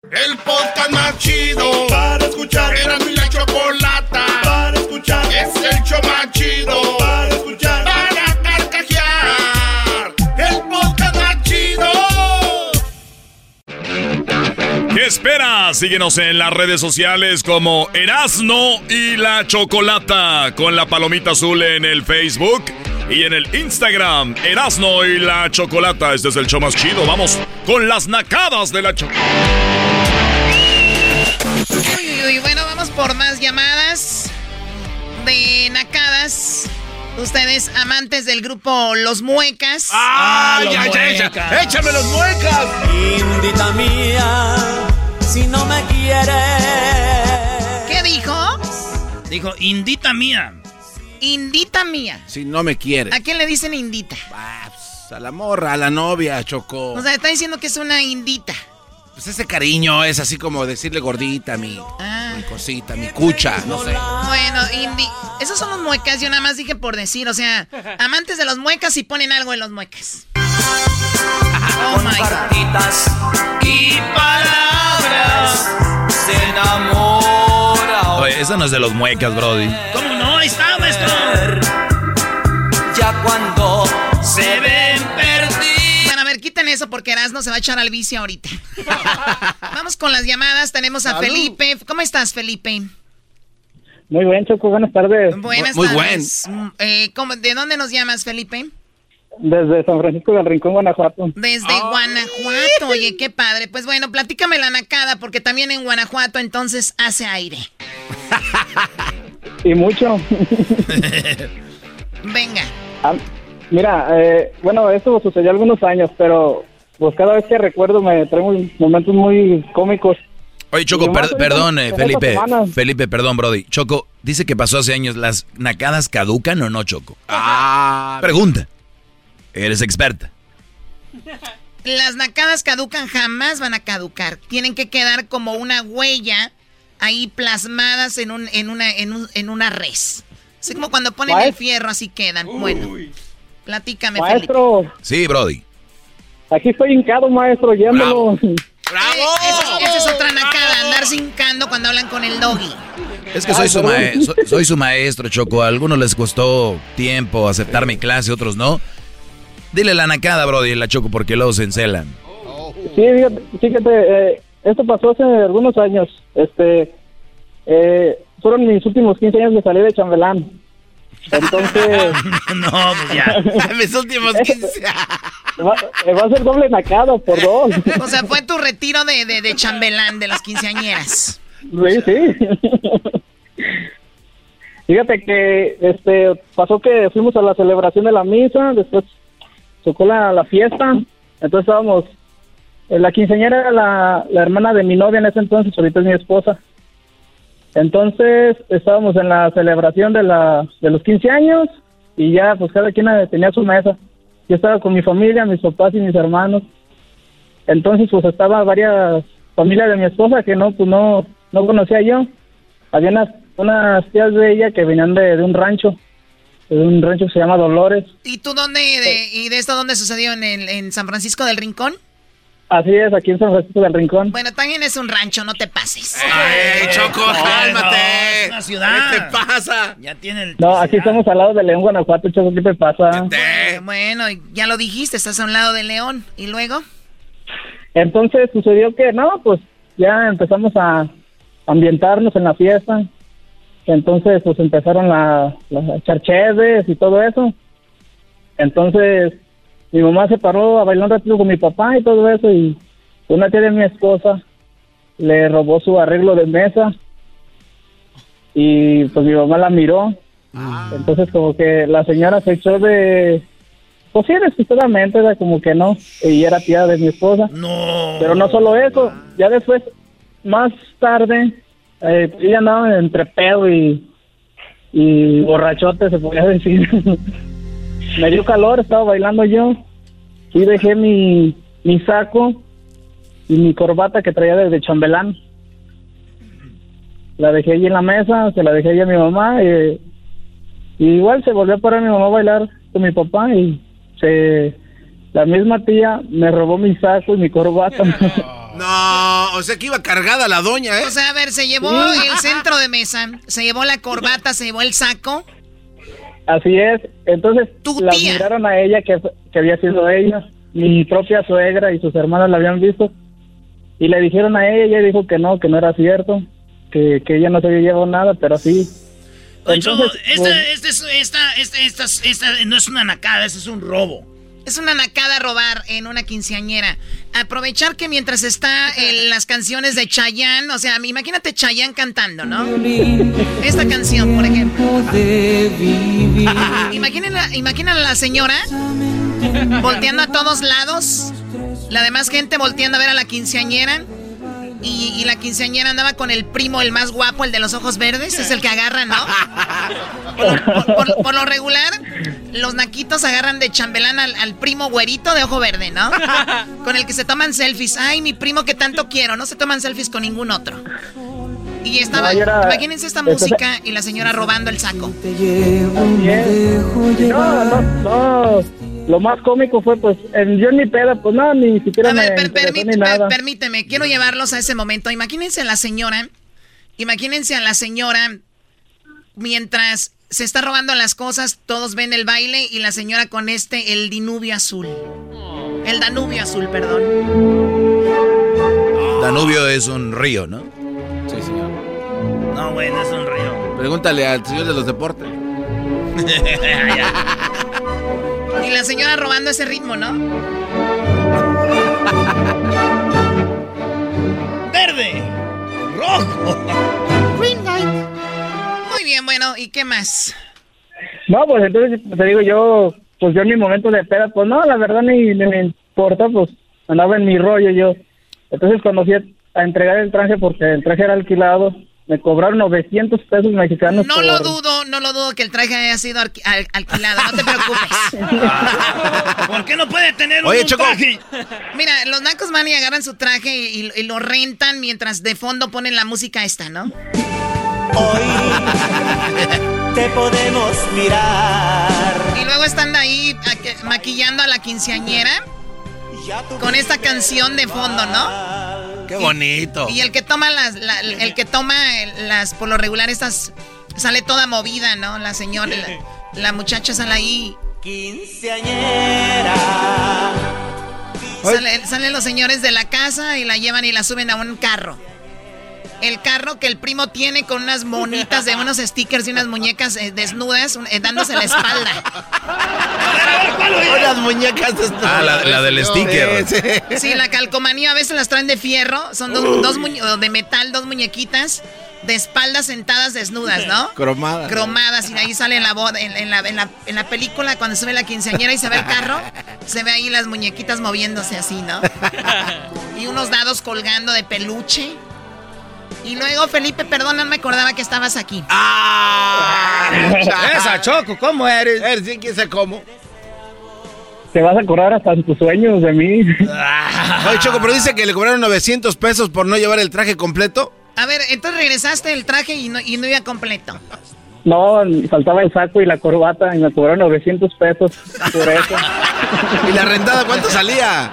El podcast más chido para escuchar. Era mi la chocolata para escuchar. Es el show ¿Qué esperas? Síguenos en las redes sociales como Erasno y la Chocolata con la palomita azul en el Facebook y en el Instagram Erasno y la Chocolata. Este es el show más chido. Vamos con las nacadas de la Chocolata. Uy, uy, uy, bueno, vamos por más llamadas de nacadas. Ustedes, amantes del grupo Los Muecas. ¡Ah, los ya, ya, ya! ¡Échame los muecas! Indita mía, si no me quieres. ¿Qué dijo? Dijo, indita mía. Indita mía. Si no me quiere. ¿A quién le dicen indita? Ah, pues, a la morra, a la novia, Choco. O sea, está diciendo que es una indita. Pues ese cariño es así como decirle gordita, mi, Ah. mi cosita, mi cucha, no sé. Bueno, indi... Esos son los muecas, yo nada más dije por decir, o sea, amantes de los muecas y ponen algo en los muecas. Oh my God. y se enamora. Oye, esa no es de los muecas, Brody. ¿Cómo no? Ahí está, maestro. Ya cuando se ven perdidos. Bueno, a ver, quiten eso porque Erasmo se va a echar al vicio ahorita. Vamos con las llamadas. Tenemos a Salud. Felipe. ¿Cómo estás, Felipe? Muy bien, Choco, buenas tardes. Buenas Muy tardes. Mm, eh, ¿cómo- ¿De dónde nos llamas, Felipe? Desde San Francisco del Rincón, Guanajuato. Desde Guanajuato. Oye, qué padre. Pues bueno, platícame la nacada porque también en Guanajuato entonces hace aire. Y mucho. Venga. Ah, mira, eh, bueno, esto sucedió algunos años, pero pues cada vez que recuerdo me trae muy- momentos muy cómicos. Oye, Choco, per- perdón, eh, Felipe. Felipe, perdón, Brody. Choco, dice que pasó hace años. ¿Las nacadas caducan o no, Choco? Ah, Pregunta. Eres experta. Las nacadas caducan, jamás van a caducar. Tienen que quedar como una huella ahí plasmadas en, un, en, una, en, un- en una res. Así como cuando ponen el Maestro. fierro, así quedan. Bueno, platícame, Felipe. Maestro, Sí, Brody. aquí estoy hincado, maestro, llévelo. Eh, esa, es otra nacada, andar cincando cuando hablan con el doggy. Es que soy su, mae- so- soy su maestro, Choco. A algunos les costó tiempo aceptar mi clase, otros no. Dile la nacada, Brody, la Choco, porque luego se encelan. Sí, fíjate, fíjate, eh, esto pasó hace algunos años. Este, eh, fueron mis últimos 15 años de salir de chambelán. Entonces, no, pues ya. Mis últimos 15. va, eh, va a ser doble nacada por dos. O sea, fue tu retiro de, de, de chambelán de las quinceañeras. Sí, sí. Fíjate que este pasó que fuimos a la celebración de la misa, después tocó la, la fiesta, entonces estábamos, eh, la quinceañera era la, la hermana de mi novia en ese entonces, ahorita es mi esposa. Entonces estábamos en la celebración de, la, de los 15 años y ya pues cada quien tenía su mesa. Yo estaba con mi familia, mis papás y mis hermanos. Entonces pues estaba varias familias de mi esposa que no, pues no, no conocía yo. Había unas, unas tías de ella que venían de, de un rancho, un rancho que se llama Dolores. ¿Y tú dónde, de, y de esto dónde sucedió? ¿En, el, en San Francisco del Rincón? Así es, aquí en San Francisco del Rincón. Bueno, también es un rancho, no te pases. ¡Ey, Choco, cálmate! es una ciudad. ¿Qué te pasa? Ya tiene el... No, aquí estamos al lado de León, Guanajuato, Choco, ¿qué te pasa? Bueno, ya lo dijiste, estás a un lado de León. ¿Y luego? Entonces sucedió que, no, pues ya empezamos a ambientarnos en la fiesta. Entonces, pues empezaron a echar cheves y todo eso. Entonces, mi mamá se paró a bailar un ratito con mi papá y todo eso. Y una tía de mi esposa le robó su arreglo de mesa. Y pues mi mamá la miró. Entonces, como que la señora se echó de. Pues sí, desesperadamente, era como que no. Y era tía de mi esposa. No. Pero no solo eso, ya después, más tarde, eh, ella andaba entre pedo y, borrachote, se podría decir. Me dio calor, estaba bailando yo. Y dejé mi, mi saco y mi corbata que traía desde chambelán. La dejé allí en la mesa, se la dejé allí a mi mamá. Y, y igual se volvió a parar mi mamá a bailar con mi papá y se... La misma tía me robó mi saco y mi corbata. No, o sea que iba cargada la doña, ¿eh? O sea, a ver, se llevó el centro de mesa, se llevó la corbata, se llevó el saco. Así es. Entonces la miraron a ella que, que había sido ella. Mi propia suegra y sus hermanas la habían visto. Y le dijeron a ella, ella dijo que no, que no era cierto, que, que ella no se había llevado nada, pero sí. Entonces, esta, pues, este es- esta, este- esta, esta no es una nacada, este es un robo. Es una nacada robar en una quinceañera. Aprovechar que mientras está en las canciones de Chayanne, o sea, imagínate Chayanne cantando, ¿no? Esta canción, por ejemplo. Imaginen, la- imaginen a la señora volteando a todos lados, la demás gente volteando a ver a la quinceañera. Y, y la quinceañera andaba con el primo, el más guapo, el de los ojos verdes, es el que agarra, ¿no? Por, por- por- por lo regular, los naquitos agarran de chambelán al, al primo güerito de ojo verde, ¿no? Con el que se toman selfies. Ay, mi primo que tanto quiero. No se toman selfies con ningún otro. Y estaba, No, era- imagínense esta Entonces- música y la señora robando el saco. No, no, no. Lo más cómico fue, pues, en, yo en mi peda, pues nada, ni siquiera me interesó ni nada. Permíteme, quiero llevarlos a ese momento. Imagínense a la señora, imagínense a la señora mientras se está robando las cosas, todos ven el baile y la señora con este, el dinubio azul. El Danubio azul, perdón. Danubio es un río, ¿no? Sí, señor. No, güey, no es un río. Pregúntale al señor de los deportes. Y la señora robando ese ritmo, ¿no? Verde, rojo. Green light. Muy bien, bueno, ¿y qué más? No, pues entonces, te digo yo, pues yo en mi momento de peda, pues no, la verdad ni, ni me importa, pues andaba en mi rollo yo. Entonces cuando fui a, a entregar el traje, porque el traje era alquilado, me cobraron 900 pesos mexicanos. No por- lo dudo, no lo dudo que el traje haya sido alqui- al- alquilado, no te preocupes. ¿Por qué no puede tener Oye, un Choco. traje? Mira, los nacos van y agarran su traje y, y lo rentan mientras de fondo ponen la música esta, ¿no? Te podemos mirar. Y luego están ahí maquillando a la quinceañera con esta canción de fondo, ¿no? Qué bonito. Y el que toma las, la- el que toma las, por lo regular estas, sale toda movida, ¿no? La señora, la, la muchacha sale ahí. Quinceañera. Sale- salen los señores de la casa y la llevan y la suben a un carro. El carro que el primo tiene con unas monitas de unos stickers y unas muñecas eh, desnudas eh, dándose la espalda. Unas muñecas de Ah, la, la del sticker. Sí, sí. Sí, la calcomanía a veces las traen de fierro, son dos, dos muñe- o de metal, dos muñequitas de espaldas sentadas desnudas, ¿no? Cromada. Cromadas y de ahí sale en la, boda, en, en la, en, la, en la película cuando se ve la quinceañera y se ve el carro, se ve ahí las muñequitas moviéndose así, ¿no? Y unos dados colgando de peluche. Y luego, Felipe, perdón, no me acordaba que estabas aquí. Esa Choco, ¿cómo eres? Eres sí, quién sabe cómo. Te vas a acordar hasta en tus sueños de mí. Oye, Choco, pero dice que le cobraron 900 pesos por no llevar el traje completo. A ver, entonces regresaste el traje y no, y no iba completo. No, faltaba el saco y la corbata y me cobraron 900 pesos por eso. ¿Y la rentada cuánto salía?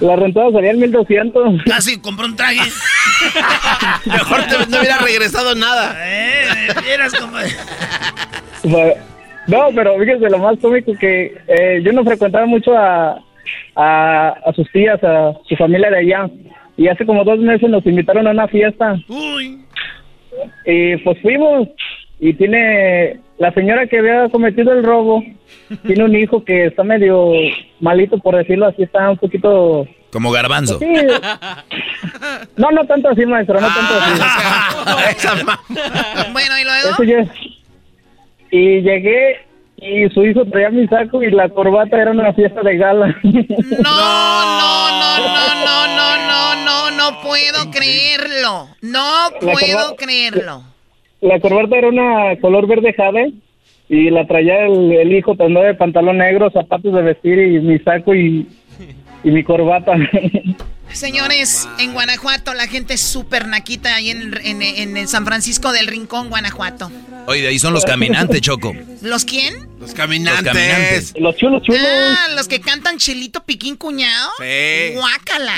La rentada salía en 1200. Casi compró un traje. Mejor te- no hubiera regresado nada. Eh, vieras cómo- O sea, No, pero fíjese lo más cómico que eh, yo no frecuentaba mucho a, a, a sus tías, a su familia de allá. Y hace como dos meses nos invitaron a una fiesta. Y pues fuimos. Y tiene la señora que había cometido el robo, tiene un hijo que está medio malito, por decirlo así, está un poquito... Como garbanzo. Sí. No, no tanto así, maestro, no tanto Ah. así. Bueno, ¿y luego? Eso ya- Y llegué y su hijo traía mi saco y la corbata era una fiesta de gala. No, no, no, no, no, no, no, no puedo creerlo. No puedo creerlo. La corbata era una color verde jade y la traía el, el hijo también de pantalón negro, zapatos de vestir y mi saco y, y mi corbata. Señores, en Guanajuato la gente es súper naquita ahí en, en, en el San Francisco del Rincón, Guanajuato. Oye, de ahí son los caminantes, Choco. ¿Los quién? Los caminantes. Los caminantes. Los chulos chulos. Ah, los que cantan Chelito Piquín Cuñado. Sí. Guácala.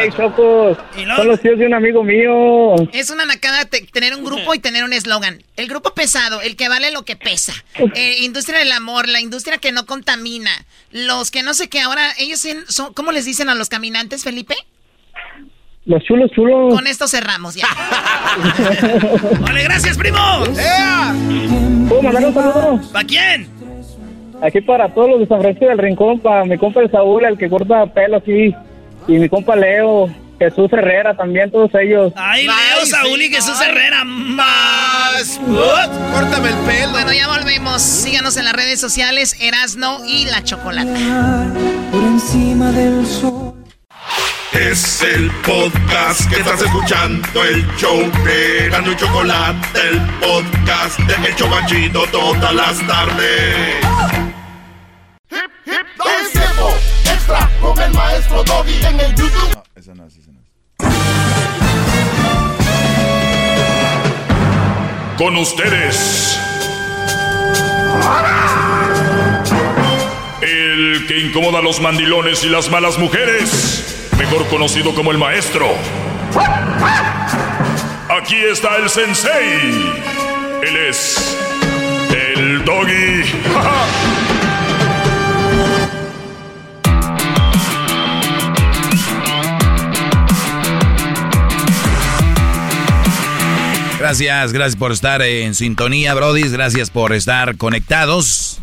¡Ey, chocos! Son los tíos de un amigo mío. Es una nacada te- tener un grupo y tener un eslogan. El grupo pesado, el que vale lo que pesa. Eh, industria del amor, la industria que no contamina. Los que no sé qué ahora, ellos en- son, ¿cómo les dicen a los caminantes, Felipe? Los chulos chulos. Con esto cerramos ya. Vale, gracias, primo. ¿Puedo mandar un saludo? ¿Para quién? Aquí para todos los de San Francisco del Rincón, para mi compa el Saúl, el que corta pelo aquí, y mi compa Leo, Jesús Herrera también, todos ellos. Ay, Leo, Saúl y Jesús Herrera. Más. Córtame el pelo. Bueno, ya volvemos. Síganos en las redes sociales, Erasno y La Chocolata. Por encima del sol. Es el podcast que estás escuchando, el show de Gano y Chocolate, el podcast de El Chobachito todas las tardes. Es tiempo extra con el maestro Doggy en el YouTube. Con ustedes. El que incomoda a los mandilones y las malas mujeres. Mejor conocido como el maestro. Aquí está el sensei. Él es. El doggy. Gracias, gracias por estar en sintonía, Brodis. Gracias por estar conectados.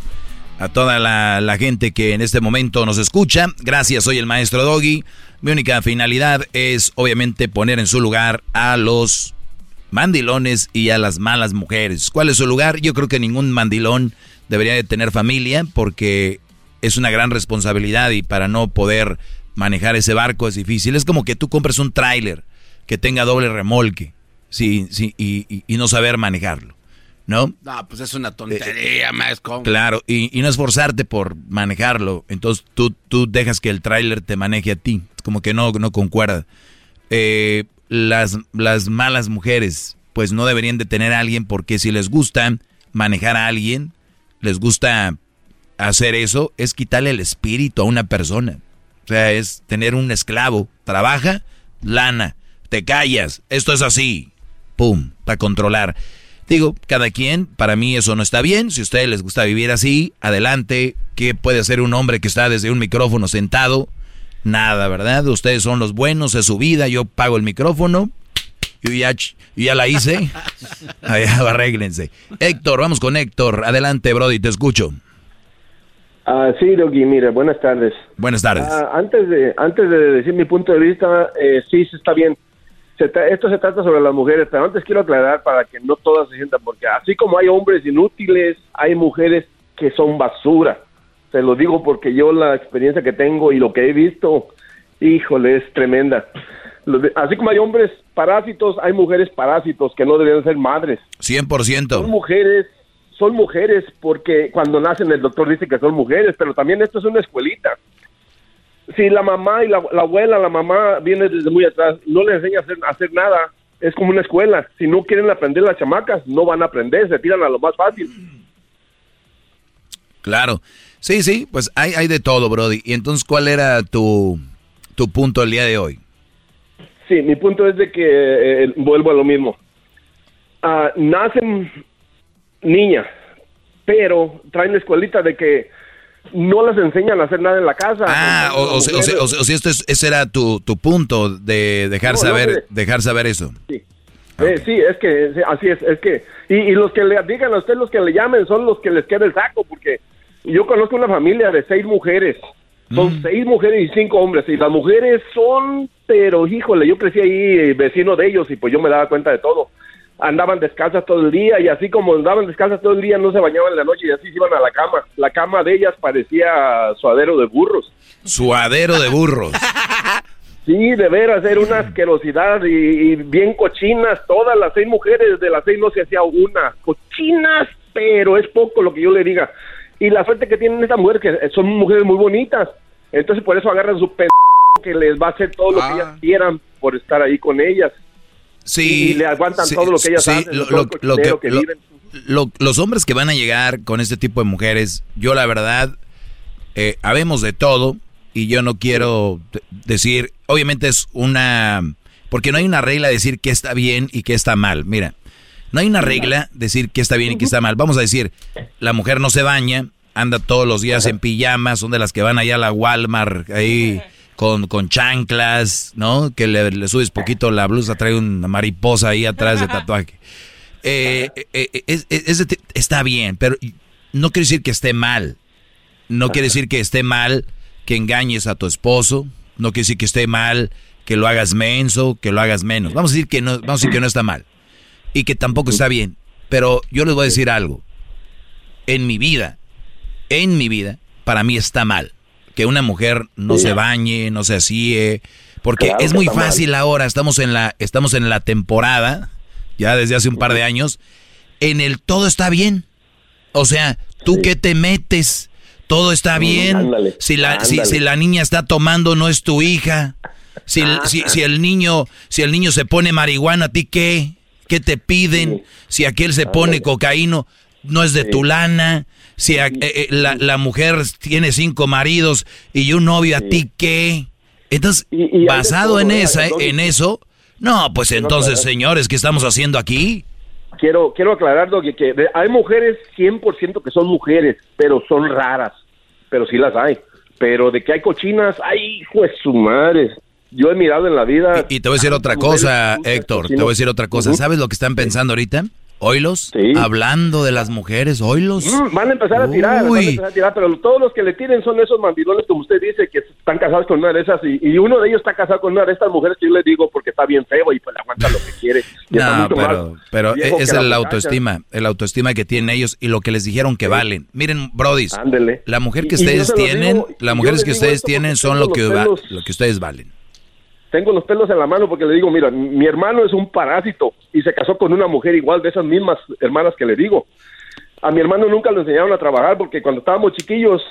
A toda la, gente que en este momento nos escucha. Gracias, soy el maestro Doggy. Mi única finalidad es, obviamente, poner en su lugar a los mandilones y a las malas mujeres. ¿Cuál es su lugar? Yo creo que ningún mandilón debería de tener familia porque es una gran responsabilidad y para no poder manejar ese barco es difícil. Es como que tú compres un tráiler que tenga doble remolque sí, sí, y no saber manejarlo, ¿no? No, pues es una tontería, maestro. Claro, y, y no esforzarte por manejarlo. Entonces tú, tú dejas que el tráiler te maneje a ti. Como que no, no concuerda. Eh, las, las malas mujeres, pues no deberían de tener a alguien porque si les gusta manejar a alguien, les gusta hacer eso, es quitarle el espíritu a una persona. O sea, es tener un esclavo. Trabaja, lana, te callas, esto es así. Pum, para controlar. Digo, cada quien, para mí eso no está bien. Si a ustedes les gusta vivir así, adelante. ¿Qué puede hacer un hombre que está desde un micrófono sentado? Nada, ¿verdad? Ustedes son los buenos, es su vida, yo pago el micrófono. Yo ya, ch- yo ya la hice. Allá, arréglense. Héctor, vamos con Héctor. Adelante, Brody, te escucho. Ah, sí, Doggy, mire, buenas tardes. Buenas tardes. Ah, antes, de, antes de decir mi punto de vista, eh, sí, sí está bien. Se esto se trata sobre las mujeres, pero antes quiero aclarar para que no todas se sientan, porque así como hay hombres inútiles, hay mujeres que son basura. Se lo digo porque yo la experiencia que tengo y lo que he visto, híjole, es tremenda. Así como hay hombres parásitos, hay mujeres parásitos que no deberían ser madres. 100%. Son mujeres, son mujeres porque cuando nacen el doctor dice que son mujeres, pero también esto es una escuelita. Si la mamá y la, la abuela, la mamá viene desde muy atrás, no les enseña a hacer, a hacer nada, es como una escuela. Si no quieren aprender las chamacas, no van a aprender, se tiran a lo más fácil. Claro. Sí, sí, pues hay, hay de todo, Brody. Y entonces, ¿cuál era tu, tu punto el día de hoy? Sí, mi punto es de que eh, vuelvo a lo mismo. Ah, nacen niñas, pero traen la escuelita de que no las enseñan a hacer nada en la casa. Ah, o, sea, esto es- ese era tu, tu punto de dejar No, no saber dejar saber eso. Sí. Eh, sí, es que sí, así es, es que y, y los que le digan a usted los que le llamen son los que les queda el saco porque yo conozco una familia de seis mujeres, son Mm. seis mujeres y cinco hombres y las mujeres son, pero híjole, yo crecí ahí eh, vecino de ellos y pues yo me daba cuenta de todo. Andaban descalzas todo el día y así como andaban descalzas todo el día no se bañaban en la noche y así se iban a la cama. La cama de ellas parecía suadero de burros. Suadero de burros. Sí, de veras, era una asquerosidad y, y bien cochinas, todas las seis mujeres, de las seis no se hacía una. Cochinas, pero es poco lo que yo le diga. Y la suerte que tienen estas mujeres, que son mujeres muy bonitas, entonces por eso agarran su p que les va a hacer todo lo que ellas quieran por estar ahí con ellas. Sí. Y le aguantan sí, todo lo que ellas sí, hacen, lo- lo- que- viven. lo- los hombres que van a llegar con este tipo de mujeres, yo la verdad, eh, habemos de todo y yo no quiero decir, obviamente es una, porque no hay una regla de decir qué está bien y qué está mal. Mira, no hay una regla de decir qué está bien y qué está mal. Vamos a decir, la mujer no se baña, anda todos los días en pijamas, son de las que van allá a la Walmart ahí con, con chanclas, ¿no? Que le, le subes poquito la blusa, trae una mariposa ahí atrás de tatuaje. Eh, eh, eh, es- es- está bien, pero no quiere decir que esté mal. No quiere decir que esté mal que engañes a tu esposo. No quiere decir que esté mal que lo hagas menso, que lo hagas menos. Vamos a decir que no, vamos a decir que no está mal. Y que tampoco está bien. Pero yo les voy a decir algo. En mi vida, en mi vida, para mí está mal. Que una mujer no se bañe, no se asíe. Porque Claro es que muy mal. fácil ahora, estamos en la, estamos en la temporada, ya desde hace un par de años, en el todo está bien. O sea, tú qué te metes, todo está bien. ándale, si, la, si, si la niña está tomando, no es tu hija. Si, el- si, si el niño, si el niño se pone marihuana, ¿a ti qué? ¿Qué te piden? Si aquel se pone cocaíno, no es de tu lana. Si a- eh, eh, la, la mujer tiene cinco maridos y un novio, ¿a ti qué? Entonces, basado en esa, Entonces- en eso, no, pues entonces, señores, ¿qué estamos haciendo aquí? quiero quiero aclarar Doggy, que hay mujeres 100% que son mujeres, pero son raras, pero sí las hay. Pero de que hay cochinas, ay, hijo de su madre. Yo he mirado en la vida. Y te voy a decir otra cosa, Héctor, te voy a decir otra cosa. ¿Sabes lo que están pensando ahorita? Oilos, hablando de las mujeres, oilos. Mm, van a empezar a tirar, van a empezar a tirar, pero todos los que le tiren son esos mandilones, como usted dice, que están casados con una de esas, y, y uno de ellos está casado con una de estas mujeres que yo le digo porque está bien feo y pues le aguanta lo que quiere. No, pero, pero viejo es el autoestima, el autoestima que tienen ellos y lo que les dijeron que valen. Miren, brodis, la mujer que Y- ustedes tienen, las mujeres que ustedes tienen son lo que, va- lo que ustedes valen. Tengo los pelos en la mano porque le digo, mira, mi hermano es un parásito y se casó con una mujer igual de esas mismas hermanas que le digo. A mi hermano nunca lo enseñaron a trabajar porque cuando estábamos chiquillos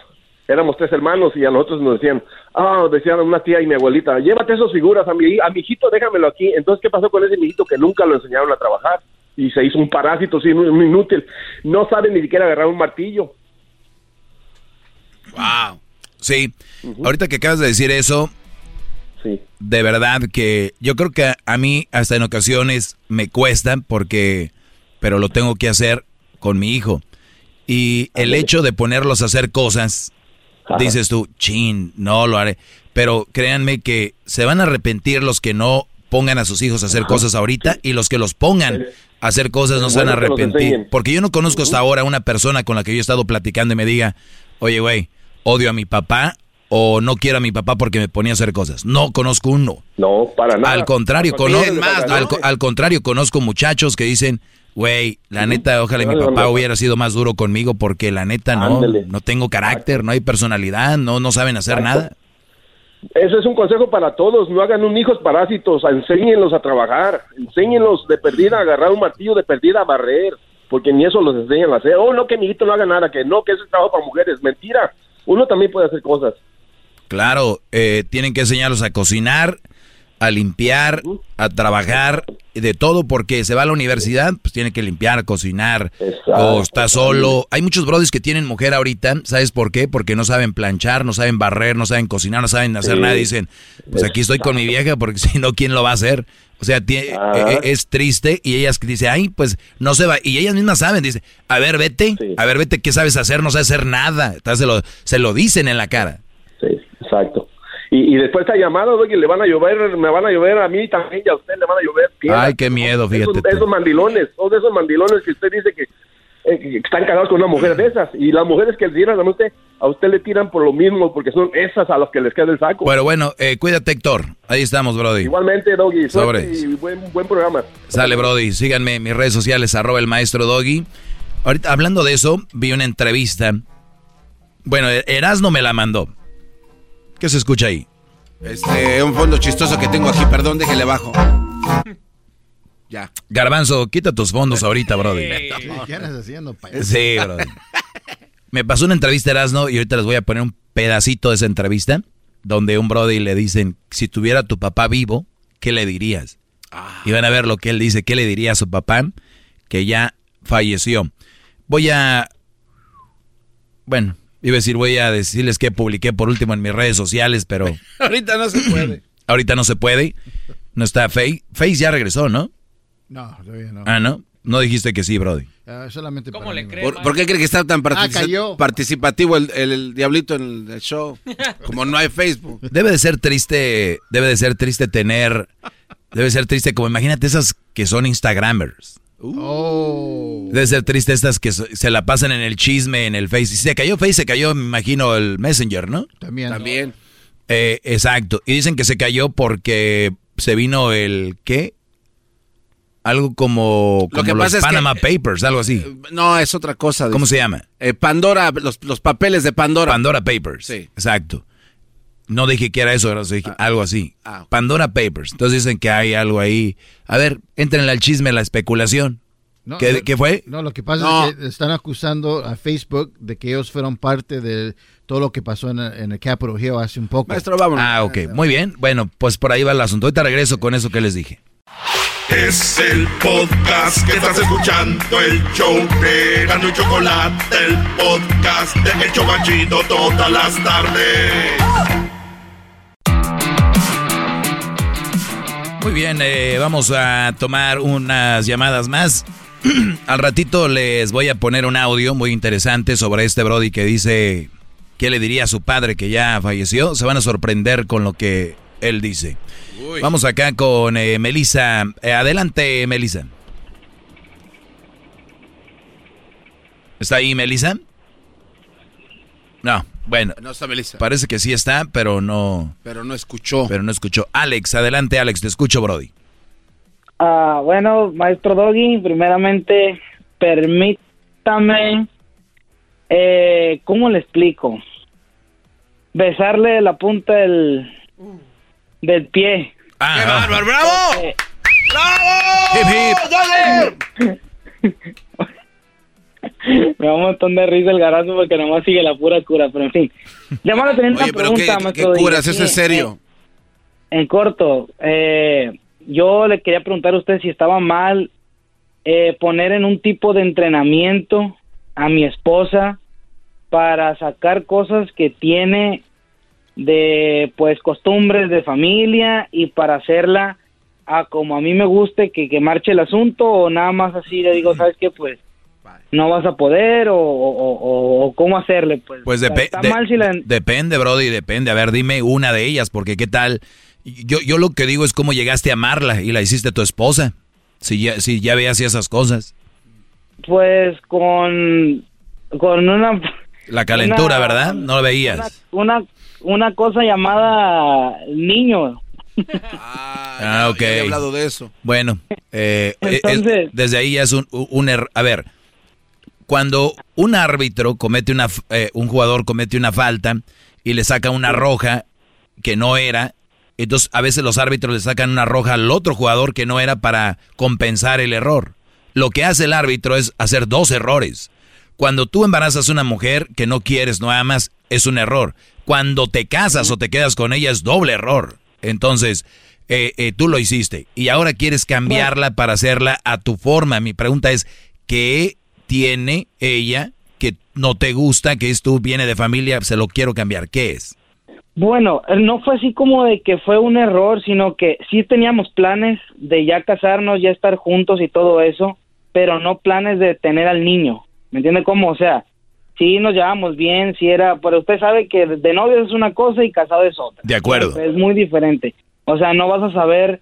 éramos tres hermanos y a nosotros nos decían, ah, decían una tía y mi abuelita, llévate esas figuras a mi, a mi hijito, déjamelo aquí. Entonces, ¿qué pasó con ese mijito que nunca lo enseñaron a trabajar? Y se hizo un parásito, sí, un inútil. No sabe ni siquiera agarrar un martillo. Wow. Sí, ahorita que acabas de decir eso, de verdad que yo creo que a mí hasta en ocasiones me cuesta porque, pero lo tengo que hacer con mi hijo. Y el hecho de ponerlos a hacer cosas, dices tú, chin, no lo haré. Pero créanme que se van a arrepentir los que no pongan a sus hijos a hacer cosas ahorita y los que los pongan a hacer cosas no se van a arrepentir. Porque yo no conozco hasta ahora una persona con la que yo he estado platicando y me diga, oye, güey, odio a mi papá o no quiero a mi papá porque me ponía a hacer cosas. No conozco uno. No, para nada. Al contrario, Porque cono- miren más, al, co- al contrario, conozco muchachos que dicen, güey, la neta, ojalá mi papá hubiera sido más duro conmigo porque la neta no, Ándale. no tengo carácter, no hay personalidad, no, no saben hacer Exacto. nada. Eso es un consejo para todos, no hagan un hijos parásitos, enséñenlos a trabajar, enséñenlos de perdida a agarrar un martillo, de perdida a barrer, porque ni eso los enseñan a hacer. Oh, no, que mi hijito no haga nada, que no, que ese es trabajo para mujeres. Mentira, uno también puede hacer cosas. Claro, eh, tienen que enseñarlos a cocinar, a limpiar, a trabajar, de todo porque se va a la universidad, pues tiene que limpiar, cocinar, o está solo. Hay muchos brodis que tienen mujer ahorita, ¿sabes por qué? Porque no saben planchar, no saben barrer, no saben cocinar, no saben hacer Sí. nada. Dicen, pues aquí estoy con mi vieja porque si no, ¿quién lo va a hacer? O sea, tie- Ajá. e- es triste y ellas dicen, ay, pues no se va. Y ellas mismas saben, dice, a ver, vete, a ver, vete, ¿qué sabes hacer? No sabes hacer nada. Entonces se lo, se lo dicen en la cara. Sí, exacto. Y, y después está llamado, Doggy, le van a llover, me van a llover a mí también y a usted le van a llover. piedras. Ay, qué miedo, Esos, fíjate. tú. esos mandilones, todos esos mandilones que usted dice que, eh, que están casados con una mujer de esas. Y las mujeres que le tiran a usted, a usted le tiran por lo mismo, porque son esas a las que les queda el saco. Bueno, bueno, eh, cuídate, Héctor. Ahí estamos, Brody. Igualmente, Doggy, y buen, buen programa. Sale, Brody. Síganme en mis redes sociales, arroba el maestro Doggy. Ahorita, hablando de eso, vi una entrevista. Bueno, Erasno me la mandó. ¿Qué se escucha ahí? Este, un fondo chistoso que tengo aquí, perdón, déjele bajo. Ya. Garbanzo, quita tus fondos ahorita, Brody. ¿Qué andas haciendo, payaso? Sí, Brody. Me pasó una entrevista Erasno y ahorita les voy a poner un pedacito de esa entrevista donde un Brody le dicen, si tuviera tu papá vivo, ¿qué le dirías? Y van a ver lo que él dice, ¿qué le diría a su papá que ya falleció? Voy a... Bueno, iba a decir, voy a decirles que publiqué por último en mis redes sociales, pero Ahorita no se puede. ahorita no se puede. No está Face. Face ya regresó, ¿no? No, todavía no. Ah, ¿no? No dijiste que sí, Brody. Ah, solamente ¿Cómo para le cree, ¿Por, por qué cree que está tan partici- Ah, participativo el, el- el diablito en el, el show? Como no hay Facebook. Debe de ser triste, debe de ser triste tener, debe ser triste como imagínate esas que son Instagramers. Oh. Debe ser triste estas que se la pasan en el chisme, en el Face. Si se cayó Face, se cayó, me imagino, el Messenger, ¿no? También. También. Eh, exacto. Y dicen que se cayó porque se vino el, ¿qué? Algo como, Lo como que los pasa es que- Panama Papers, algo así. No, es otra cosa. ¿Cómo se llama? Eh, Pandora, los, los papeles de Pandora. Pandora Papers. Sí. Exacto. No dije que era eso, ahora dije algo así. Ah. Pandora Papers. Entonces dicen que hay algo ahí. A ver, entren al chisme, la especulación. No, ¿Qué, no, qué fue? No, lo que pasa No. es que están acusando a Facebook de que ellos fueron parte de todo lo que pasó en el, en el Capitol Hill hace un poco. Maestro, vámonos. Ah, ok. Muy bien. Bueno, pues por ahí va el asunto. Ahorita regreso con eso que les dije. Es el podcast que estás escuchando, el show de Gano y Chocolate, el podcast de El Chobachito todas las tardes. Muy bien, eh, vamos a tomar unas llamadas más. Al ratito les voy a poner un audio muy interesante sobre este Brody que dice qué le diría a su padre que ya falleció. Se van a sorprender con lo que él dice. Uy. Vamos acá con eh, Melissa. Eh, adelante, Melissa. ¿Está ahí, Melissa? No, bueno. No está Melissa. Parece que sí está, pero no, Pero no escuchó. pero no escuchó. Alex, adelante, Alex, te escucho, Brody. Ah, bueno, maestro Doggy, primeramente, permítame, eh, ¿cómo le explico? Besarle la punta del, del pie. Ah, ¡Qué ah. bárbaro! ¡Bravo! Hip, hip. Me da un montón de risa el garazo porque nomás sigue la pura cura, pero en fin. Llamar a tener una pero ¿qué, pregunta, qué Doggy. curas? ¿Eso es serio? En corto, eh, yo le quería preguntar a usted si estaba mal eh, poner en un tipo de entrenamiento a mi esposa para sacar cosas que tiene de pues costumbres de familia y para hacerla a como a mí me guste que, que marche el asunto o nada más así le digo, ¿sabes qué? Pues no vas a poder o, o, o- o cómo hacerle pues. Pues O sea, depe- está de- mal si la, depende, Brody, depende. A ver, dime una de ellas, porque qué tal. Yo, yo lo que digo es cómo llegaste a amarla y la hiciste tu esposa. Si ya, si ya veías esas cosas. pues con con una La calentura, Una- ¿verdad? No la veías. una una cosa llamada niño. Ah, ok. Ya he hablado de eso. Bueno, eh, eh, es- Entonces- desde ahí ya es un, un error. A ver, cuando un árbitro comete una, eh, un jugador comete una falta y le saca una roja que no era, entonces a veces los árbitros le sacan una roja al otro jugador que no era para compensar el error. Lo que hace el árbitro es hacer dos errores. Cuando tú embarazas a una mujer que no quieres, no amas, es un error. Cuando te casas o te quedas con ella es doble error. Entonces, eh, eh, tú lo hiciste y ahora quieres cambiarla para hacerla a tu forma. Mi pregunta es, ¿qué tiene ella que no te gusta, que esto viene de familia, se lo quiero cambiar? ¿Qué es? Bueno, no fue así como de que fue un error, sino que sí teníamos planes de ya casarnos, ya estar juntos y todo eso, pero no planes de tener al niño. ¿Me entiende cómo? O sea, sí nos llevamos bien, sí era, pero usted sabe que de novio es una cosa y casado es otra. De acuerdo. Es muy diferente. O sea, no vas a saber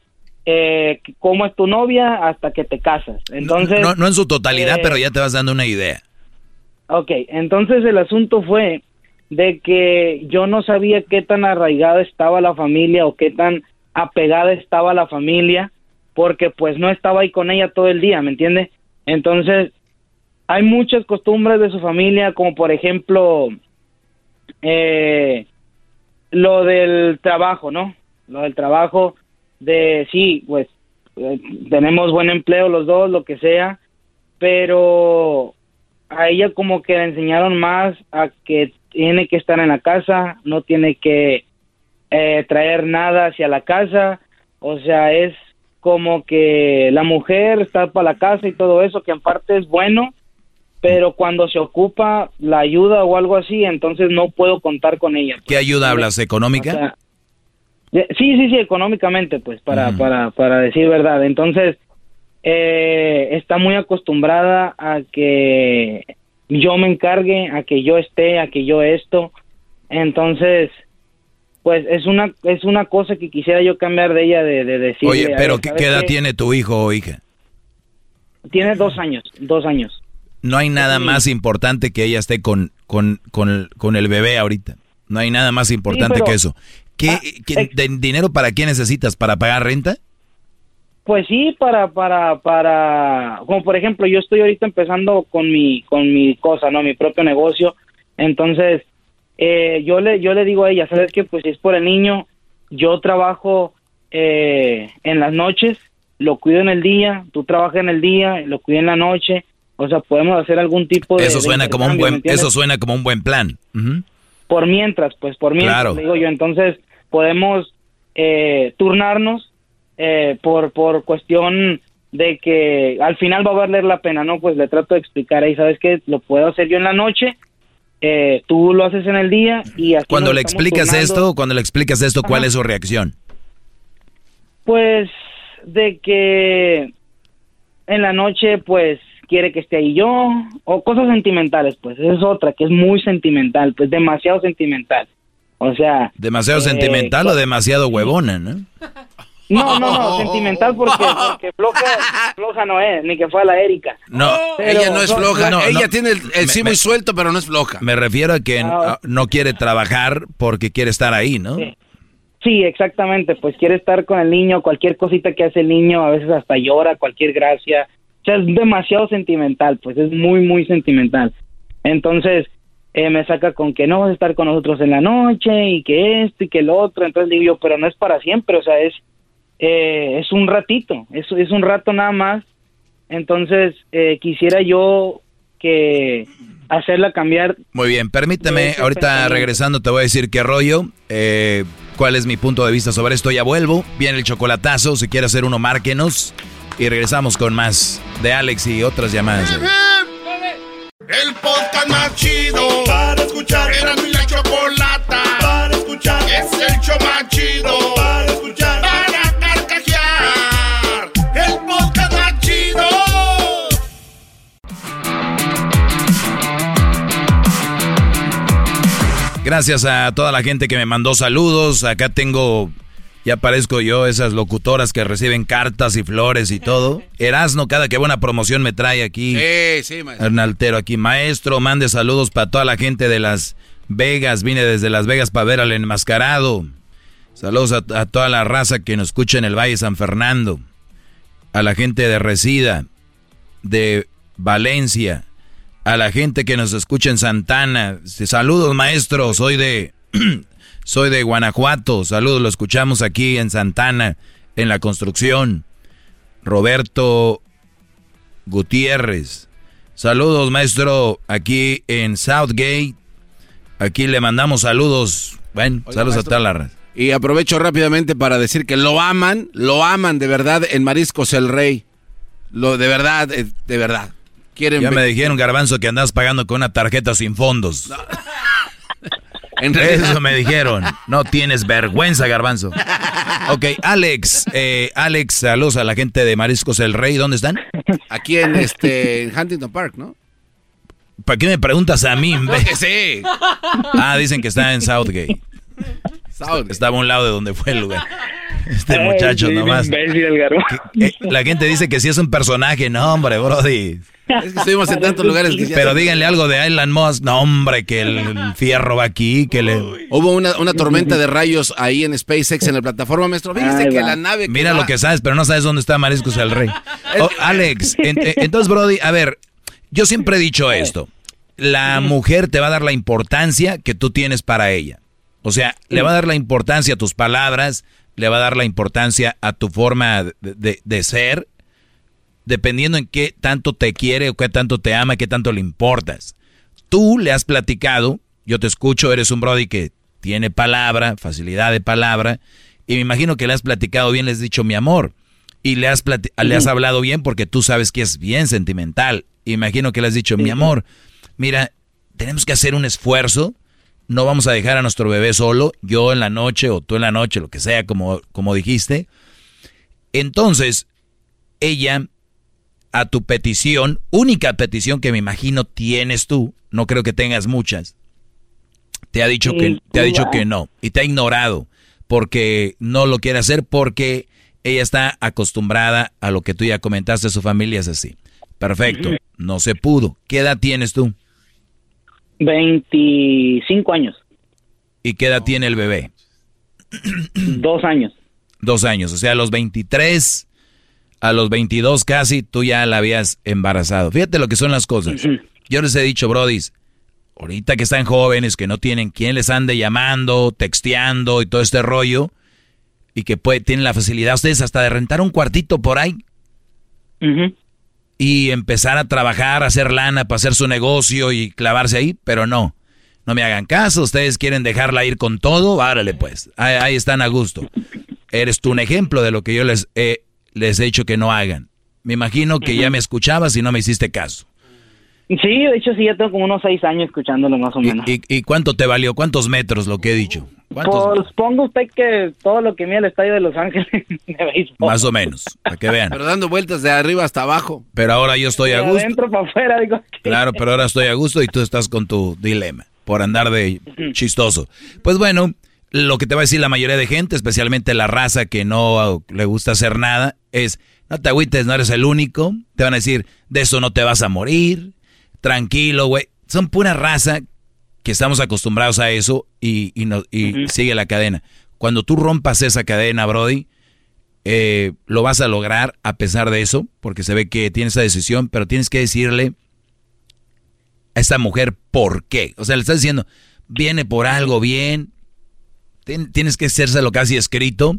eh, cómo es tu novia hasta que te casas. Entonces, No, no en su totalidad, eh, pero ya te vas dando una idea. Ok, entonces el asunto fue de que yo no sabía qué tan arraigada estaba la familia o qué tan apegada estaba la familia, porque pues no estaba ahí con ella todo el día, ¿me entiende? Entonces, hay muchas costumbres de su familia, como por ejemplo, eh, lo del trabajo, ¿no? Lo del trabajo, de sí, pues eh, tenemos buen empleo los dos, lo que sea, pero a ella como que le enseñaron más a que tiene que estar en la casa, no tiene que eh, traer nada hacia la casa, o sea, es como que la mujer está para la casa y todo eso, que en parte es bueno, pero cuando se ocupa la ayuda o algo así, entonces no puedo contar con ella. ¿Qué ayuda hablas? ¿Económica? O sea, de- sí, sí, sí, económicamente, pues, para, para, para decir verdad. Entonces, eh, está muy acostumbrada a que yo me encargue, a que yo esté, a que yo esto. Entonces, pues es una es una cosa que quisiera yo cambiar de ella, de, de decirle. Oye, pero ver, ¿qué, ¿sabes qué edad qué? tiene tu hijo o hija? Tiene dos años, dos años. No hay nada más importante que ella esté con, con, con, el, con el bebé ahorita. No hay nada más importante pero- que eso. ¿Qué, qué- de- dinero para qué necesitas? ¿Para pagar renta? Pues sí, para, para, para, como por ejemplo, yo estoy ahorita empezando con mi, con mi cosa, ¿no? Mi propio negocio. Entonces, eh, yo le, yo le digo a ella, ¿sabes qué? Pues si es por el niño, yo trabajo eh, en las noches, lo cuido en el día, tú trabajas en el día, lo cuido en la noche. O sea, podemos hacer algún tipo de. Eso de suena como un intercambio, ¿me buen, eso suena como un buen plan. Por mientras, pues por mientras, Claro. digo yo, entonces podemos eh, turnarnos eh, por, por cuestión de que al final va a valer la pena, ¿no? Pues le trato de explicar ahí, ¿sabes qué? Lo puedo hacer yo en la noche, eh, tú lo haces en el día y así Cuando le explicas turnando. esto, cuando le explicas esto, ¿cuál Ajá. es su reacción? Pues de que en la noche pues quiere que esté ahí yo o cosas sentimentales, pues esa es otra que es muy sentimental, pues demasiado sentimental. O sea, ¿Demasiado eh, sentimental o demasiado huevona, no? No, no, no, sentimental porque, porque floja, floja no es, ni que fue a la Erika. No, Pero ella no es floja. no, ella no. tiene el, el Me- sí me- muy suelto, pero no es floja. Me refiero a que Ah. no quiere trabajar porque quiere estar ahí, ¿no? Sí, exactamente, pues quiere estar con el niño, cualquier cosita que hace el niño, a veces hasta llora, cualquier gracia. O sea, es demasiado sentimental, pues es muy, muy sentimental. Entonces, eh, me saca con que no vas a estar con nosotros en la noche y que esto y que el otro. Entonces digo yo, pero no es para siempre, o sea, es, eh, es un ratito, es, es un rato nada más. Entonces, eh, quisiera yo que hacerla cambiar Muy bien, permíteme, ahorita regresando te voy a decir qué rollo, eh, cuál es mi punto de vista sobre esto, ya vuelvo, viene el chocolatazo, si quiere hacer uno, márquenos y regresamos con más de Alex y otras llamadas. El podcast más chido para escuchar. Era mi la chocolata para escuchar. Es el show más chido para escuchar. Para carcajear. El podcast más chido. Gracias a toda la gente que me mandó saludos, acá tengo, ya aparezco yo, esas locutoras que reciben cartas y flores y todo. Erasno, cada que buena promoción me trae aquí. Sí, sí, maestro. Hernaltero aquí. Maestro, mande saludos para toda la gente de Las Vegas. Vine desde Las Vegas para ver al enmascarado. Saludos a, a toda la raza que nos escucha en el Valle San Fernando. A la gente de Resida, de Valencia. A la gente que nos escucha en Santana. Saludos, maestro. Soy de, soy de Guanajuato. Saludos, lo escuchamos aquí en Santana, en la construcción. Roberto Gutiérrez. Saludos, maestro, aquí en Southgate. Aquí le mandamos saludos. Bueno, Oiga, saludos maestro, a toda la raza. Y aprovecho rápidamente para decir que lo aman, lo aman de verdad en Mariscos el Rey. Lo de verdad, eh, de verdad. Quieren Ya me dijeron, Garbanzo, que andas pagando con una tarjeta sin fondos. En realidad- Eso me dijeron. No tienes vergüenza, Garbanzo. Ok, Alex, eh, Alex, saludos a la gente de Mariscos el Rey. ¿Dónde están? Aquí en este en Huntington Park, ¿no? ¿Para qué me preguntas a mí? No, que sí. Ah, dicen que está en Southgate. Estaba a un lado de donde fue el lugar. Este Ay, muchacho sí, nomás. Eh, la gente dice que sí es un personaje. No, hombre, Brody. Es que estuvimos en tantos lugares que Pero díganle algo de Elon Musk. No, hombre, que el, el fierro va aquí, que le... Hubo una, una tormenta de rayos ahí en SpaceX en la plataforma, maestro. Fíjese que va. la nave. que Mira va- lo que sabes, pero no sabes dónde está Mariscos el Rey. Oh, Alex, en- en- entonces, Brody, a ver, yo siempre he dicho esto. La mujer te va a dar la importancia que tú tienes para ella. O sea, le va a dar la importancia a tus palabras, le va a dar la importancia a tu forma de, de- de ser, dependiendo en qué tanto te quiere o qué tanto te ama, qué tanto le importas. Tú le has platicado, yo te escucho, eres un Brody que tiene palabra, facilidad de palabra, y me imagino que le has platicado bien, le has dicho mi amor, y le has, plati- le has hablado bien porque tú sabes que es bien sentimental. Imagino que le has dicho mi amor, mira, tenemos que hacer un esfuerzo, no vamos a dejar a nuestro bebé solo, yo en la noche o tú en la noche, lo que sea, como, como dijiste. Entonces, ella, a tu petición, única petición que me imagino tienes tú, no creo que tengas muchas, te ha dicho que, te ha dicho que no y te ha ignorado porque no lo quiere hacer porque ella está acostumbrada a lo que tú ya comentaste, su familia es así. Perfecto, no se pudo. ¿Qué edad tienes tú? 25 años, ¿Y qué edad tiene el bebé? dos años. Dos años, o sea, a los 23, a los 22 casi, tú ya la habías embarazado. Fíjate lo que son las cosas. Yo les he dicho, brodis, ahorita que están jóvenes, que no tienen quien les ande llamando, texteando y todo este rollo, y que puede, tienen la facilidad ustedes hasta de rentar un cuartito por ahí y empezar a trabajar, a hacer lana para hacer su negocio y clavarse ahí, pero no. No me hagan caso, ustedes quieren dejarla ir con todo, árale pues, ahí, ahí están a gusto. Eres tú un ejemplo de lo que yo les he, les he dicho que no hagan. Me imagino que ya me escuchabas y no me hiciste caso. Sí, de hecho sí, ya tengo como unos seis años escuchándolo más o menos. ¿Y, y cuánto te valió? ¿Cuántos metros lo que he dicho? ¿Cuántos? Pues ponga usted que todo lo que mide el estadio de Los Ángeles de béisbol. Más o menos, para que vean. Pero dando vueltas de arriba hasta abajo. Pero ahora yo estoy De a gusto. adentro para afuera, digo. Claro, pero ahora estoy a gusto y tú estás con tu dilema por andar de chistoso. Pues bueno, lo que te va a decir la mayoría de gente, especialmente la raza que no le gusta hacer nada, es, no te agüites, no eres el único. Te van a decir, de eso no te vas a morir. Tranquilo, güey. Son pura raza que estamos acostumbrados a eso y, y, no- y sigue la cadena. Cuando tú rompas esa cadena, Brody, eh, lo vas a lograr a pesar de eso, porque se ve que tienes esa decisión, pero tienes que decirle a esta mujer por qué. O sea, le estás diciendo, viene por algo bien, Tien- tienes que hacérselo casi escrito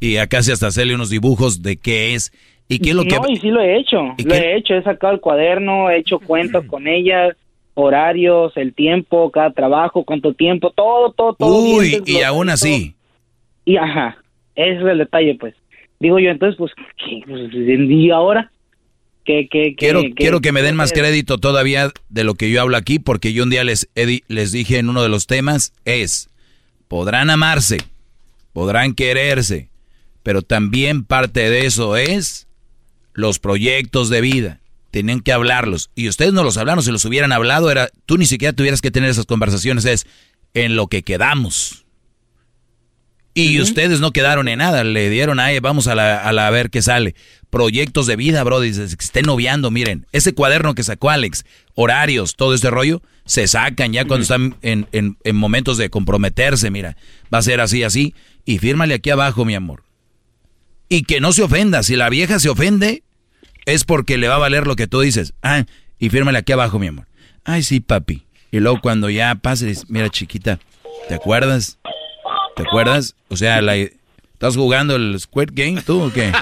y acá casi hasta hacerle unos dibujos de qué es y qué es lo que... No, y sí lo he hecho. ¿Y Lo qué? he hecho. He sacado el cuaderno, he hecho cuentas con ella, horarios, el tiempo, cada trabajo, cuánto tiempo, todo, todo, todo. Uy, bien y aún así, Y ajá, ese es el detalle, pues. Digo yo, entonces, pues, ¿qué? Pues, ¿y ahora? ¿Qué, qué, qué, quiero, qué- quiero que me den más crédito todavía de lo que yo hablo aquí, porque yo un día les, he di- les dije en uno de los temas, es, podrán amarse, podrán quererse, pero también parte de eso es los proyectos de vida. Tienen que hablarlos. Y ustedes no los hablaron, si los hubieran hablado, era, tú ni siquiera tuvieras que tener esas conversaciones, es en lo que quedamos. Y ustedes no quedaron en nada, le dieron ahí, vamos a la, a la a ver qué sale. Proyectos de vida, bro, dices que estén noviando, miren, ese cuaderno que sacó Alex, horarios, todo este rollo, se sacan ya cuando están en, en- en momentos de comprometerse, mira, va a ser así, así, y fírmale aquí abajo, mi amor. Y que no se ofenda, si la vieja se ofende, es porque le va a valer lo que tú dices. Ah, y fírmale aquí abajo, mi amor. Ay, sí, papi. Y luego cuando ya pases, mira, chiquita, ¿te acuerdas? ¿Te acuerdas? O sea, la, ¿estás jugando el Squid Game tú o qué?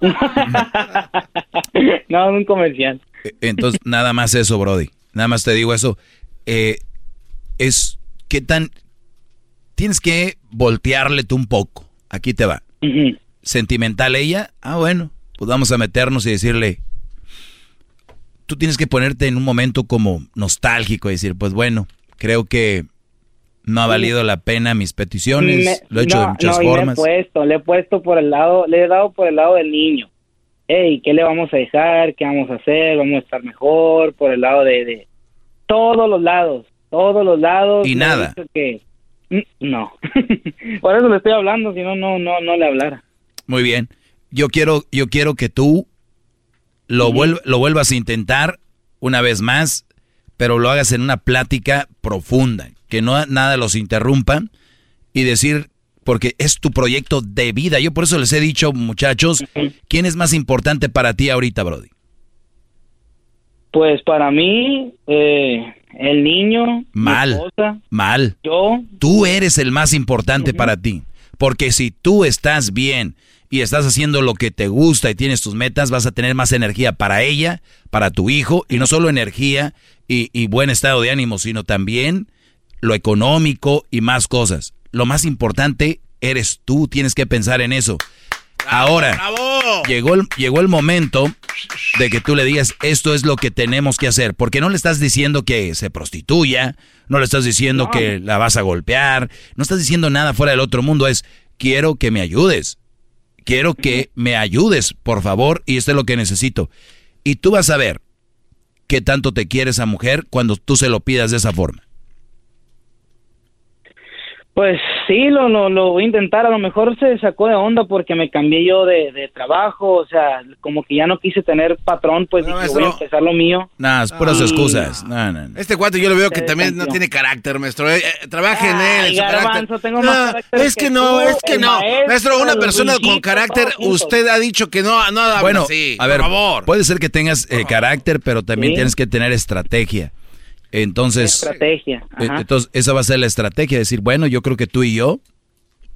no, un comercial. Entonces, nada más eso, Brody. Nada más te digo eso. Eh, es, ¿qué tan, tienes que voltearle tú un poco. Aquí te va. Sentimental ella, ah, bueno, pues vamos a meternos y decirle, tú tienes que ponerte en un momento como nostálgico y decir, pues bueno, creo que no ha valido la pena mis peticiones, lo he hecho de muchas formas. Le he puesto, le he puesto por el lado, le he dado por el lado del niño. Hey, ¿qué le vamos a dejar? ¿Qué vamos a hacer? ¿Vamos a estar mejor? Por el lado de, de todos los lados, todos los lados. Y nada. Que, mm, no. por eso le estoy hablando, si no, no, no, no le hablara. Muy bien. Yo quiero, yo quiero que tú lo, lo vuelvas a intentar una vez más, pero lo hagas en una plática profunda, que no nada los interrumpa y decir, porque es tu proyecto de vida. Yo por eso les he dicho, muchachos, ¿quién es más importante para ti ahorita, Brody? Pues para mí, eh, el niño, mal, mal. Yo. Tú eres el más importante para ti, porque si tú estás bien y estás haciendo lo que te gusta y tienes tus metas, vas a tener más energía para ella, para tu hijo, y no solo energía y, buen estado de ánimo, sino también lo económico y más cosas. Lo más importante eres tú, tienes que pensar en eso. Ahora, Llegó, el, llegó el momento de que tú le digas, esto es lo que tenemos que hacer, porque no le estás diciendo que se prostituya, no le estás diciendo que la vas a golpear, no estás diciendo nada fuera del otro mundo, es, quiero que me ayudes quiero que me ayudes, por favor, y esto es lo que necesito. Y tú vas a ver qué tanto te quiere esa mujer cuando tú se lo pidas de esa forma. Pues sí, lo, lo, voy a intentar. A lo mejor se sacó de onda porque me cambié yo de, trabajo. O sea, como que ya no quise tener patrón, pues dije, voy a empezar lo mío. Nada, es puras excusas. Este cuate yo lo veo que también no tiene carácter, maestro. Eh, eh, trabaje en él. tengo más carácter es que, no, es que no. Maestro, una persona con carácter, usted ha dicho que no, no bueno, así. A ver, por favor. puede ser que tengas eh, carácter, pero también tienes que tener estrategia. Entonces, estrategia. Eh, entonces, esa va a ser la estrategia, decir, bueno, yo creo que tú y yo,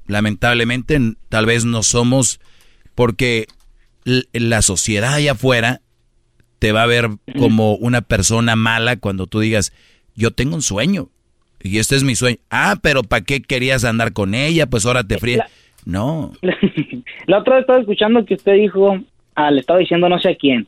lamentablemente, tal vez no somos, porque la sociedad allá afuera te va a ver como una persona mala cuando tú digas, yo tengo un sueño, y este es mi sueño. Ah, pero ¿para qué querías andar con ella? Pues ahora te fríe. No. La otra vez estaba escuchando que usted dijo, ah, le estaba diciendo no sé a quién,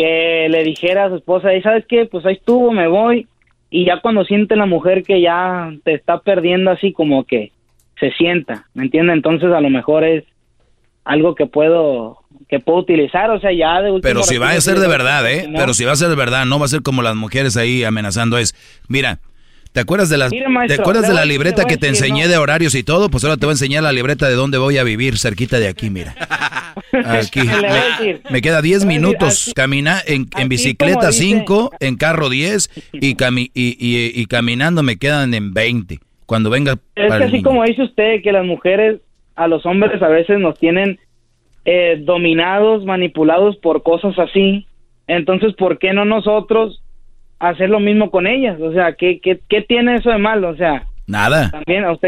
que le dijera a su esposa, y sabes qué, pues ahí estuvo, me voy, y ya cuando siente la mujer que ya te está perdiendo así como que se sienta, ¿me entiende? Entonces a lo mejor es algo que puedo que puedo utilizar, o sea, ya de Pero si va a ser de verdad, ¿eh? Pero si va a ser de verdad, no va a ser como las mujeres ahí amenazando es, mira, ¿Te acuerdas de, las, ¿te acuerdas de la libreta que te enseñé de horarios y todo? Pues ahora te voy a enseñar la libreta de dónde voy a vivir, cerquita de aquí, mira. Aquí. Me, queda 10 minutos. Camina en, en bicicleta 5, en carro 10 y, cami y, y, caminando me quedan en 20. Cuando venga. Es que así como dice usted, que las mujeres a los hombres a veces nos tienen eh, dominados, manipulados por cosas así. Entonces, ¿por qué no nosotros hacer lo mismo con ellas. O sea, ¿qué, qué, qué tiene eso de malo? O sea, Nada.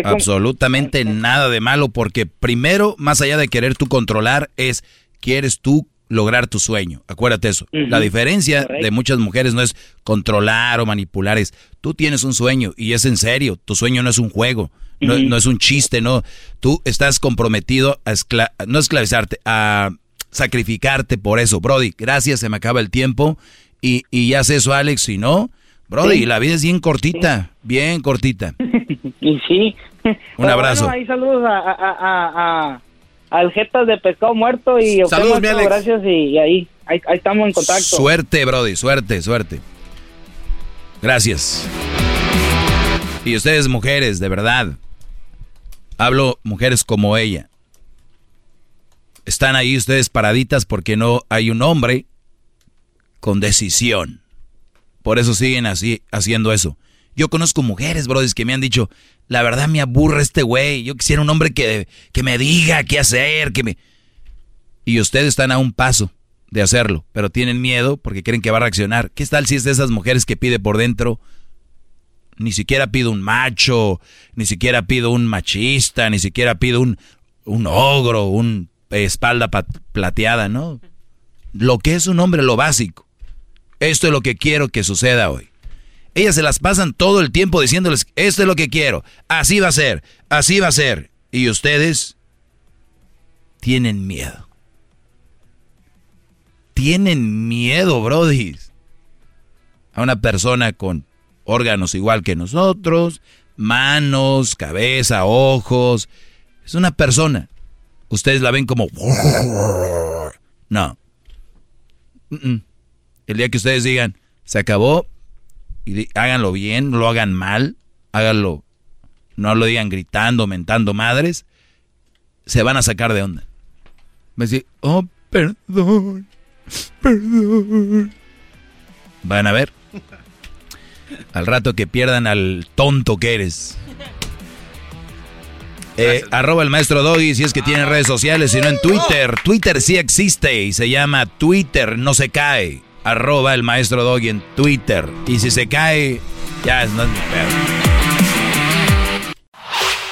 Absolutamente nada de malo porque primero, más allá de querer tú controlar, es quieres tú lograr tu sueño. Acuérdate eso. La diferencia de muchas mujeres no es controlar o manipular, es tú tienes un sueño y es en serio. Tu sueño no es un juego, no, no es un chiste, no. Tú estás comprometido a no esclavizarte, a sacrificarte por eso. Brody, gracias, se me acaba el tiempo y, y ya hace eso, Alex, si no, Brody, la vida es bien cortita, bien cortita. y sí. Un abrazo. ahí saludos a, a, al Jetas de Pescado Muerto y saludos, mi Alex. gracias y, ahí, ahí, estamos en contacto. Suerte, Brody, suerte, suerte. Gracias. Y ustedes mujeres, de verdad, hablo mujeres como ella. Están ahí ustedes paraditas porque no hay un hombre con decisión. Por eso siguen así, haciendo eso. Yo conozco mujeres, brothers, que me han dicho, la verdad me aburre este güey. Yo quisiera un hombre que, que me diga qué hacer, que me... Y ustedes están a un paso de hacerlo, pero tienen miedo porque creen que va a reaccionar. ¿Qué tal si es de esas mujeres que pide por dentro? Ni siquiera pido un macho, ni siquiera pido un machista, ni siquiera pido un, un ogro, un espalda plateada, ¿no? Lo que es un hombre, lo básico. Esto es lo que quiero que suceda hoy. Ellas se las pasan todo el tiempo diciéndoles, esto es lo que quiero, así va a ser, así va a ser. Y ustedes tienen miedo. Tienen miedo, Brody. A una persona con órganos igual que nosotros, manos, cabeza, ojos. Es una persona. Ustedes la ven como... No. El día que ustedes digan, se acabó, y háganlo bien, no lo hagan mal, háganlo, no lo digan gritando, mentando madres, se van a sacar de onda. Me decir, oh, perdón, perdón. Van a ver. Al rato que pierdan al tonto que eres. Eh, arroba el maestro Doggy si es que tiene redes sociales, si no en Twitter. Twitter sí existe y se llama Twitter, no se cae. Arroba el maestro Doggy en Twitter. Y si se cae, ya no es mi pedo.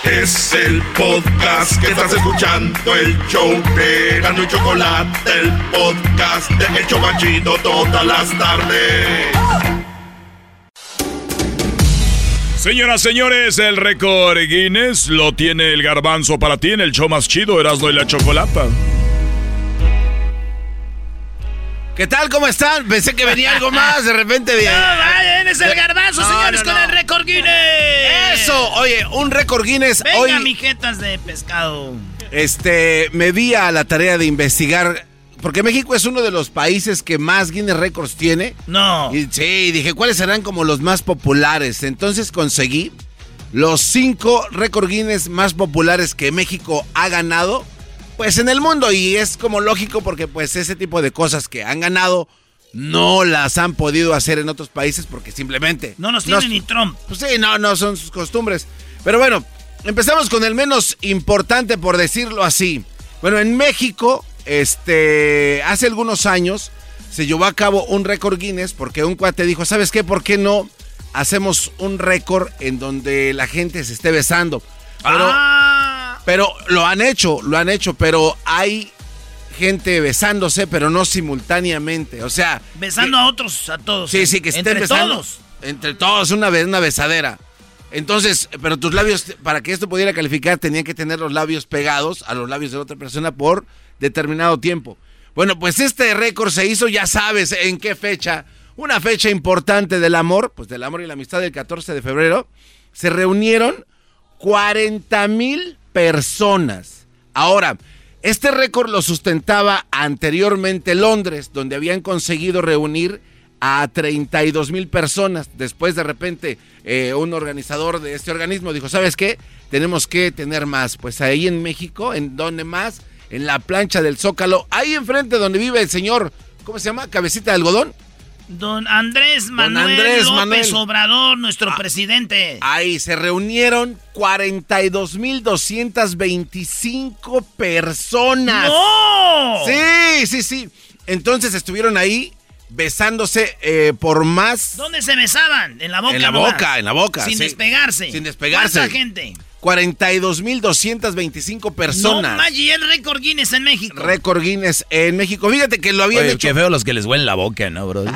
Es el podcast que estás escuchando, el show de Gano y Chocolate, el podcast de El Chocachito todas las tardes. Señoras, señores, el récord Guinness lo tiene el garbanzo para ti en el show más chido, Erasmo y la Chocolata. ¿Qué tal? ¿Cómo están? Pensé que venía algo más, de repente... No, vayan, es el garbanzo, No, señores, no, con el récord Guinness. Eso, oye, un récord Guinness Venga, hoy... mijetas de pescado. Este, me vi a la tarea de investigar, porque México es uno de los países que más Guinness Records tiene. No. Y, sí, dije, ¿cuáles serán como los más populares? Entonces conseguí los cinco récord Guinness más populares que México ha ganado, pues en el mundo. Y es como lógico porque pues ese tipo de cosas que han ganado no las han podido hacer en otros países porque simplemente... No nos tiene ni Trump. Pues sí, no, no son sus costumbres. Pero bueno, empezamos con el menos importante, por decirlo así. Bueno, en México, este, hace algunos años se llevó a cabo un récord Guinness porque un cuate dijo, ¿sabes qué? ¿Por qué no hacemos un récord en donde la gente se esté besando? Pero, Ah. Pero lo han hecho, lo han hecho, pero hay gente besándose, pero no simultáneamente. O sea, Besando a otros, a todos. Sí, sí, que estén Entre besando. todos. Entre todos, una, una besadera. Entonces, pero tus labios, para que esto pudiera calificar, tenían que tener los labios pegados a los labios de la otra persona por determinado tiempo. Bueno, pues este récord se hizo, ya sabes en qué fecha. Una fecha importante del amor, pues del amor y la amistad del 14 de febrero. Se reunieron 40 mil personas. Ahora, este récord lo sustentaba anteriormente Londres, donde habían conseguido reunir a 32 mil personas. Después, de repente, eh, un organizador de este organismo dijo, ¿sabes qué? Tenemos que tener más. Pues ahí en México, ¿en dónde más? En la plancha del Zócalo, ahí enfrente donde vive el señor, ¿cómo se llama? Cabecita de algodón. Don Andrés Manuel Andrés López Manuel. Ah. Obrador, nuestro presidente. Ahí se reunieron 42.225 personas. ¡No! Sí, sí, sí. Entonces estuvieron ahí besándose eh, por más... ¿Dónde se besaban? En la boca. En la nomás. boca, en la boca, Sin sí. despegarse. Sin despegarse. ¿Cuánta gente? 42.225 personas. No, Maggi, el récord Guinness en México. Récord Guinness en México. Fíjate que lo habían Oye, hecho... qué feo los que les huelen la boca, ¿no, bro?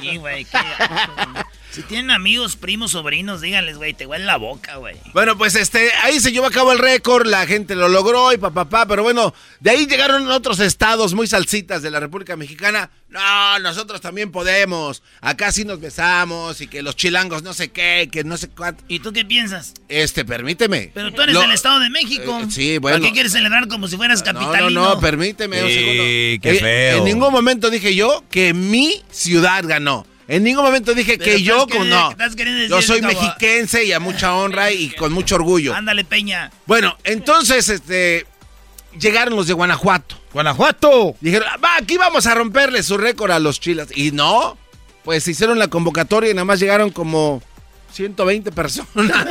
Sí, güey. qué. Si tienen amigos, primos, sobrinos, díganles, güey, te huele la boca, güey. Bueno, pues este, ahí se llevó a cabo el récord, la gente lo logró y papá, papá, pero bueno, de ahí llegaron otros estados muy salsitas de la República Mexicana. No, nosotros también podemos. Acá sí nos besamos y que los chilangos no sé qué, que no sé cuánto. ¿Y tú qué piensas? Este, permíteme. Pero tú eres Lo- del Estado de México. Eh, sí, bueno. ¿Para qué quieres celebrar como si fueras No, capitalino? no, no, permíteme un Sí, segundo. qué Eh, feo. En ningún momento dije yo que mi ciudad ganó. En ningún momento dije Pero que yo, como no. decir Yo soy mexiquense y a mucha honra y con mucho orgullo. Ándale, Peña. Bueno, entonces, este, llegaron los de Guanajuato. ¡Guanajuato! Dijeron, "Ah, va, aquí vamos a romperle su récord a los chilas. Y no, pues hicieron la convocatoria y nada más llegaron como 120 personas.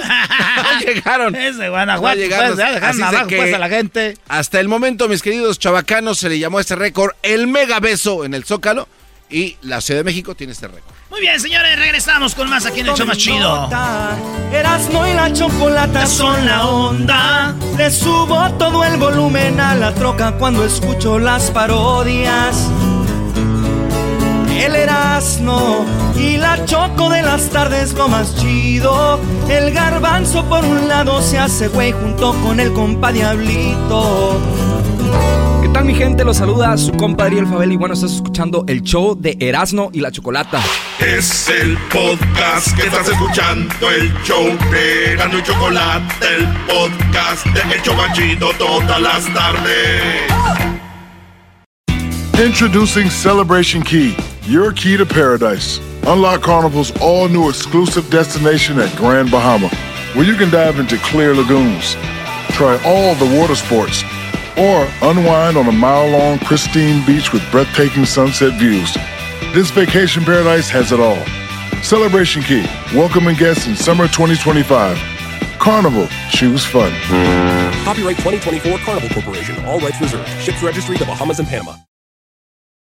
No llegaron. Es de Guanajuato, No llegaron. pues, ya dejaron Así abajo, que pues, a la gente. Hasta el momento, mis queridos chavacanos, se le llamó a este récord el mega beso en el Zócalo. Y la Ciudad de México tiene este récord. Muy bien, señores, regresamos con más aquí en el show más chido. Erasmo y la chocolata son la onda. Le subo todo el volumen a la troca cuando escucho las parodias. El Erasmo y la Choco de las tardes lo más chido. El garbanzo por un lado se hace güey junto con el compa Diablito. ¿Qué tal mi gente? Los saluda su compa Ariel Fabel y bueno, estás escuchando el show de Erasmo y la Chocolata. Es el podcast que estás escuchando, el show de Erasmo y Chocolate, el podcast de El Chobachito todas las tardes. Introducing Celebration Key, your key to paradise. Unlock Carnival's all new exclusive destination at Grand Bahama, where you can dive into clear lagoons, try all the water sports, or unwind on a mile long pristine beach with breathtaking sunset views. This vacation paradise has it all. Celebration Key, welcoming guests in summer 2025. Carnival, choose fun. Copyright 2024 Carnival Corporation. All rights reserved. Ships registry the Bahamas and Panama.